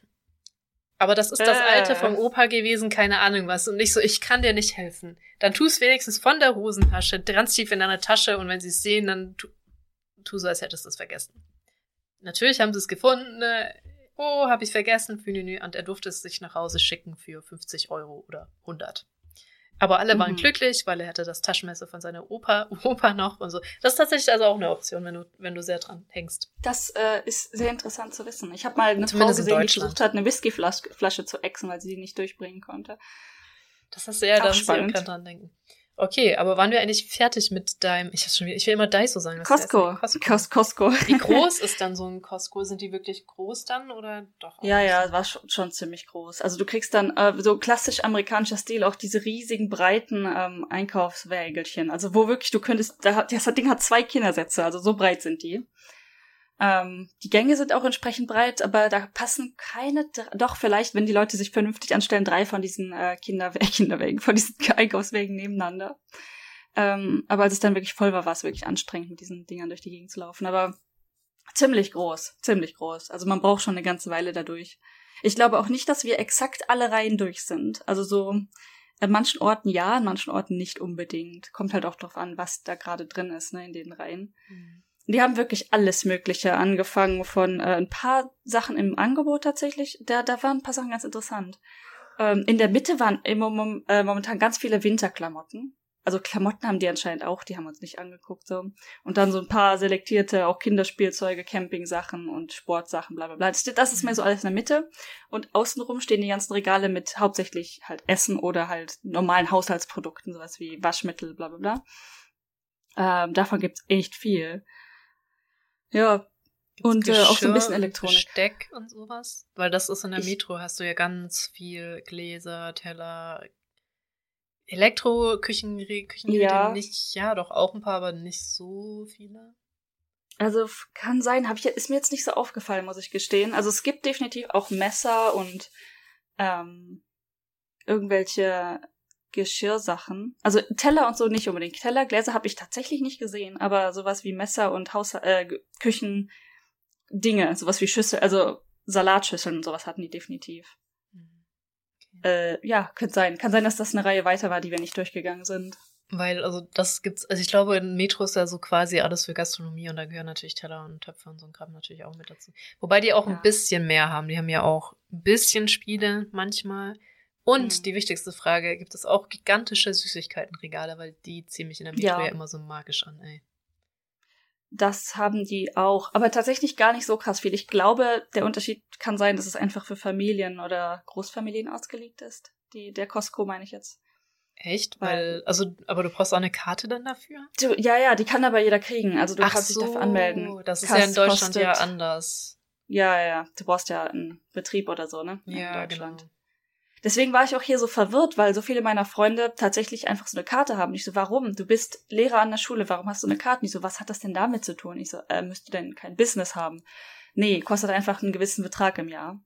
Aber das ist das alte vom Opa gewesen, keine Ahnung was. Und ich so, ich kann dir nicht helfen. Dann tu es wenigstens von der Hosentasche, ganz tief in deine Tasche und wenn sie es sehen, dann tu, tu so, als hättest du es vergessen. Natürlich haben sie es gefunden. Ne? Oh, habe ich vergessen. Für Und er durfte es sich nach Hause schicken für 50 Euro oder 100. Aber alle waren Mhm. glücklich, weil er hatte das Taschenmesser von seiner Opa, (laughs) Opa noch und so. Das ist tatsächlich also auch eine Option, wenn du, wenn du sehr dran hängst. Das äh, ist sehr interessant zu wissen. Ich habe mal eine Zumindest Frau gesehen, die versucht hat, eine Whiskyflasche Flasche zu exen, weil sie die nicht durchbringen konnte. Das ja, Auch da muss ich gerade dran denken. Okay, aber waren wir eigentlich fertig mit deinem, ich, schon ich will immer Daiso sagen. Costco. Costco. Costco. Wie groß (laughs) ist dann so ein Costco? Sind die wirklich groß dann oder doch? Ja, ja, war schon, schon ziemlich groß. Also du kriegst dann äh, so klassisch amerikanischer Stil auch diese riesigen, breiten ähm, Einkaufswägelchen. Also wo wirklich du könntest, da, das Ding hat zwei Kindersätze, also so breit sind die. Ähm, die Gänge sind auch entsprechend breit, aber da passen keine, doch vielleicht, wenn die Leute sich vernünftig anstellen, drei von diesen äh, Kinder (laughs) Kinderwägen, von diesen (laughs) Einkaufswägen nebeneinander. Ähm, aber als es dann wirklich voll war, war es wirklich anstrengend, mit diesen Dingern durch die Gegend zu laufen. Aber ziemlich groß, ziemlich groß. Also man braucht schon eine ganze Weile dadurch. Ich glaube auch nicht, dass wir exakt alle Reihen durch sind. Also so an manchen Orten ja, an manchen Orten nicht unbedingt. Kommt halt auch drauf an, was da gerade drin ist, ne, in den Reihen. Mhm. Die haben wirklich alles Mögliche angefangen von äh, ein paar Sachen im Angebot tatsächlich. Da, da waren ein paar Sachen ganz interessant. Ähm, in der Mitte waren im, äh, momentan ganz viele Winterklamotten. Also Klamotten haben die anscheinend auch, die haben uns nicht angeguckt so. Und dann so ein paar selektierte auch Kinderspielzeuge, Campingsachen und Sportsachen, bla bla bla. Das, ist mehr so alles in der Mitte. Und außenrum stehen die ganzen Regale mit hauptsächlich halt Essen oder halt normalen Haushaltsprodukten, sowas wie Waschmittel, bla bla bla. Ähm, davon gibt's echt viel. Ja. Gibt's und äh, auch so ein bisschen Elektronik. Besteck und sowas? Weil das ist in der ich, Metro, hast du ja ganz viel Gläser, Teller, Elektro-Küchengeräte ja. nicht, ja, doch auch ein paar, aber nicht so viele. Also kann sein, hab ich, ist mir jetzt nicht so aufgefallen, muss ich gestehen. Also es gibt definitiv auch Messer und ähm, irgendwelche Geschirrsachen. Also Teller und so nicht unbedingt. Teller, Gläser habe ich tatsächlich nicht gesehen, aber sowas wie Messer und Haus äh, Küchen Dinge, sowas wie Schüssel, also Salatschüsseln und sowas hatten die definitiv. Mhm. Okay. Äh, ja, könnte sein. Kann sein, dass das eine Reihe weiter war, die wir nicht durchgegangen sind. Weil, also das gibt's, also ich glaube, in Metro ist ja so quasi alles für Gastronomie und da gehören natürlich Teller und Töpfe und so ein Kram natürlich auch mit dazu. Wobei die auch ja. ein bisschen mehr haben. Die haben ja auch ein bisschen Spiele manchmal. Und mhm. die wichtigste Frage, gibt es auch gigantische Süßigkeitenregale, weil die ziehen mich in der Metro ja. ja immer so magisch an, ey. Das haben die auch, aber tatsächlich gar nicht so krass viel. Ich glaube, der Unterschied kann sein, dass es einfach für Familien oder Großfamilien ausgelegt ist. Die, der Costco meine ich jetzt. Echt? Weil, also, aber du brauchst auch eine Karte dann dafür? Du, ja, ja, die kann aber jeder kriegen. Also du Ach kannst so, dich dafür anmelden. Das ist Kast ja in Deutschland kostet, ja anders. Ja, ja, du brauchst ja einen Betrieb oder so, ne? Ja, in Deutschland. Genau. Deswegen war ich auch hier so verwirrt, weil so viele meiner Freunde tatsächlich einfach so eine Karte haben. Ich so, warum? Du bist Lehrer an der Schule, warum hast du eine Karte? Ich so, was hat das denn damit zu tun? Ich so, äh, müsst du denn kein Business haben? Nee, kostet einfach einen gewissen Betrag im Jahr.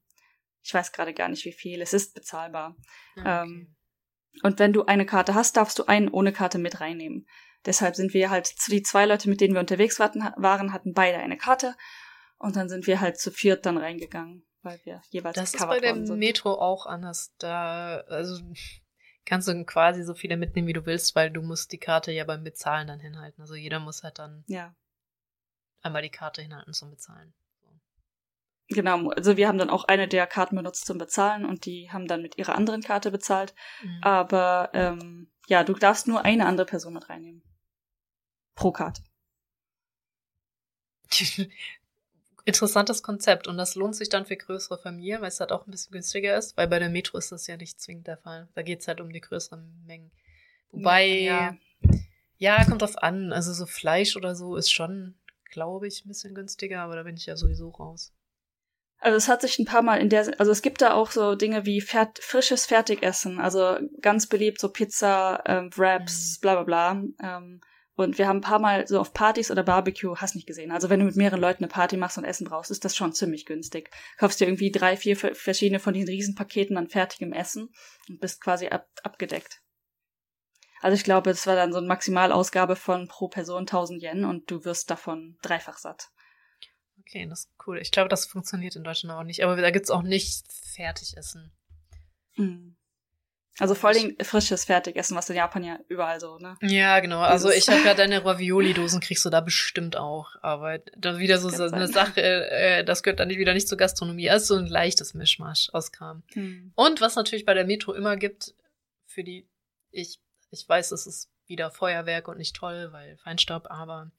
Ich weiß gerade gar nicht, wie viel. Es ist bezahlbar. Ah, okay. Ähm, und wenn du eine Karte hast, darfst du einen ohne Karte mit reinnehmen. Deshalb sind wir halt, die zwei Leute, mit denen wir unterwegs waren, hatten beide eine Karte. Und dann sind wir halt zu viert dann reingegangen weil wir jeweils Das ist bei der sind. Metro auch anders. Da, also kannst du quasi so viele mitnehmen, wie du willst, weil du musst die Karte ja beim Bezahlen dann hinhalten. Also jeder muss halt dann ja. einmal die Karte hinhalten zum Bezahlen. Genau, also wir haben dann auch eine der Karten benutzt zum Bezahlen und die haben dann mit ihrer anderen Karte bezahlt. Mhm. Aber ähm, ja, du darfst nur eine andere Person mit reinnehmen. Pro Karte. (laughs) interessantes Konzept und das lohnt sich dann für größere Familien, weil es halt auch ein bisschen günstiger ist, weil bei der Metro ist das ja nicht zwingend der Fall. Da geht es halt um die größeren Mengen. Wobei, ja, ja, kommt drauf an. Also so Fleisch oder so ist schon, glaube ich, ein bisschen günstiger, aber da bin ich ja sowieso raus. Also es hat sich ein paar Mal in der, also es gibt da auch so Dinge wie fert, frisches Fertigessen, also ganz beliebt so Pizza, ähm, Wraps, mhm. bla bla bla. Ähm, und wir haben ein paar Mal so auf Partys oder Barbecue, hast nicht gesehen. Also wenn du mit mehreren Leuten eine Party machst und Essen brauchst, ist das schon ziemlich günstig. Kaufst dir irgendwie drei, vier verschiedene von diesen Riesenpaketen an fertigem Essen und bist quasi ab, abgedeckt. Also ich glaube, es war dann so eine Maximalausgabe von pro Person 1000 Yen und du wirst davon dreifach satt. Okay, das ist cool. Ich glaube, das funktioniert in Deutschland auch nicht. Aber da gibt's auch nicht Fertigessen. Mhm. Also voll den frisches Fertigessen, was in Japan ja überall so, ne? Ja, genau. Also ich habe ja deine Ravioli-Dosen (laughs) kriegst du da bestimmt auch. Aber da wieder so, so eine Sache, äh, das gehört dann wieder nicht zur Gastronomie. Also so ein leichtes Mischmasch aus Kram. Hm. Und was natürlich bei der Metro immer gibt, für die, ich, ich weiß, es ist wieder Feuerwerk und nicht toll, weil Feinstaub, aber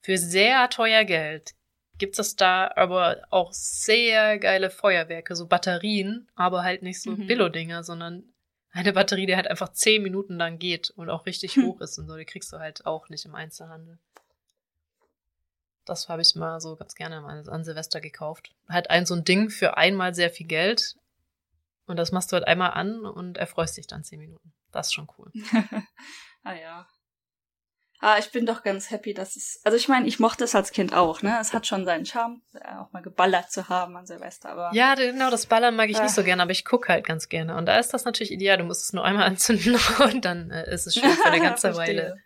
für sehr teuer Geld gibt es da aber auch sehr geile Feuerwerke, so Batterien, aber halt nicht so mhm. Billo-Dinger, sondern eine Batterie, die halt einfach zehn Minuten lang geht und auch richtig hm. hoch ist und so. Die kriegst du halt auch nicht im Einzelhandel. Das habe ich mal so ganz gerne an Silvester gekauft. Halt ein so ein Ding für einmal sehr viel Geld. Und das machst du halt einmal an und erfreust dich dann zehn Minuten. Das ist schon cool. (laughs) ah ja. Ah, ich bin doch ganz happy, dass es. Also ich meine, ich mochte es als Kind auch, ne? Es hat schon seinen Charme, äh, auch mal geballert zu haben an Silvester, aber. Ja, genau, das Ballern mag ich äh. nicht so gerne, aber ich gucke halt ganz gerne. Und da ist das natürlich ideal. Du musst es nur einmal (laughs) anzünden und dann äh, ist es schön für eine (laughs) ganze Weile.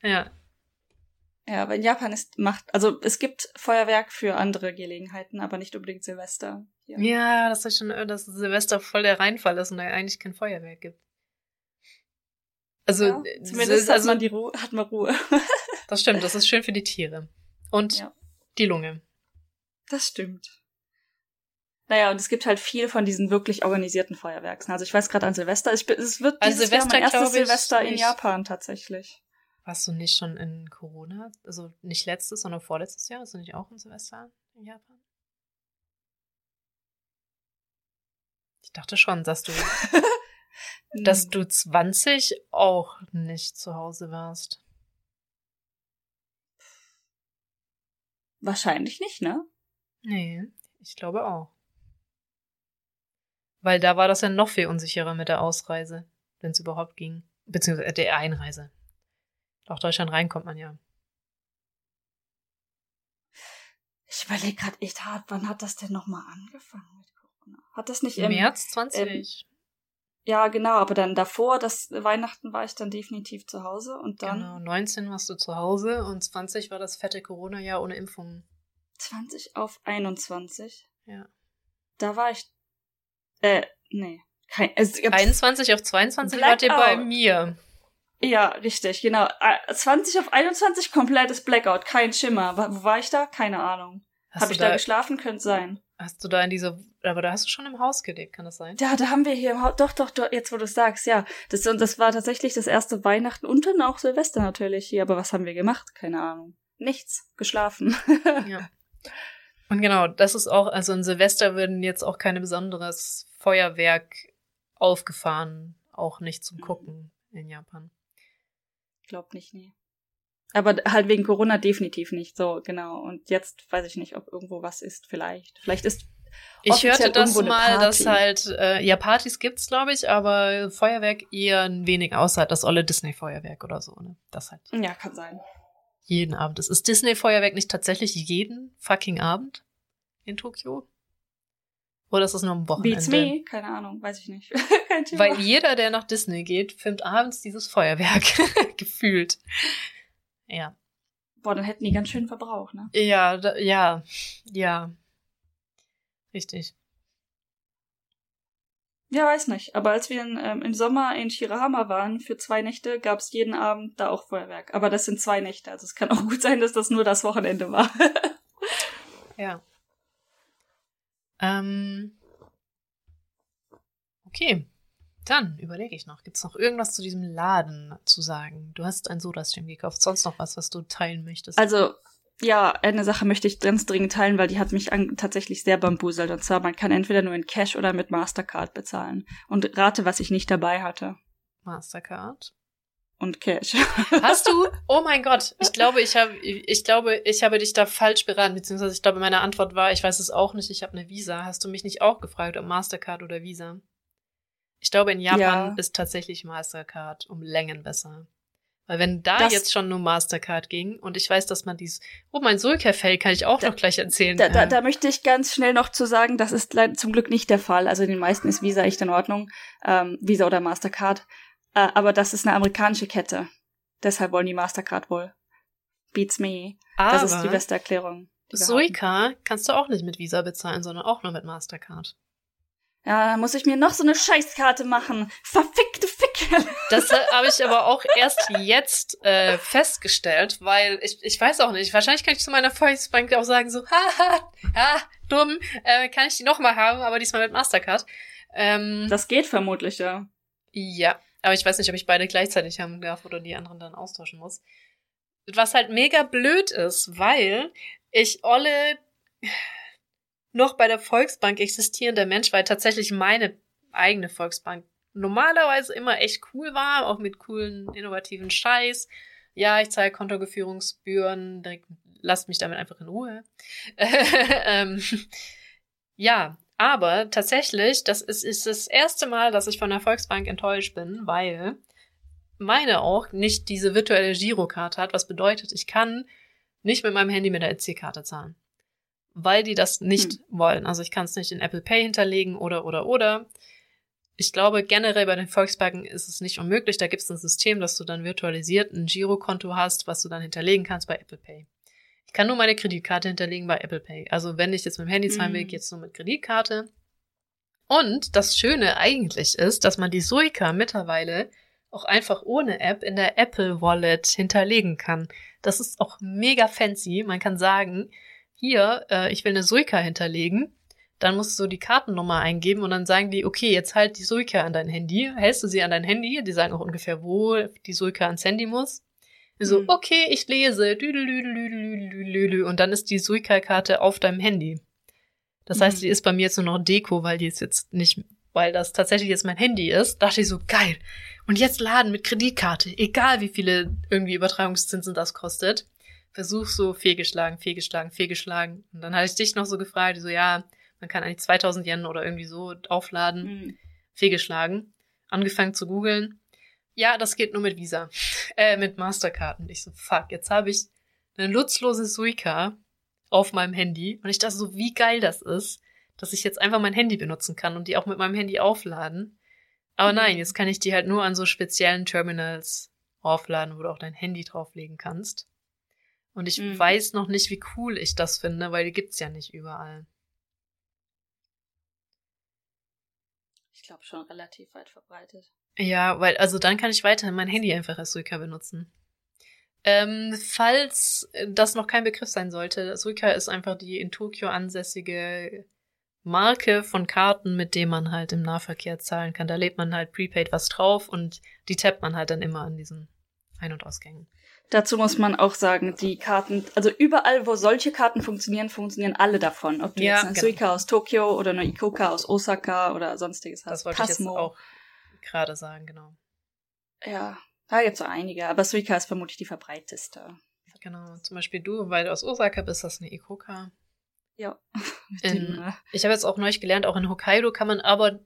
Ja. Ja, aber in Japan ist macht, also es gibt Feuerwerk für andere Gelegenheiten, aber nicht unbedingt Silvester. Ja, ja das ist schon, dass Silvester voll der Reinfall ist und da eigentlich kein Feuerwerk gibt. Also, ja, äh, zumindest hat, also, man die Ruhe, hat man Ruhe. (laughs) das stimmt, das ist schön für die Tiere. Und ja. die Lunge. Das stimmt. Naja, und es gibt halt viel von diesen wirklich organisierten Feuerwerken. Also ich weiß gerade an Silvester, ich, es wird dieses Silvester, Jahr mein erstes Silvester in Japan tatsächlich. Warst du nicht schon in Corona? Also nicht letztes, sondern vorletztes Jahr? Warst du nicht auch in Silvester in Japan? Ich dachte schon, dass du (laughs) dass hm. du 20 auch nicht zu Hause warst. Wahrscheinlich nicht, ne? Nee, ich glaube auch. Weil da war das ja noch viel unsicherer mit der Ausreise, wenn es überhaupt ging. Beziehungsweise der Einreise. Nach Deutschland rein kommt man ja. Ich überlege gerade echt hart, wann hat das denn nochmal angefangen mit Corona? Hat das nicht im März 20? Ähm, ja, genau, aber dann davor, das Weihnachten war ich dann definitiv zu Hause und dann. Genau, 19 warst du zu Hause und 20 war das fette Corona-Jahr ohne Impfungen. 20 auf 21? Ja. Da war ich. Äh, nee. Kein, es, 21 auf 22 wart ihr bei mir. Ja, richtig, genau. 20 auf 21 komplettes Blackout, kein Schimmer. Wo war ich da? Keine Ahnung. Habe ich da, da geschlafen? Könnte sein. Hast du da in dieser, aber da hast du schon im Haus gelebt, kann das sein? Ja, da haben wir hier im Haus, doch, doch, doch, jetzt wo du sagst, ja. Das, und das war tatsächlich das erste Weihnachten und dann auch Silvester natürlich hier. Aber was haben wir gemacht? Keine Ahnung. Nichts. Geschlafen. (laughs) ja. Und genau, das ist auch, also in Silvester würden jetzt auch keine besonderes Feuerwerk aufgefahren, auch nicht zum Gucken in Japan. Glaub nicht, nee. Aber halt wegen Corona definitiv nicht so, genau. Und jetzt weiß ich nicht, ob irgendwo was ist, vielleicht. Vielleicht ist. Ich hörte das mal, dass halt, äh, ja, Partys gibt's, glaube ich, aber Feuerwerk eher ein wenig außer das olle Disney-Feuerwerk oder so, ne? Das halt. Ja, kann sein. Jeden Abend. Ist, ist Disney-Feuerwerk nicht tatsächlich jeden fucking Abend in Tokio? Oder ist das nur am Wochenende? Beats me? Keine Ahnung, weiß ich nicht. (laughs) Weil jeder, der nach Disney geht, filmt abends dieses Feuerwerk. (laughs) Gefühlt. Ja. Boah, dann hätten die ganz schön verbraucht, ne? Ja, da, ja, ja. Richtig. Ja, weiß nicht. Aber als wir in, ähm, im Sommer in Shirahama waren für zwei Nächte, gab es jeden Abend da auch Feuerwerk. Aber das sind zwei Nächte. Also es kann auch (laughs) gut sein, dass das nur das Wochenende war. (laughs) ja. Ähm. Okay. Dann überlege ich noch, gibt es noch irgendwas zu diesem Laden zu sagen? Du hast ein Soda-Stream gekauft, sonst noch was, was du teilen möchtest? Also, ja, eine Sache möchte ich ganz dringend teilen, weil die hat mich tatsächlich sehr bambuselt. Und zwar, man kann entweder nur in Cash oder mit Mastercard bezahlen. Und rate, was ich nicht dabei hatte. Mastercard? Und Cash. Hast du? (laughs) Oh mein Gott. Ich glaube, ich habe, ich glaube, ich habe dich da falsch beraten, beziehungsweise ich glaube, meine Antwort war, ich weiß es auch nicht, ich habe eine Visa. Hast du mich nicht auch gefragt, ob Mastercard oder Visa? Ich glaube, in Japan ja. ist tatsächlich Mastercard um Längen besser. Weil wenn da das, jetzt schon nur Mastercard ging und ich weiß, dass man dies, oh, mein Sulka-Fell kann ich auch da, noch gleich erzählen. Da, da, da möchte ich ganz schnell noch zu sagen, das ist zum Glück nicht der Fall. Also in den meisten ist Visa echt in Ordnung, ähm, Visa oder Mastercard. Äh, aber das ist eine amerikanische Kette. Deshalb wollen die Mastercard wohl. Beats me. Aber das ist die beste Erklärung. Die Suica kannst du auch nicht mit Visa bezahlen, sondern auch nur mit Mastercard. Ja, muss ich mir noch so eine Scheißkarte machen. Verfickte Ficke. Das habe ich aber auch erst jetzt äh, festgestellt, weil ich, ich weiß auch nicht, wahrscheinlich kann ich zu meiner Volksbank auch sagen so, (laughs) haha, ja, dumm, äh, kann ich die nochmal haben, aber diesmal mit Mastercard. Ähm, das geht vermutlich, ja. Ja, aber ich weiß nicht, ob ich beide gleichzeitig haben darf oder die anderen dann austauschen muss. Was halt mega blöd ist, weil ich Olle noch bei der Volksbank existierender Mensch, weil tatsächlich meine eigene Volksbank normalerweise immer echt cool war, auch mit coolen, innovativen Scheiß. Ja, ich zahle Kontogeführungsgebühren, lasst mich damit einfach in Ruhe. (laughs) ähm, ja, aber tatsächlich, das ist, ist das erste Mal, dass ich von der Volksbank enttäuscht bin, weil meine auch nicht diese virtuelle Girokarte hat, was bedeutet, ich kann nicht mit meinem Handy mit der EC-Karte zahlen. Weil die das nicht hm. wollen. Also ich kann es nicht in Apple Pay hinterlegen oder oder oder. Ich glaube, generell bei den Volksbanken ist es nicht unmöglich. Da gibt es ein System, dass du dann virtualisiert ein Girokonto hast, was du dann hinterlegen kannst bei Apple Pay. Ich kann nur meine Kreditkarte hinterlegen bei Apple Pay. Also wenn ich jetzt mit dem Handy zahlen will, mhm. jetzt nur mit Kreditkarte. Und das Schöne eigentlich ist, dass man die Suica mittlerweile auch einfach ohne App in der Apple Wallet hinterlegen kann. Das ist auch mega fancy. Man kann sagen, hier, äh, ich will eine Suica hinterlegen. Dann musst du die Kartennummer eingeben und dann sagen die, okay, jetzt halt die Suica an dein Handy. Hältst du sie an dein Handy? Die sagen auch ungefähr, wo die Suica ans Handy muss. So, mhm. okay, ich lese. Und dann ist die Suica-Karte auf deinem Handy. Das mhm. heißt, die ist bei mir jetzt nur noch Deko, weil die ist jetzt nicht, weil das tatsächlich jetzt mein Handy ist. Dachte ich so, geil. Und jetzt laden mit Kreditkarte, egal wie viele irgendwie Übertragungszinsen das kostet. Versuch so fehlgeschlagen, fehlgeschlagen, fehlgeschlagen. Und dann hatte ich dich noch so gefragt, so, ja, man kann eigentlich 2000 Yen oder irgendwie so aufladen. Mhm. Fehlgeschlagen. Angefangen zu googeln ja, das geht nur mit Visa. (laughs) Äh, mit Masterkarten. Ich so, fuck, jetzt habe ich eine nutzlose Suica auf meinem Handy. Und ich dachte so, wie geil das ist, dass ich jetzt einfach mein Handy benutzen kann und die auch mit meinem Handy aufladen. Aber mhm. nein, jetzt kann ich die halt nur an so speziellen Terminals aufladen, wo du auch dein Handy drauflegen kannst. Und ich mhm. weiß noch nicht, wie cool ich das finde, weil die gibt's ja nicht überall. Ich glaube schon relativ weit verbreitet. Ja, weil, also dann kann ich weiterhin mein Handy einfach als Suica benutzen. Ähm, falls das noch kein Begriff sein sollte, Suica ist einfach die in Tokio ansässige Marke von Karten, mit dem man halt im Nahverkehr zahlen kann. Da lädt man halt prepaid was drauf und die tappt man halt dann immer an diesen Ein- und Ausgängen. Dazu muss man auch sagen, die Karten, also überall, wo solche Karten funktionieren, funktionieren alle davon. Ob du ja, jetzt eine genau. Suica aus Tokio oder eine Ikoka aus Osaka oder sonstiges hast. Das wollte Pasmo. ich jetzt auch gerade sagen, genau. Ja, da gibt es so einige, aber Suica ist vermutlich die verbreiteste. Genau, zum Beispiel du, weil du aus Osaka bist, hast eine Ikoka. Ja. (laughs) In, äh, ich habe jetzt auch neulich gelernt, auch in Hokkaido kann man aber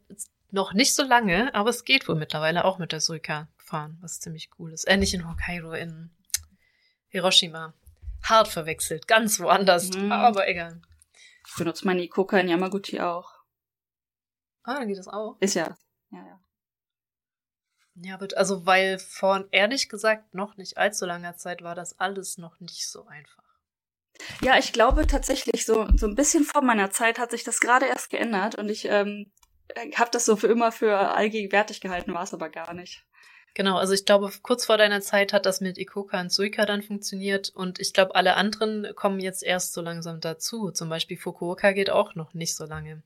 noch nicht so lange, aber es geht wohl mittlerweile auch mit der Suica fahren, was ziemlich cool ist. Äh, nicht in Hokkaido, in Hiroshima. Hart verwechselt, ganz woanders, mhm. aber egal. Ich benutze meine Ikoka in Yamaguchi auch. Ah, dann geht das auch. Ist ja. Ja, ja. Ja, also weil vor ehrlich gesagt noch nicht allzu langer Zeit war das alles noch nicht so einfach. Ja, ich glaube tatsächlich, so, so ein bisschen vor meiner Zeit hat sich das gerade erst geändert und ich ähm, habe das so für immer für allgegenwärtig gehalten, war es aber gar nicht. Genau, also ich glaube, kurz vor deiner Zeit hat das mit Ikoka und Suika dann funktioniert und ich glaube, alle anderen kommen jetzt erst so langsam dazu. Zum Beispiel Fukuoka geht auch noch nicht so lange.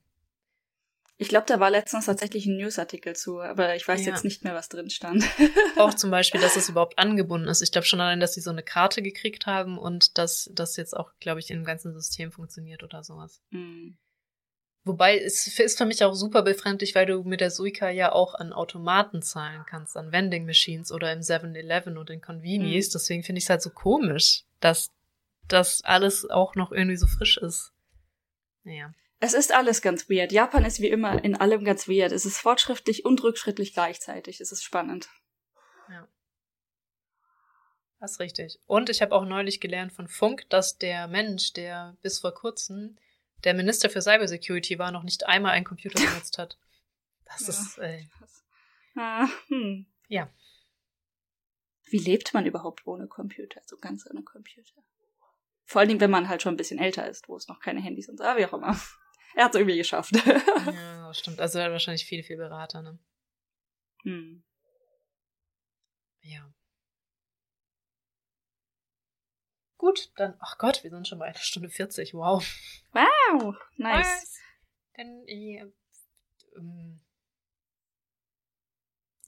Ich glaube, da war letztens tatsächlich ein Newsartikel zu, aber ich weiß ja. jetzt nicht mehr, was drin stand. (laughs) Auch zum Beispiel, dass es überhaupt angebunden ist. Ich glaube schon allein, dass sie so eine Karte gekriegt haben und dass das jetzt auch, glaube ich, im ganzen System funktioniert oder sowas. Mhm. Wobei es ist für mich auch super befremdlich, weil du mit der Suica ja auch an Automaten zahlen kannst, an Vending Machines oder im 7-Eleven und in Convenies. Mhm. Deswegen finde ich es halt so komisch, dass das alles auch noch irgendwie so frisch ist. Naja. Es ist alles ganz weird. Japan ist wie immer in allem ganz weird. Es ist fortschrittlich und rückschrittlich gleichzeitig. Es ist spannend. Ja. Das ist richtig. Und ich habe auch neulich gelernt von Funk, dass der Mensch, der bis vor kurzem der Minister für Cybersecurity war, noch nicht einmal einen Computer benutzt hat. Das ja. ist. Äh, ah, hm. Ja. Wie lebt man überhaupt ohne Computer? So ganz ohne Computer. Vor allen Dingen, wenn man halt schon ein bisschen älter ist, wo es noch keine Handys und so, wie auch immer. Er hat es irgendwie geschafft. ja, (laughs) stimmt. Also er hat wahrscheinlich viel, viel Berater, ne? Hm. Ja. Gut, dann, ach Gott, wir sind schon bei einer Stunde 40, wow. Wow, nice. Denn, äh, ähm,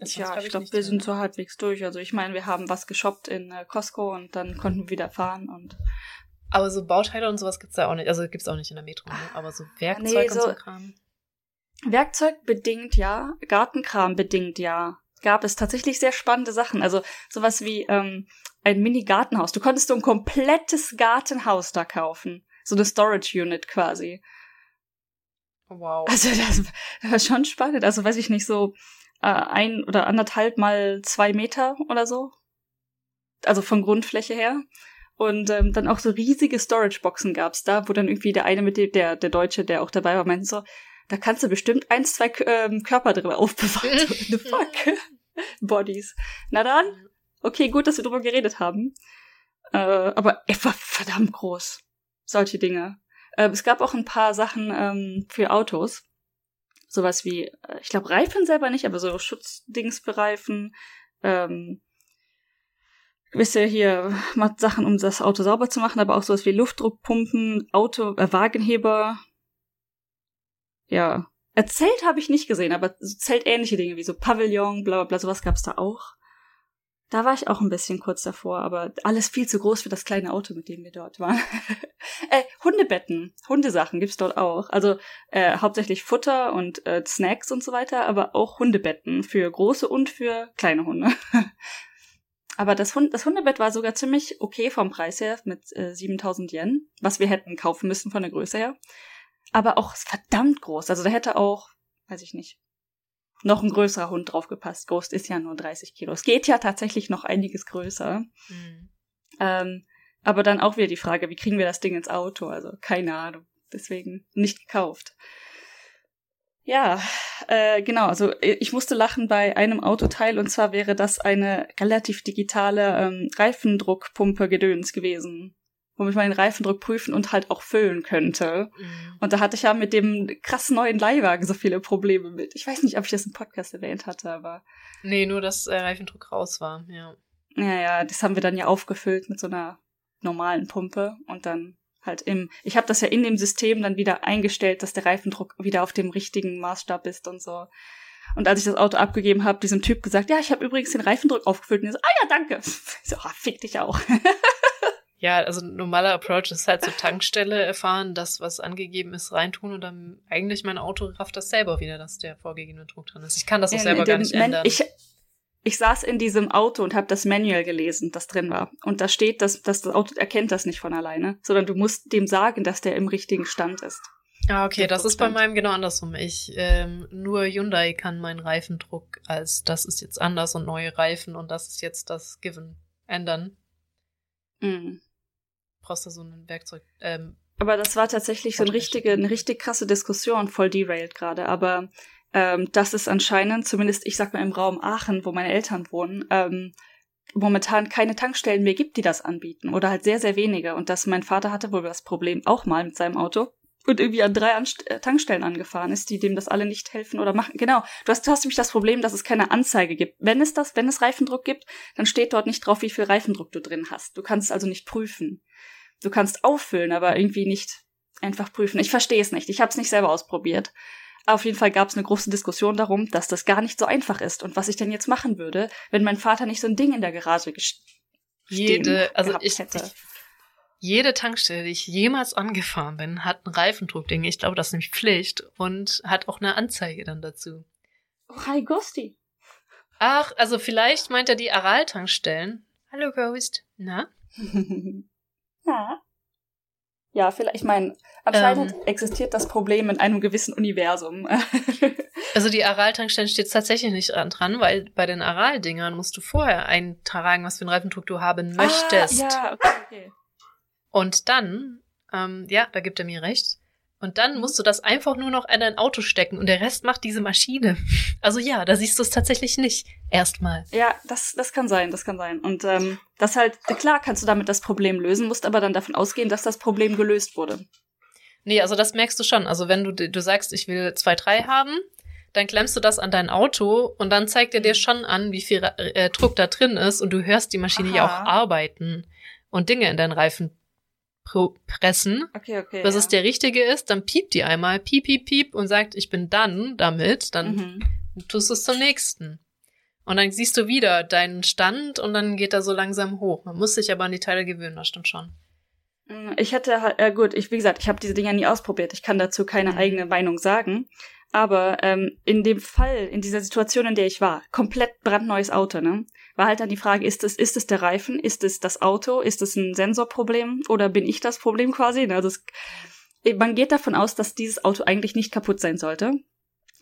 ja, ich glaube, wir sind so halbwegs durch. Also ich meine, wir haben was geshoppt in äh, Costco und dann konnten wir wieder fahren und aber so Bauteile und sowas gibt's da auch nicht. Also gibt's auch nicht in der Metro, ne? Aber so Werkzeug nee, so, und so Kram. Werkzeug bedingt ja, Gartenkram bedingt ja. Gab es tatsächlich sehr spannende Sachen. Also sowas wie ähm, ein Mini-Gartenhaus. Du konntest so ein komplettes Gartenhaus da kaufen. So eine Storage Unit quasi. Wow. Also das, war schon spannend. Also weiß ich nicht, so äh, ein oder anderthalb mal zwei Meter oder so. Also von Grundfläche her. Und ähm, dann auch so riesige Storage-Boxen gab's da, wo dann irgendwie der eine mit dem, der, der Deutsche, der auch dabei war, meinte so, da kannst du bestimmt eins, zwei ähm, Körper drin aufbewahren. (laughs) The fuck? Bodies. Na dann, okay, gut, dass wir drüber geredet haben. Äh, aber er war verdammt groß. Solche Dinge. Äh, es gab auch ein paar Sachen ähm, für Autos. Sowas wie, äh, ich glaube, Reifen selber nicht, aber so Schutzdings für Reifen. Ähm, ihr, hier Sachen, um das Auto sauber zu machen, aber auch sowas wie Luftdruckpumpen, Auto, äh, Wagenheber. Ja. Erzählt habe ich nicht gesehen, aber so zeltähnliche Dinge wie so Pavillon, bla bla bla, sowas gab's da auch. Da war ich auch ein bisschen kurz davor, aber alles viel zu groß für das kleine Auto, mit dem wir dort waren. (laughs) äh, Hundebetten, Hundesachen gibt's dort auch. Also äh, hauptsächlich Futter und äh, Snacks und so weiter, aber auch Hundebetten für große und für kleine Hunde. (laughs) aber das, Hund, das Hundebett war sogar ziemlich okay vom Preis her mit äh, 7000 Yen, was wir hätten kaufen müssen von der Größe her. Aber auch verdammt groß. Also da hätte auch, weiß ich nicht, noch ein größerer Hund draufgepasst. Ghost ist ja nur 30 Kilo. Es geht ja tatsächlich noch einiges größer. Mhm. Ähm, aber dann auch wieder die Frage, wie kriegen wir das Ding ins Auto? Also keine Ahnung. Deswegen nicht gekauft. Ja, äh, genau. Also ich musste lachen bei einem Autoteil und zwar wäre das eine relativ digitale ähm, Reifendruckpumpe Gedöns gewesen womit man den Reifendruck prüfen und halt auch füllen könnte. Mhm. Und da hatte ich ja mit dem krass neuen Leihwagen so viele Probleme mit. Ich weiß nicht, ob ich das im Podcast erwähnt hatte, aber. Nee, nur dass äh, Reifendruck raus war, ja. Ja, ja, das haben wir dann ja aufgefüllt mit so einer normalen Pumpe und dann halt im. Ich habe das ja in dem System dann wieder eingestellt, dass der Reifendruck wieder auf dem richtigen Maßstab ist und so. Und als ich das Auto abgegeben habe, diesem Typ gesagt, ja, ich habe übrigens den Reifendruck aufgefüllt. Und er so, ah ja, danke. (laughs) Ich so, ah, fick dich auch. (laughs) Ja, also normaler Approach ist halt zur Tankstelle erfahren, das, was angegeben ist, reintun und dann eigentlich mein Auto rafft das selber wieder, dass der vorgegebene Druck drin ist. Ich kann das auch selber gar nicht ändern. Ich, ich saß in diesem Auto und habe das Manual gelesen, das drin war. Und da steht, dass, dass das Auto erkennt das nicht von alleine, sondern du musst dem sagen, dass der im richtigen Stand ist. Ah, okay, das ist bei meinem genau andersrum. Ich ähm, nur Hyundai kann meinen Reifendruck als das ist jetzt anders und neue Reifen und das ist jetzt das Given ändern. Mhm brauchst du so ein Werkzeug. Ähm, aber das war tatsächlich so eine richtige, eine richtig krasse Diskussion, voll derailed gerade. Aber ähm, das ist anscheinend, zumindest ich sag mal im Raum Aachen, wo meine Eltern wohnen, ähm, momentan keine Tankstellen mehr gibt, die das anbieten. Oder halt sehr, sehr wenige. Und dass mein Vater hatte wohl das Problem auch mal mit seinem Auto und irgendwie an drei Anst äh, Tankstellen angefahren ist, die dem das alle nicht helfen oder machen. Genau, du hast, du hast nämlich das Problem, dass es keine Anzeige gibt. Wenn es das, wenn es Reifendruck gibt, dann steht dort nicht drauf, wie viel Reifendruck du drin hast. Du kannst es also nicht prüfen du kannst auffüllen, aber irgendwie nicht einfach prüfen. Ich verstehe es nicht. Ich habe es nicht selber ausprobiert. Auf jeden Fall gab es eine große Diskussion darum, dass das gar nicht so einfach ist und was ich denn jetzt machen würde, wenn mein Vater nicht so ein Ding in der Garage jede, also ich, hätte. Ich, jede Tankstelle, die ich jemals angefahren bin, hat ein Reifendruckding. Ich glaube, das ist nämlich Pflicht und hat auch eine Anzeige dann dazu. Oh, hi Ghosti. Ach, also vielleicht meint er die Aral-Tankstellen. Hallo Ghost. Na? (laughs) Ja. Ja, vielleicht, ich meine, anscheinend ähm, existiert das Problem in einem gewissen Universum. (laughs) also die Aral-Tankstellen steht tatsächlich nicht dran, weil bei den Aral-Dingern musst du vorher eintragen, was für einen Reifendruck du haben ah, möchtest. Ah, ja, okay, okay. Und dann, ähm, ja, da gibt er mir recht, und dann musst du das einfach nur noch in dein Auto stecken und der Rest macht diese Maschine. (laughs) Also ja, da siehst du es tatsächlich nicht. Erstmal. Ja, das, das kann sein, das kann sein. Und ähm, das halt, klar kannst du damit das Problem lösen, musst aber dann davon ausgehen, dass das Problem gelöst wurde. Nee, also das merkst du schon. Also wenn du, du sagst, ich will zwei, drei haben, dann klemmst du das an dein Auto und dann zeigt er dir schon an, wie viel äh, Druck da drin ist und du hörst die Maschine Aha. ja auch arbeiten und Dinge in deinen Reifen pressen, okay, okay, bis ja. es der richtige ist, dann piept die einmal, piep, piep, piep und sagt, ich bin dann damit, dann mhm. tust du es zum nächsten. Und dann siehst du wieder deinen Stand und dann geht er so langsam hoch. Man muss sich aber an die Teile gewöhnen, das stimmt schon. Ich hätte halt, äh, gut, ich, wie gesagt, ich habe diese Dinger nie ausprobiert. Ich kann dazu keine mhm. eigene Meinung sagen. Aber ähm, in dem Fall, in dieser Situation, in der ich war, komplett brandneues Auto, ne? War halt dann die Frage, ist es, ist es der Reifen, ist es das Auto, ist es ein Sensorproblem oder bin ich das Problem quasi? Ne? Das, man geht davon aus, dass dieses Auto eigentlich nicht kaputt sein sollte.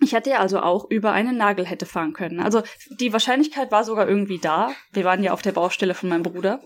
Ich hätte ja also auch über einen Nagel hätte fahren können. Also die Wahrscheinlichkeit war sogar irgendwie da. Wir waren ja auf der Baustelle von meinem Bruder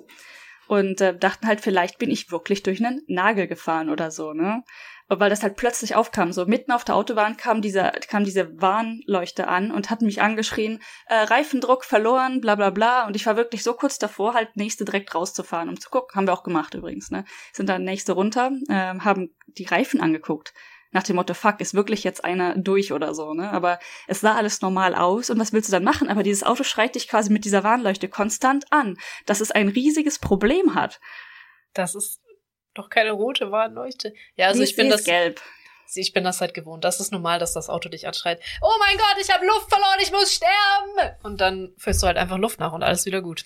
und äh, dachten halt, vielleicht bin ich wirklich durch einen Nagel gefahren oder so, ne? weil das halt plötzlich aufkam. So mitten auf der Autobahn kam dieser, kam diese Warnleuchte an und hat mich angeschrien, äh, Reifendruck verloren, bla bla bla. Und ich war wirklich so kurz davor, halt nächste direkt rauszufahren, um zu gucken. Haben wir auch gemacht übrigens, ne? Sind dann nächste runter, äh, haben die Reifen angeguckt. Nach dem Motto, fuck, ist wirklich jetzt einer durch oder so, ne? Aber es sah alles normal aus und was willst du dann machen? Aber dieses Auto schreit dich quasi mit dieser Warnleuchte konstant an, dass es ein riesiges Problem hat. Das ist doch keine rote Warnleuchte. Ja, also Die ich bin das. gelb. Ich bin das halt gewohnt. Das ist normal, dass das Auto dich anschreit. Oh mein Gott, ich habe Luft verloren, ich muss sterben! Und dann führst du halt einfach Luft nach und alles wieder gut.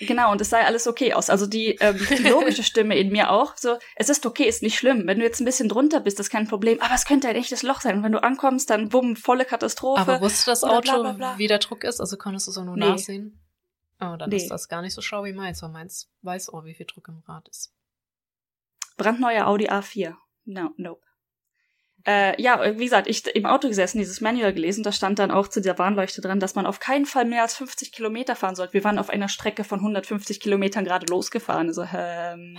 Genau, und es sei alles okay aus. Also die, ähm, die logische (laughs) Stimme in mir auch. So, es ist okay, ist nicht schlimm. Wenn du jetzt ein bisschen drunter bist, ist kein Problem. Aber es könnte ein echtes Loch sein. Und wenn du ankommst, dann bumm, volle Katastrophe. Aber wusste das Auto, bla, bla, bla. wie der Druck ist? Also konntest du es auch nur Nee. nachsehen? Oh, dann Nee. ist das gar nicht so schlau wie meins, weil meins weiß auch, wie viel Druck im Rad ist. brandneuer Audi A4. No, nope. Äh, ja, wie gesagt, ich im Auto gesessen, dieses Manual gelesen, da stand dann auch zu der Warnleuchte dran, dass man auf keinen Fall mehr als 50 Kilometer fahren sollte. Wir waren auf einer Strecke von 150 Kilometern gerade losgefahren. Also, ähm,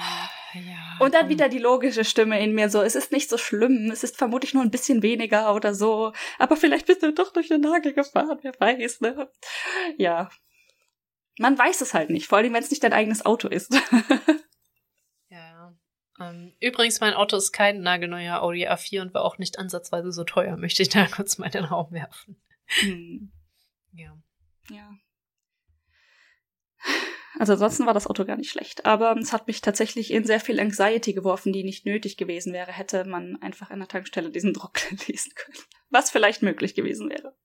Ja, und dann wieder die logische Stimme in mir so, es ist nicht so schlimm, es ist vermutlich nur ein bisschen weniger oder so, aber vielleicht bist du doch durch den Nagel gefahren, wer weiß, ne? Ja. Man weiß es halt nicht, vor allem wenn es nicht dein eigenes Auto ist. (laughs) Ähm, übrigens, mein Auto ist kein nagelneuer Audi A4 und war auch nicht ansatzweise so teuer, (laughs) möchte ich da kurz mal in den Raum werfen. hm. Ja. Ja. Also ansonsten war das Auto gar nicht schlecht, aber es hat mich tatsächlich in sehr viel Anxiety geworfen, die nicht nötig gewesen wäre, hätte man einfach an der Tankstelle diesen Druck (laughs) lesen können. Was vielleicht möglich gewesen wäre.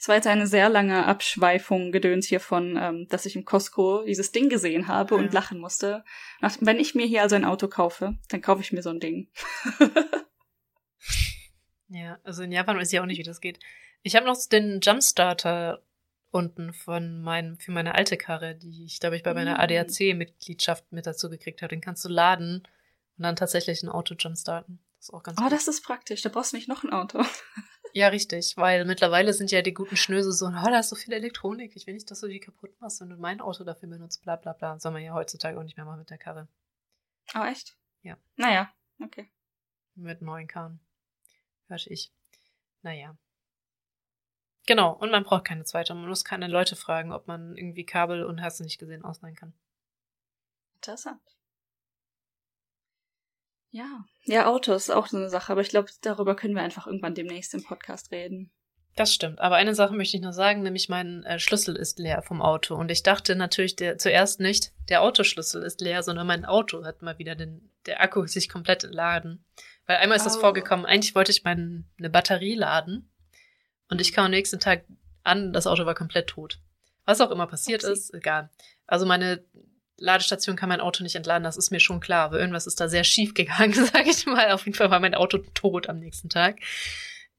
Es war jetzt eine sehr lange Abschweifung, Gedöns hier von, ähm, dass ich im Costco dieses Ding gesehen habe Ja. und lachen musste. Nach, wenn ich mir hier also ein Auto kaufe, dann kaufe ich mir so ein Ding. (laughs) Ja, also in Japan weiß ich auch nicht, wie das geht. Ich habe noch den Jumpstarter unten von meinem, für meine alte Karre, die ich, glaube ich, bei meiner Mm. ADAC-Mitgliedschaft mit dazu gekriegt habe. Den kannst du laden und dann tatsächlich ein Auto jumpstarten. Das ist auch ganz Oh, gut. das ist praktisch, da brauchst du nicht noch ein Auto. Ja, richtig, weil mittlerweile sind ja die guten Schnöse so, oh, da ist so viel Elektronik, ich will nicht, dass du die kaputt machst, wenn du mein Auto dafür benutzt, bla bla bla. Soll man ja heutzutage auch nicht mehr machen mit der Karre. Oh, echt? Ja. Naja, okay. Mit neuen Karren. Hörte ich. Naja. Genau, und man braucht keine zweite. Man muss keine Leute fragen, ob man irgendwie Kabel und hast du nicht gesehen ausleihen kann. Interessant. Ja. Ja, Autos ist auch so eine Sache, aber ich glaube, darüber können wir einfach irgendwann demnächst im Podcast reden. Das stimmt. Aber eine Sache möchte ich noch sagen, nämlich mein äh, Schlüssel ist leer vom Auto. Und ich dachte natürlich der, zuerst nicht, der Autoschlüssel ist leer, sondern mein Auto hat mal wieder den, der Akku ist sich komplett entladen. Weil einmal ist das Oh. vorgekommen, eigentlich wollte ich meine eine Batterie laden. Und ich kam am nächsten Tag an, das Auto war komplett tot. Was auch immer passiert Upsi. ist, egal. Also meine Ladestation kann mein Auto nicht entladen, das ist mir schon klar. Aber irgendwas ist da sehr schief gegangen, (laughs) sage ich mal. Auf jeden Fall war mein Auto tot am nächsten Tag.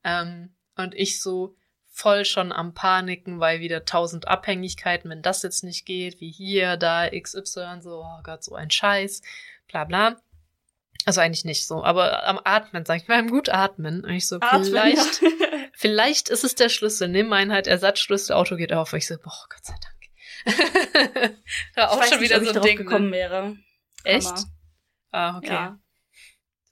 Ähm, und ich so voll schon am Paniken, weil wieder tausend Abhängigkeiten, wenn das jetzt nicht geht, wie hier, da, XY, so, oh Gott, so ein Scheiß, bla bla. Also eigentlich nicht so, aber am Atmen, sag ich mal, am gut atmen. Und ich so, vielleicht, ja. vielleicht ist es der Schlüssel. Nimm halt Ersatzschlüssel, Auto geht auf. Und ich so, boah, Gott sei Dank. (laughs) da ich auch schon nicht, wieder ich so ein Ding. gekommen Ne? wäre. Echt? Hammer. Ah, okay. Ja.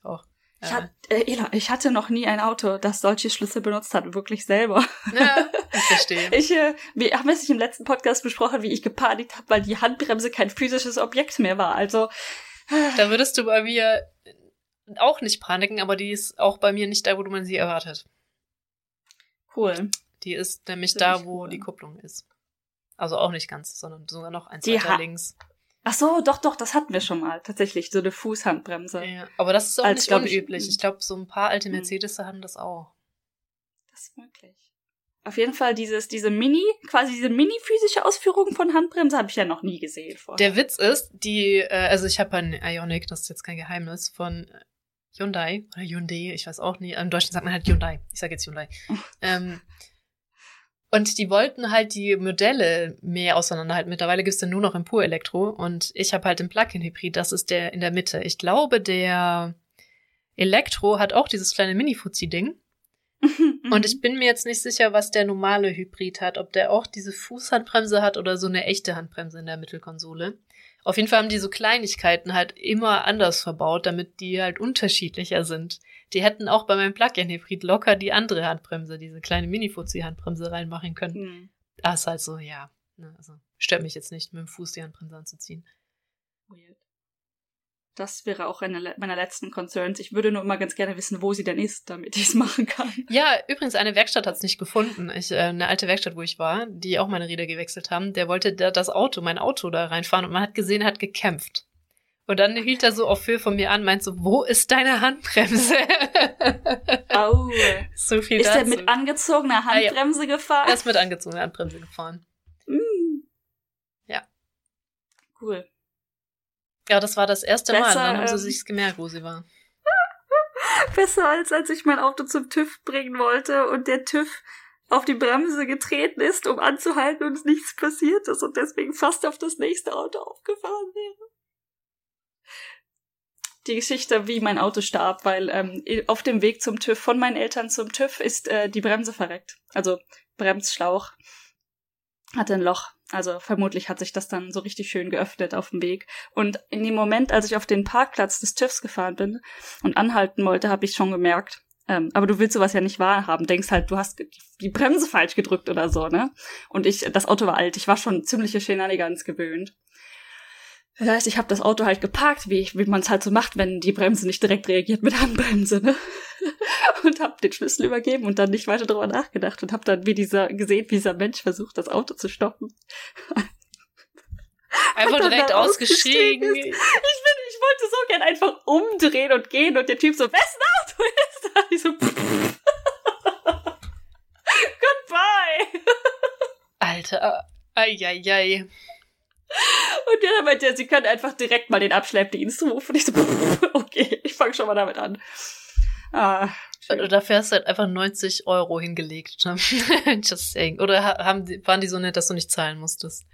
Auch. Ich, Ja. hat, äh, Ela, ich hatte noch nie ein Auto, das solche Schlüssel benutzt hat, wirklich selber. ja, (laughs) ich verstehe. Ich, äh, wir haben es nicht im letzten Podcast besprochen, wie ich gepanikt habe, weil die Handbremse kein physisches Objekt mehr war. Also, Da würdest du bei mir auch nicht paniken, aber die ist auch bei mir nicht da, wo man sie erwartet. cool. Die ist nämlich da, ich wo cool. die Kupplung ist. Also auch nicht ganz, sondern sogar noch eins Die weiter links. Ach so, doch, doch, das hatten wir schon mal. Tatsächlich, so eine Fußhandbremse. Ja, aber das ist auch Als, nicht glaub ich, unüblich. hm. Ich glaube, so ein paar alte Hm. Mercedes hatten das auch. Das ist möglich. Auf jeden Fall dieses, diese Mini, quasi diese mini-physische Ausführung von Handbremse habe ich ja noch nie gesehen vorher. Der Witz ist, die, äh, also ich habe einen Ionic, das ist jetzt kein Geheimnis, von Hyundai oder Hyundai, ich weiß auch nicht. Im Deutschen sagt man halt Hyundai. Ich sage jetzt Hyundai. (laughs) ähm, und die wollten halt die Modelle mehr auseinanderhalten. Mittlerweile gibt's dann nur noch im Pur Elektro und ich habe halt den Plug-in-Hybrid, das ist der in der Mitte. Ich glaube, der Elektro hat auch dieses kleine Mini-Fuzzi-Ding. (laughs) und ich bin mir jetzt nicht sicher, was der normale Hybrid hat, ob der auch diese Fußhandbremse hat oder so eine echte Handbremse in der Mittelkonsole. Auf jeden Fall haben die so Kleinigkeiten halt immer anders verbaut, damit die halt unterschiedlicher sind. Die hätten auch bei meinem Plug-in-Hybrid locker die andere Handbremse, diese kleine Mini-Fuzzi-Handbremse reinmachen können. Hm. Ah, ist halt so, ja. Ne, also, stört mich jetzt nicht, mit dem Fuß die Handbremse anzuziehen. Weird. Das wäre auch eine meiner letzten Concerns. Ich würde nur immer ganz gerne wissen, wo sie denn ist, damit ich es machen kann. Ja, übrigens, eine Werkstatt hat es nicht gefunden. Ich, äh, eine alte Werkstatt, wo ich war, die auch meine Räder gewechselt haben, der wollte da das Auto, mein Auto da reinfahren und man hat gesehen, er hat gekämpft. Und dann hielt er so auf Höhe von mir an, meint so, wo ist deine Handbremse? Oh. (laughs) so viel Ist dazu. er mit angezogener Handbremse ah, ja. gefahren? Er ist mit angezogener Handbremse gefahren. Mm. Ja. Cool. Ja, das war das erste Besser, Mal. Dann haben sie ähm, sich's gemerkt, wo sie war. (laughs) Besser als als ich mein Auto zum TÜV bringen wollte und der TÜV auf die Bremse getreten ist, um anzuhalten und nichts passiert ist und deswegen fast auf das nächste Auto aufgefahren wäre. Die Geschichte, wie mein Auto starb, weil ähm, auf dem Weg zum TÜV, von meinen Eltern zum TÜV, ist äh, die Bremse verreckt. Also Bremsschlauch hatte ein Loch. Also vermutlich hat sich das dann so richtig schön geöffnet auf dem Weg. Und in dem Moment, als ich auf den Parkplatz des TÜVs gefahren bin und anhalten wollte, habe ich schon gemerkt. Ähm, aber du willst sowas ja nicht wahrhaben. Denkst halt, du hast die Bremse falsch gedrückt oder so, ne? Und ich, das Auto war alt. Ich war schon ziemliche Shenanigans gewöhnt. Das heißt, ich habe das Auto halt geparkt, wie, wie man es halt so macht, wenn die Bremse nicht direkt reagiert mit Handbremse, ne? (laughs) Und habe den Schlüssel übergeben und dann nicht weiter drüber nachgedacht und habe dann wie dieser gesehen, wie dieser Mensch versucht, das Auto zu stoppen. Einfach direkt ausgeschrien. Ich, bin, ich wollte so gern einfach umdrehen und gehen und der Typ so, wessen Auto ist das? Ich so, (laughs) Goodbye. Alter, eieiei. Und der meinte, ja, sie können einfach direkt mal den Abschleppdienst rufen. Und ich so, (laughs) okay, ich fange schon mal damit an. Ah, schön. Dafür hast du halt einfach 90 Euro hingelegt. Ne? (laughs) Just saying. Oder haben die, waren die so nett, dass du nicht zahlen musstest?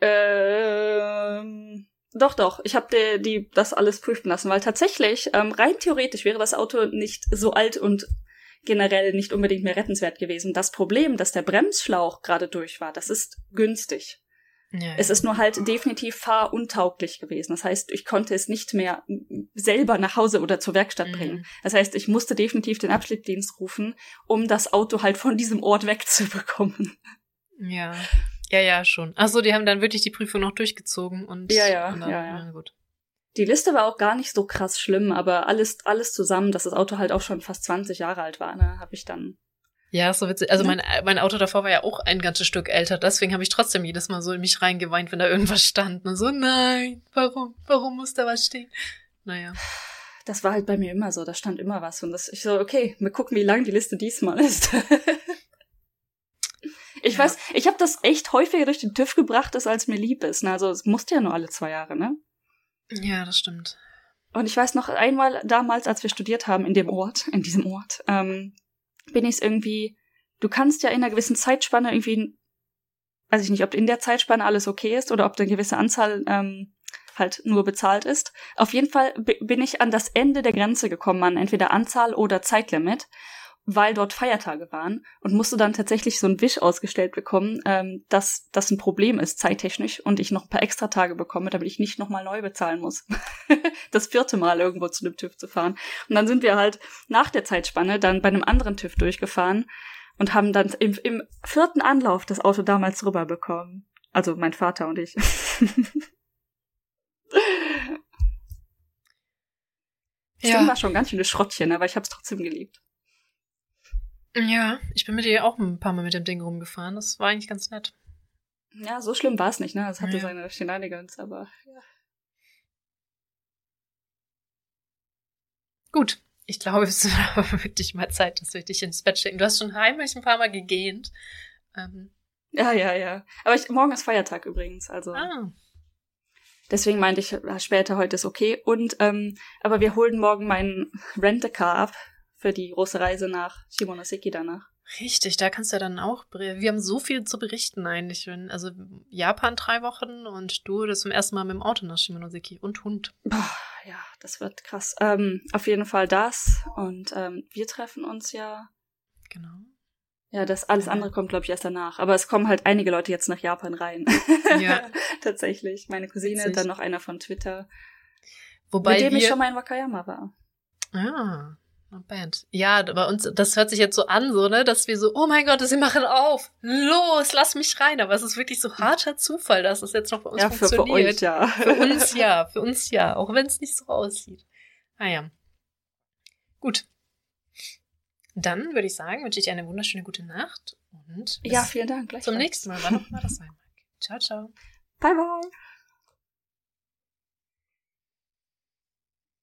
Ähm, doch, doch. Ich habe die, die das alles prüfen lassen, weil tatsächlich, ähm, rein theoretisch wäre das Auto nicht so alt und generell nicht unbedingt mehr rettenswert gewesen. Das Problem, dass der Bremsschlauch gerade durch war, das ist günstig. Ja, es ist nur halt definitiv fahruntauglich gewesen. Das heißt, ich konnte es nicht mehr selber nach Hause oder zur Werkstatt mhm. bringen. Das heißt, ich musste definitiv den Abschleppdienst rufen, um das Auto halt von diesem Ort wegzubekommen. Ja. Ja, ja, schon. Ach so, die haben dann wirklich die Prüfung noch durchgezogen und. Ja, ja, dann, ja, ja. gut. Die Liste war auch gar nicht so krass schlimm, aber alles, alles zusammen, dass das Auto halt auch schon fast 20 Jahre alt war, ne, habe ich dann ja, so witzig. Also mein, mein Auto davor war ja auch ein ganzes Stück älter. Deswegen habe ich trotzdem jedes Mal so in mich reingeweint, wenn da irgendwas stand. Und so, nein, warum? Warum muss da was stehen? Naja. Das war halt bei mir immer so. Da stand immer was. Und das, ich so, okay, wir gucken, wie lang die Liste diesmal ist. (laughs) ich ja. weiß, ich habe das echt häufiger durch den TÜV gebracht, als mir lieb ist. Also es musste ja nur alle zwei Jahre, ne? Ja, das stimmt. Und ich weiß noch einmal damals, als wir studiert haben in dem Ort, in diesem Ort, ähm, bin ich es irgendwie, du kannst ja in einer gewissen Zeitspanne irgendwie, weiß ich nicht, ob in der Zeitspanne alles okay ist oder ob eine gewisse Anzahl ähm, halt nur bezahlt ist. Auf jeden Fall bin ich an das Ende der Grenze gekommen, an entweder Anzahl oder Zeitlimit, weil dort Feiertage waren und musste dann tatsächlich so ein Wisch ausgestellt bekommen, ähm, dass das ein Problem ist, zeittechnisch, und ich noch ein paar extra Tage bekomme, damit ich nicht nochmal neu bezahlen muss. (laughs) das vierte Mal irgendwo zu einem TÜV zu fahren. Und dann sind wir halt nach der Zeitspanne dann bei einem anderen TÜV durchgefahren und haben dann im, im vierten Anlauf das Auto damals rüberbekommen. Also mein Vater und ich. (laughs) Ja. war schon ganz schöne Schrottchen, aber ich habe es trotzdem geliebt. Ja, ich bin mit ihr auch ein paar Mal mit dem Ding rumgefahren. Das war eigentlich ganz nett. Ja, so schlimm war es nicht, ne? Es hatte ja. seine Shenanigans, aber ja. Gut, ich glaube, (laughs) es ist wirklich mal Zeit, dass wir dich ins Bett schicken. Du hast schon heimlich ein paar Mal gegähnt. Ähm. Ja, ja, ja. Aber ich, morgen ist Feiertag übrigens, also. Ah. Deswegen meinte ich später, heute ist okay. Und, ähm, aber wir holen morgen meinen Rent-A-Car ab für die große Reise nach Shimonoseki danach. Richtig, da kannst du ja dann auch. Wir haben so viel zu berichten eigentlich. Also Japan drei Wochen und du das zum ersten Mal mit dem Auto nach Shimonoseki und Hund. Boah, ja, das wird krass. Ähm, auf jeden Fall das. Und ähm, wir treffen uns ja. Genau. Ja, das alles andere kommt, glaube ich, erst danach. Aber es kommen halt einige Leute jetzt nach Japan rein. Ja. (laughs) Tatsächlich. Meine Cousine, Witzig. dann noch einer von Twitter. Wobei mit dem wir... ich schon mal in Wakayama war. Ah, Band. Ja, bei uns, das hört sich jetzt so an, so, ne, dass wir so, oh mein Gott, sie machen auf. Los, lass mich rein. Aber es ist wirklich so harter Zufall, dass es jetzt noch bei uns ja, funktioniert. Für, für euch, ja. Für uns ja, für uns ja, auch wenn es nicht so aussieht. Naja. Ah, Gut. Dann würde ich sagen, wünsche ich dir eine wunderschöne gute Nacht und ja, vielen Dank. Zum nächsten Mal, wann auch immer das sein mag. Ciao, ciao. Bye, bye.